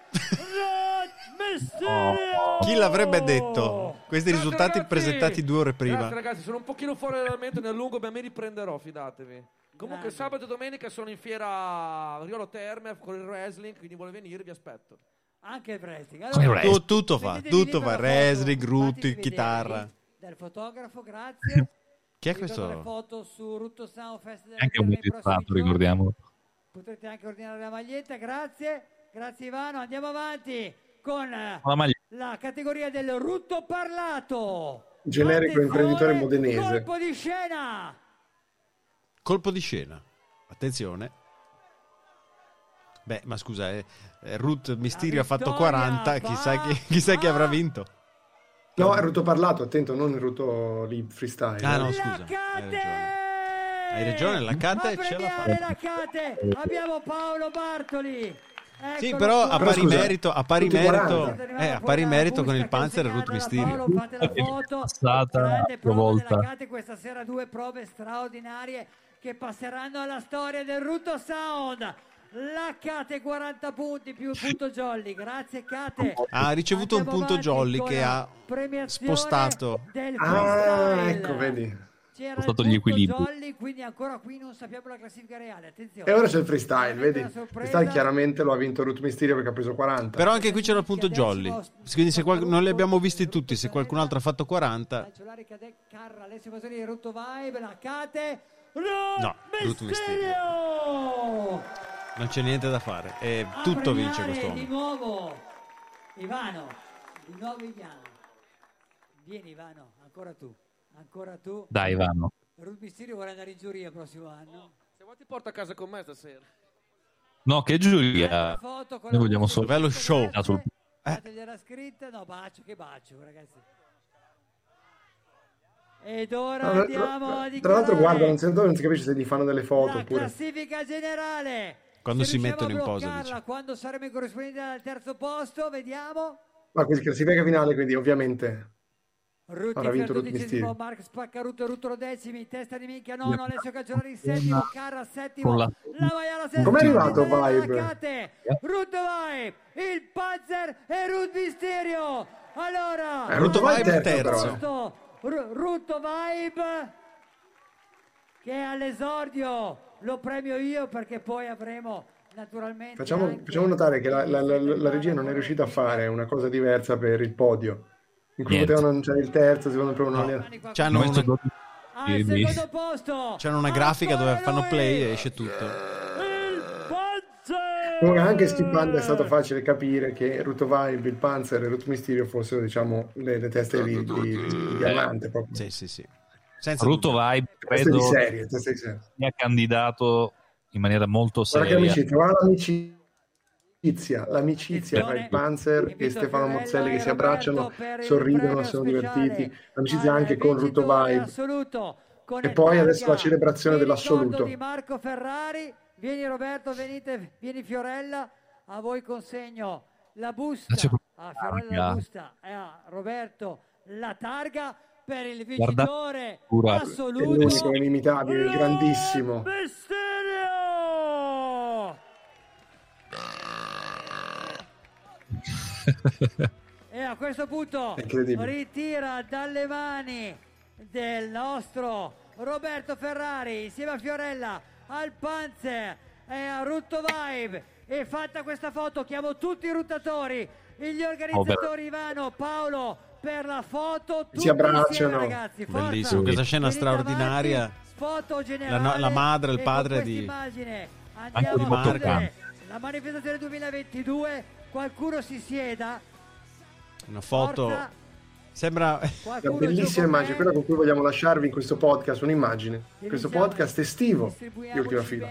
Speaker 3: Oh.
Speaker 2: Chi l'avrebbe detto? Questi
Speaker 11: Grazie,
Speaker 2: risultati
Speaker 11: ragazzi.
Speaker 2: presentati due ore prima.
Speaker 11: Grazie ragazzi, sono un pochino fuori dall'argomento nel lungo, ma mi riprenderò, fidatevi. Comunque
Speaker 4: Grande.
Speaker 11: sabato e domenica sono in fiera a Riolo Terme con il wrestling, quindi vuole venire, vi aspetto.
Speaker 4: Anche il wrestling. Allora.
Speaker 2: Tu- tutto fa, tutto fa. Wrestling,
Speaker 4: fatevi
Speaker 2: rutti,
Speaker 4: vedere
Speaker 2: chitarra.
Speaker 4: Dal fotografo, grazie. [LAUGHS]
Speaker 2: Chi è
Speaker 4: le
Speaker 2: questo?
Speaker 4: foto su Rutto Sound Festival
Speaker 3: Anche un
Speaker 4: giorni.
Speaker 3: ricordiamolo.
Speaker 4: potrete anche ordinare la maglietta, grazie, grazie Ivano, andiamo avanti con
Speaker 3: La maglia-
Speaker 4: la categoria del rutto parlato.
Speaker 1: Generico imprenditore modenese.
Speaker 4: Colpo di scena!
Speaker 2: Colpo di scena. Attenzione. Beh, ma scusa, eh, Ruth Mysterio ha fatto
Speaker 4: vittoria
Speaker 2: 40, chissà chi, chissà chi avrà vinto.
Speaker 1: No, è rutto parlato, attento, non il rutto lì freestyle.
Speaker 2: Ah no, scusa, hai ragione. Hai ragione, la Cate ce la fa.
Speaker 4: la Cate abbiamo Paolo Bartoli.
Speaker 2: Sì,
Speaker 4: Eccolo
Speaker 2: però a pari merito, a pari merito,
Speaker 1: 40.
Speaker 2: eh, a pari merito con il Panzer e Ruth Mysterio.
Speaker 4: Paolo, fate la foto.
Speaker 3: Passata
Speaker 4: prova
Speaker 3: volta.
Speaker 4: questa sera, due prove straordinarie che passeranno alla storia del Ruto Sound. La Cate 40 punti più un punto Jolly. Grazie Cate.
Speaker 2: Ha ricevuto un
Speaker 4: Andiamo
Speaker 2: punto
Speaker 4: avanti
Speaker 2: Jolly che ha spostato.
Speaker 4: del
Speaker 1: Ah, ecco, vedi.
Speaker 4: C'era
Speaker 3: Spostato
Speaker 4: il
Speaker 3: gli
Speaker 4: punto
Speaker 3: equilibri.
Speaker 4: Jolly, quindi ancora qui non sappiamo la classifica reale. Attenzione.
Speaker 1: E ora c'è il freestyle, vedi? Freestyle chiaramente lo ha vinto Ruth Mysterio perché ha preso 40.
Speaker 2: Però anche qui c'era il punto Jolly. Quindi se qual- non li abbiamo visti tutti, se qualcun altro ha fatto 40,
Speaker 4: Calciolari Cadè Carra, Alessio Masoni di Rutto Vibe, la Cate.
Speaker 2: No, Ruth
Speaker 4: Mysterio!
Speaker 2: Non c'è niente da fare. E
Speaker 4: A
Speaker 2: tutto vince quest'uomo.
Speaker 4: Di nuovo Ivano, di nuovo Ivano. Vieni Ivano, ancora tu, ancora tu.
Speaker 3: Dai, Ivano.
Speaker 4: Ruth Mysterio vuole andare in giuria il prossimo anno.
Speaker 11: Se vuoi ti porto a casa con me stasera.
Speaker 3: No, che giuria. Noi vogliamo solo...
Speaker 2: Bello show.
Speaker 3: Sul-
Speaker 4: Gliela scritta, no, bacio, che bacio, ragazzi. Ed ora
Speaker 1: Tra,
Speaker 4: andiamo a
Speaker 1: tra- tra l'altro,
Speaker 4: dichiarare
Speaker 1: guarda, non si, non si capisce se gli fanno delle foto
Speaker 4: la
Speaker 1: oppure.
Speaker 4: classifica generale.
Speaker 2: Quando
Speaker 4: Se
Speaker 2: si mettono in posa, dice.
Speaker 4: Quando saremo in corrispondenza al terzo posto, vediamo.
Speaker 1: Ma quindi classifica finale, quindi ovviamente.
Speaker 4: Rutti
Speaker 1: ha vinto
Speaker 4: dodicesimo. Mark Spaccaruto, Rutolo decimi, testa di minchia nono, Alessio Calciolari settimo, Carra settimo, la,
Speaker 3: la-
Speaker 4: Maiala sesta,
Speaker 1: Com'è arrivato Vibe?
Speaker 4: Ruth Vibe, il Panzer e Ruth Mysterio. Allora,
Speaker 1: Eh, Ruth
Speaker 4: al
Speaker 1: Vibe
Speaker 2: terzo,
Speaker 4: Ru- Rutto Vibe che all'esordio lo premio io perché poi avremo naturalmente
Speaker 1: Facciamo, facciamo notare che la, la- la- la regia non è riuscita a fare una cosa diversa per il podio. In cui
Speaker 3: Niente.
Speaker 1: potevano c'è il terzo, secondo me proprio non
Speaker 2: C'hanno
Speaker 3: Messo
Speaker 2: una,
Speaker 3: dodici
Speaker 4: al secondo posto
Speaker 2: c'hanno una grafica dove fanno play e esce tutto.
Speaker 4: il Panzer
Speaker 1: Comunque anche skippando è stato facile capire che Ruto Vibe, il Panzer e Ruth Mysterio fossero diciamo le, le teste di, di- di diamante proprio.
Speaker 2: Sì, sì, sì. Senza
Speaker 3: Ruto
Speaker 2: dubbio.
Speaker 3: Vibe, credo,
Speaker 1: serie, teste di serie.
Speaker 3: sia candidato in maniera molto
Speaker 1: Guarda che
Speaker 3: seria.
Speaker 1: amicizia, guarda l'amicizia, l'amicizia tra il
Speaker 4: Attenzione.
Speaker 1: Panzer e Stefano Mozzelli che si abbracciano, sorridono, sono divertiti. L'amicizia anche con Ruto Vibe. E poi adesso la celebrazione dell'assoluto.
Speaker 4: di Marco Ferrari. Vieni Roberto, venite, vieni Fiorella, a voi consegno la busta, a Fiorella la busta e a Roberto la targa per il
Speaker 3: Guarda-
Speaker 4: vincitore
Speaker 1: È
Speaker 4: assoluto.
Speaker 1: l'unico, è inimitabile, il grandissimo.
Speaker 4: Mysterio! E a questo punto ritira dalle mani del nostro Roberto Ferrari insieme a Fiorella al Panzer e a Rutto Vibe e fatta questa foto chiamo tutti i ruttatori gli organizzatori Ivano, Paolo per la foto tutti
Speaker 1: Si abbracciano.
Speaker 4: insieme.
Speaker 2: Bellissimo, questa scena
Speaker 4: Venite
Speaker 2: straordinaria.
Speaker 4: avanti, foto generale
Speaker 2: La la madre il padre di-
Speaker 4: quest'immagine
Speaker 3: Anche di
Speaker 4: a chiudere
Speaker 3: Motorcamp.
Speaker 4: la manifestazione 2022 qualcuno si sieda
Speaker 2: Una foto.
Speaker 4: Forza.
Speaker 2: Sembra.
Speaker 1: Una bellissima immagine,
Speaker 4: me.
Speaker 1: quella con cui vogliamo lasciarvi in questo podcast, un'immagine. Questo podcast estivo di ultima fila.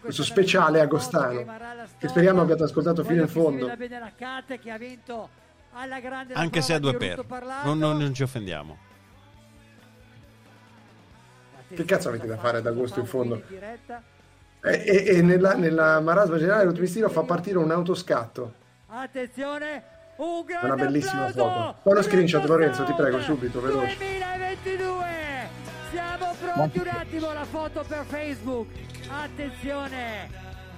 Speaker 1: Questo speciale agostano,
Speaker 4: che
Speaker 1: speriamo abbiate ascoltato fino in fondo.
Speaker 4: che ha vinto
Speaker 2: Anche se a due per. Non, non- non ci offendiamo.
Speaker 1: Che cazzo avete da fare ad agosto in fondo? E, e- e nella, nella marasma generale Mysterio fa partire un autoscatto.
Speaker 4: Attenzione, un
Speaker 1: una bellissima foto. Fai uno screenshot Lorenzo, ti prego, subito, veloce.
Speaker 4: 2022. Siamo pronti un attimo la foto per Facebook. Attenzione.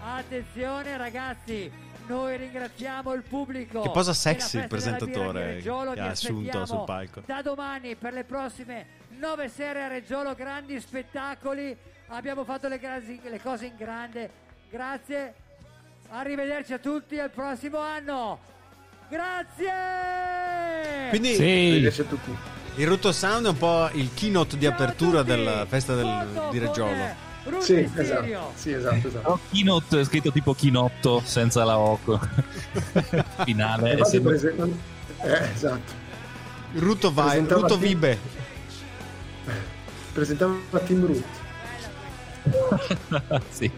Speaker 4: Attenzione ragazzi. Noi ringraziamo il pubblico.
Speaker 2: Che posa sexy il presentatore
Speaker 4: Reggiolo.
Speaker 2: che ha assunto sul palco.
Speaker 4: Da domani per le prossime nove sere a Reggiolo, grandi spettacoli. Abbiamo fatto le, grasi- le cose in grande. Grazie. Arrivederci a tutti al prossimo anno. Grazie.
Speaker 2: Quindi
Speaker 3: Sì.
Speaker 1: Arrivederci a tutti.
Speaker 2: il Rutto Sound è un po' il keynote di apertura della festa del- di
Speaker 4: con
Speaker 2: Reggiolo.
Speaker 4: Ruth
Speaker 1: Sì, esatto. Sì, esatto, esatto.
Speaker 3: Keynote è scritto tipo Chinotto senza la O [LAUGHS] finale. è sempre-
Speaker 1: prese- eh, esatto.
Speaker 2: Ruto vai,
Speaker 1: Presentava
Speaker 2: Ruto
Speaker 1: Team-
Speaker 2: Vibe.
Speaker 1: Presentava Team Root. [LAUGHS]
Speaker 3: sì.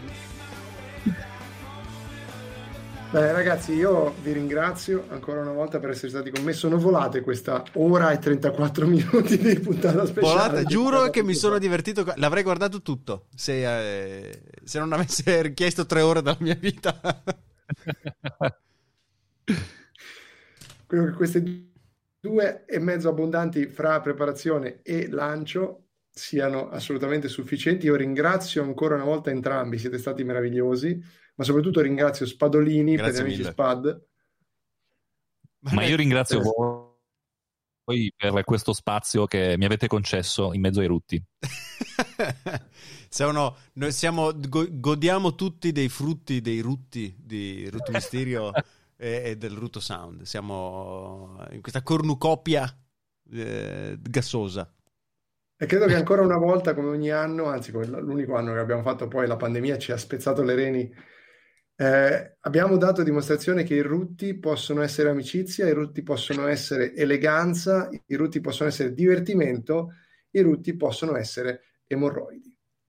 Speaker 1: Beh, ragazzi, io vi ringrazio ancora una volta per essere stati con me. Sono volate questa ora e 34 [LAUGHS] minuti di puntata speciale.
Speaker 2: Volata, giuro che mi sono divertito. L'avrei guardato tutto se, eh, se non avesse [LAUGHS] richiesto tre ore dalla mia vita. [LAUGHS]
Speaker 1: Credo che queste due e mezzo abbondanti fra preparazione e lancio siano assolutamente sufficienti. Io ringrazio ancora una volta entrambi, siete stati meravigliosi, ma soprattutto ringrazio Spadolini
Speaker 3: Grazie
Speaker 1: per gli amici
Speaker 3: mille.
Speaker 1: Spad.
Speaker 3: Ma io ringrazio voi per questo spazio che mi avete concesso in mezzo ai rutti. [LAUGHS]
Speaker 2: Sono- noi siamo, go- godiamo tutti dei frutti, dei rutti di Ruto Mysterio e, e del Ruto Sound. Siamo in questa cornucopia eh, gassosa.
Speaker 1: E credo che ancora una volta, come ogni anno, anzi come l'unico anno che abbiamo fatto poi la pandemia ci ha spezzato le reni, eh, abbiamo dato dimostrazione che i rutti possono essere amicizia, i rutti possono essere eleganza, i rutti possono essere divertimento, i rutti possono essere emorroidi.